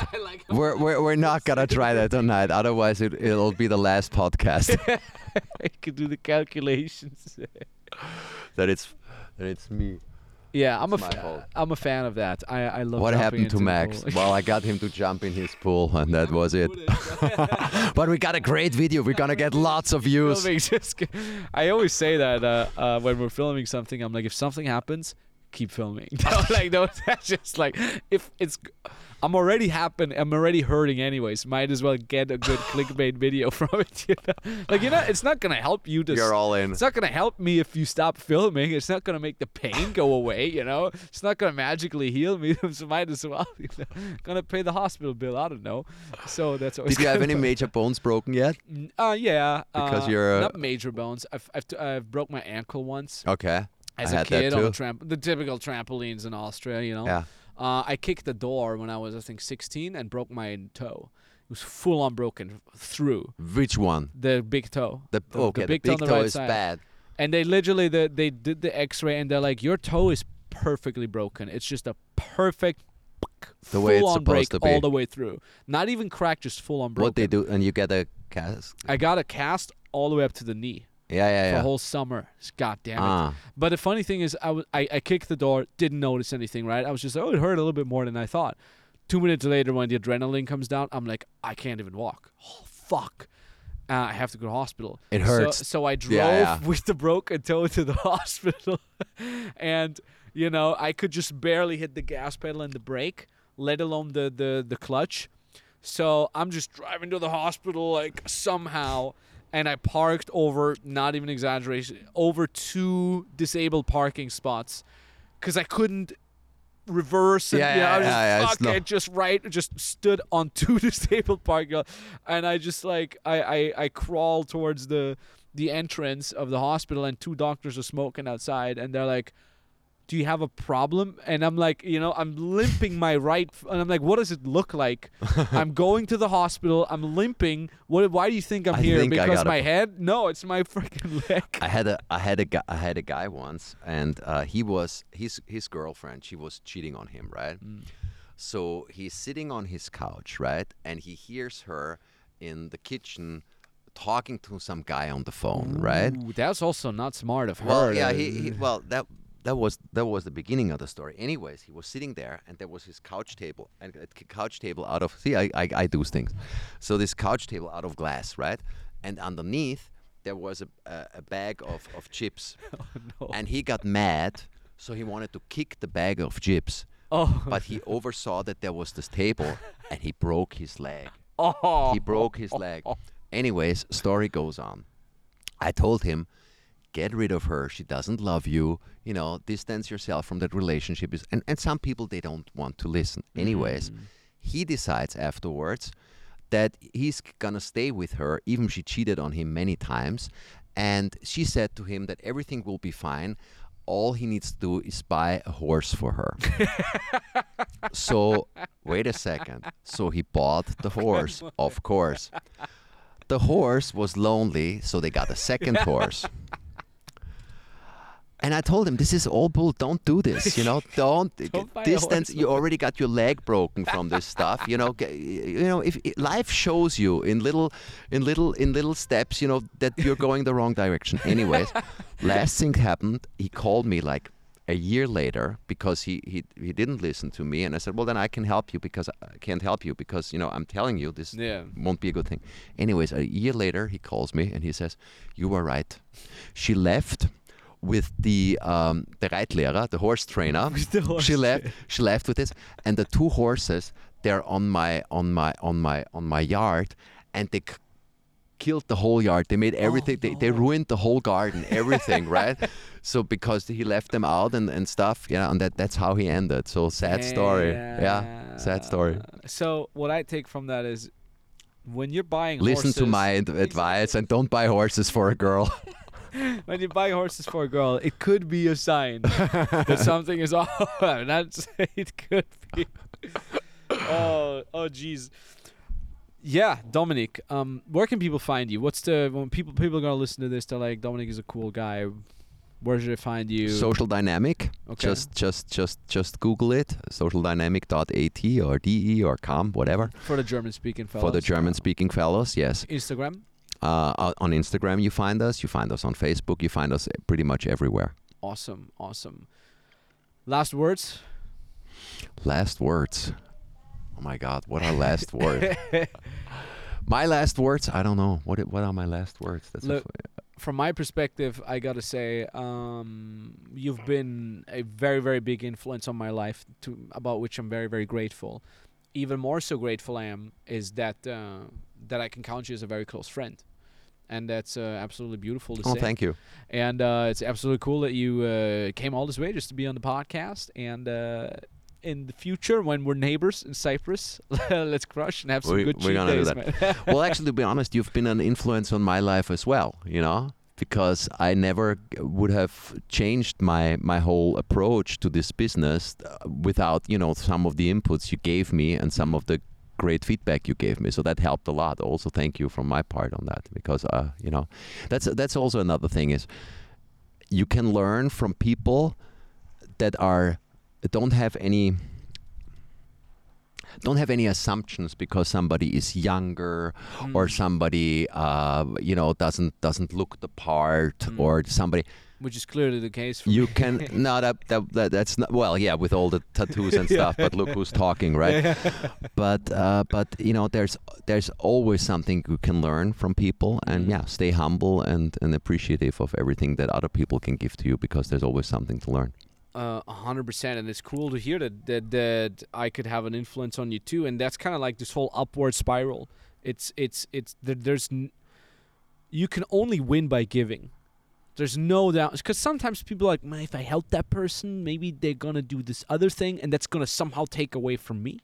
We're, we're, we're not gonna try that tonight. Otherwise, it, it'll be the last podcast *laughs* I could do the calculations. that it's that it's me. yeah, I'm a It's my fa-. I'm a fan of that. I I love. What happened to Max? Well, I got him to *laughs* jump in his pool, and that was it. but we got a great video. We're gonna get lots of views. filming just g- I always say that uh, uh, when we're filming something, I'm like, if something happens, keep filming. *laughs* Like *laughs* that's just like if it's. I'm already happen. I'm already hurting anyways. Might as well get a good *laughs* clickbait video from it. You know, like you know, it's not gonna help you to. You're all in. It's not gonna help me if you stop filming. It's not gonna make the pain go away. You know, it's not gonna magically heal me. so might as well. You know? Gonna pay the hospital bill. I don't know. So that's. Did you have any major bones broken yet? Uh, yeah. Because uh, you're, uh, not major bones. I've I've, t- I've broke my ankle once Okay. As I a kid on too. tramp- the typical trampolines in Austria. You know. Yeah. Uh, I kicked the door when I was I think 16 and broke my toe. It was full on broken through Which one? the big toe. The, The- okay, the the big big, toe the toe right is side. bad. And they literally the, they did the X-ray and they're like, your toe is perfectly broken. It's just a perfect The way it's full on break supposed to all the way through. Not even cracked, just full on broken. What they do, and you get a cast. I got a cast all the way up to the knee Yeah, yeah, for yeah. a whole summer. God damn it. Ah, But the funny thing is, I, w- I, I kicked the door, didn't notice anything, right? I was just like, oh, it hurt a little bit more than I thought. Two minutes later, when the adrenaline comes down, I'm like, I can't even walk. Oh, fuck. Uh, I have to go to hospital. It So- hurts. So, I drove yeah. *laughs* with the broken toe to the *laughs* hospital. and, you know, I could just barely hit the gas pedal and the brake, let alone the, the, the clutch. So I'm just driving to the hospital, like, somehow. And I parked over, not even exaggeration, over two disabled parking spots because I couldn't reverse and Yeah, you know, I was yeah, just, yeah, fuck just right just stood on *laughs* two disabled parking and I just like I, I I crawled towards the the entrance of the hospital and two doctors are smoking outside and they're like do you have a problem and I'm like you know I'm limping my right f- and I'm like what does it look like *laughs* I'm going to the hospital I'm limping what why do you think I'm I here think because got a my head no it's my freaking *laughs* leg I had a I had a guy I had a guy once, and uh, he was his his girlfriend. She was cheating on him, right? Mm. So he's sitting on his couch, right, and he hears her in the kitchen talking to some guy on the phone, right? That's also not smart of her Well, yeah, he, he well that that was that was the beginning of the story. Anyways, he was sitting there, and there was his couch table, and a couch table out of see, I, I I do things. So this couch table out of glass, right, and underneath there was a a, a bag of of chips, *laughs* oh, no. and he got mad, so he wanted to kick the bag of chips, oh but he oversaw that there was this table, and he broke his leg *laughs* oh he broke his leg. *laughs* Anyways, story goes on. I told him, get rid of her. She doesn't love you. You know, distance yourself from that relationship. Is and, and some people they don't want to listen. Mm-hmm, anyways, mm-hmm. he decides afterwards that he's gonna stay with her, even she cheated on him many times. And she said to him that everything will be fine. All he needs to do is buy a horse for her. *laughs* so wait a second. So he bought the *laughs* horse, of course. The horse was lonely, so they got a second *laughs* horse. And I told him, this is all bull. Don't do this. You know, *laughs* don't, Don't distance. You already got your leg broken from this stuff. You know, you know. If, if life shows you in little, in little, in little steps, you know that you're going the wrong direction. Anyways, *laughs* last thing happened. He called me like a year later because he, he he didn't listen to me, and I said, well, then I can help you because I can't help you because you know I'm telling you this Yeah. won't be a good thing. Anyways, a year later, he calls me and he says, "You were right. She left with the um, the Reitlehrer, the horse trainer. *laughs* The horse she left. She left with this, and the two horses. They're on my on my on my on my yard, and they." c- Killed the whole yard. They made everything. they, they ruined the whole garden, *laughs* everything, right? So because he left them out and, and stuff, yeah, and that that's how he ended. So sad story. Yeah, sad story. So what I take from that is when you're buying Listen to my advice and don't buy horses for a girl. *laughs* *laughs* when you buy horses for a girl, it could be a sign that *laughs* something is *laughs* off. That's it could be. oh, oh, jeez. Yeah, Dominik. Um, where can people find you? What's the when people people are gonna listen to this? They're like, Dominik is a cool guy. Where should they find you? Sozialdynamik. Okay. Just just just just Google it. Sozialdynamik.at or de or com, whatever. for the German speaking fellows. For the German speaking fellows, yes. Instagram. Uh, uh, on Instagram, you find us. You find us on Facebook. You find us pretty much everywhere. Awesome, awesome. Last words. Last words. Oh my God, what are last *laughs* words? My last words? I don't know. What what are my last words? That's Look, from my perspective, I gotta say, um, you've been a very, very big influence on my life, to about which I'm very, very grateful. Even more so grateful I am is that uh, that I can count you as a very close friend, and that's uh, absolutely beautiful to see. oh, say. thank you. And uh, it's absolutely cool that you uh, came all this way just to be on the podcast. And uh, in the future, when we're neighbors in Cyprus, *laughs* let's crush and have some We- good we're gonna do that. *laughs* well, actually, to be honest, you've been an influence on my life as well. You know, because I never would have changed my my whole approach to this business uh, without you know some of the inputs you gave me and some of the great feedback you gave me. So that helped a lot. Also, thank you from my part on that because uh, you know that's that's also another thing is you can learn from people that are don't have any don't have any assumptions because somebody is younger or Mm. somebody uh, you know doesn't doesn't look the part Mm. or somebody which is clearly the case for you can *laughs* no that, that, that that's not well yeah with all the tattoos and *laughs* Yeah. stuff but look who's talking right but uh, but you know there's there's always something you can learn from people and Mhm. yeah stay humble and and appreciative of everything that other people can give to you because there's always something to learn Uh, a hundred percent, and it's cool to hear that, that that I could have an influence on you too, and that's kind of like this whole upward spiral. It's it's it's there, there's n- you can only win by giving. There's no doubt because sometimes people are like, man, if I help that person, maybe they're gonna do this other thing, and that's gonna somehow take away from me,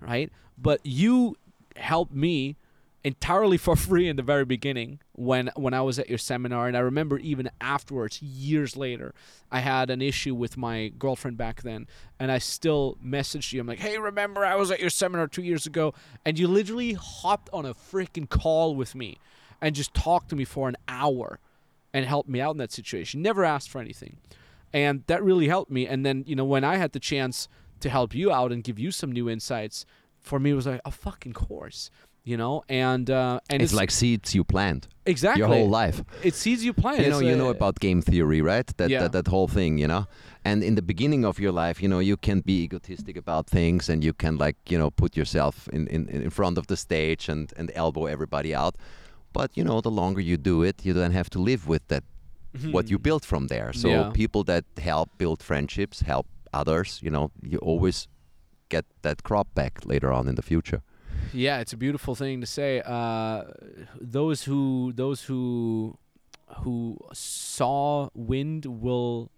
right? But you helped me entirely *laughs* for free in the very beginning when when I was at your seminar and I remember even afterwards years later I had an issue with my girlfriend back then and I still messaged you. I'm like hey remember I was at your seminar 2 years ago? And you literally hopped on a freaking call with me and just talked to me for an hour and helped me out in that situation. Never asked for anything. And that really helped me. And then you know when I had the chance to help you out and give you some new insights for me it was like a fucking course you know? And uh and it's, like seeds you plant exactly. your whole life. It seeds you plant. You know It's, you know about game theory right? That, Yeah. that that whole thing you know? And in the beginning of your life you know you can be egotistic about things and you can like you know put yourself in in, in front of the stage and and elbow everybody out but you know the longer you do it you then have to live with that what you built from there so Yeah. people that help build friendships help others you know you always get that crop back later on in the future Yeah, it's a beautiful thing to say. Uh, those who those who who saw wind will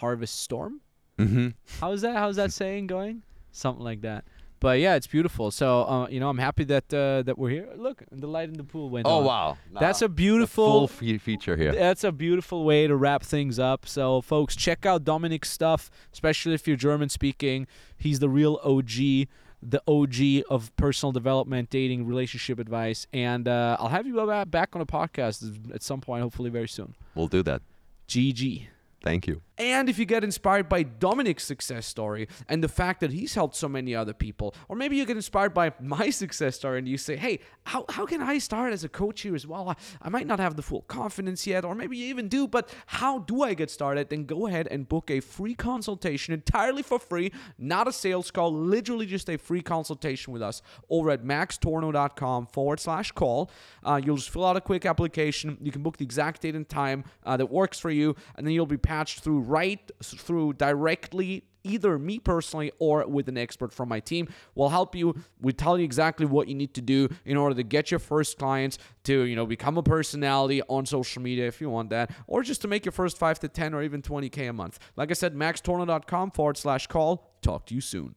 harvest storm. mm-hmm. How's that? How's that *laughs* saying going? Something like that. But yeah, it's beautiful. So uh, you know, I'm happy that uh, that we're here. Look, the light in the pool went on. oh wow That's a full beautiful fe- feature here That's a beautiful way to wrap things up. So, folks, check out Dominik's stuff, especially if you're German speaking. He's the real OG, the OG of personal development, dating, relationship advice. And uh, I'll have you back on a podcast at some point, hopefully very soon. we'll do that GG. thank you And if you get inspired by Dominik's success story and the fact that he's helped so many other people, or maybe you get inspired by my *laughs* success story and you say, hey, how, how can I start as a coach here as well? I, I might not have the full confidence yet, or maybe you even do, but how do I get started? Then go ahead and book a free consultation entirely for free, not a sales call, literally just a free consultation with us over at maxtornow.com forward slash call. Uh, you'll just fill out a quick application. You can book the exact date and time uh, that works for you, and then you'll be patched through right through directly either me personally or with an expert from my team will help you. We tell you exactly what you need to do in order to get your first clients to you know become a personality on social media if you want that or just to make your first 5 to 10 or even 20k a month. Like i said maxtornow.com forward slash call. Talk to you soon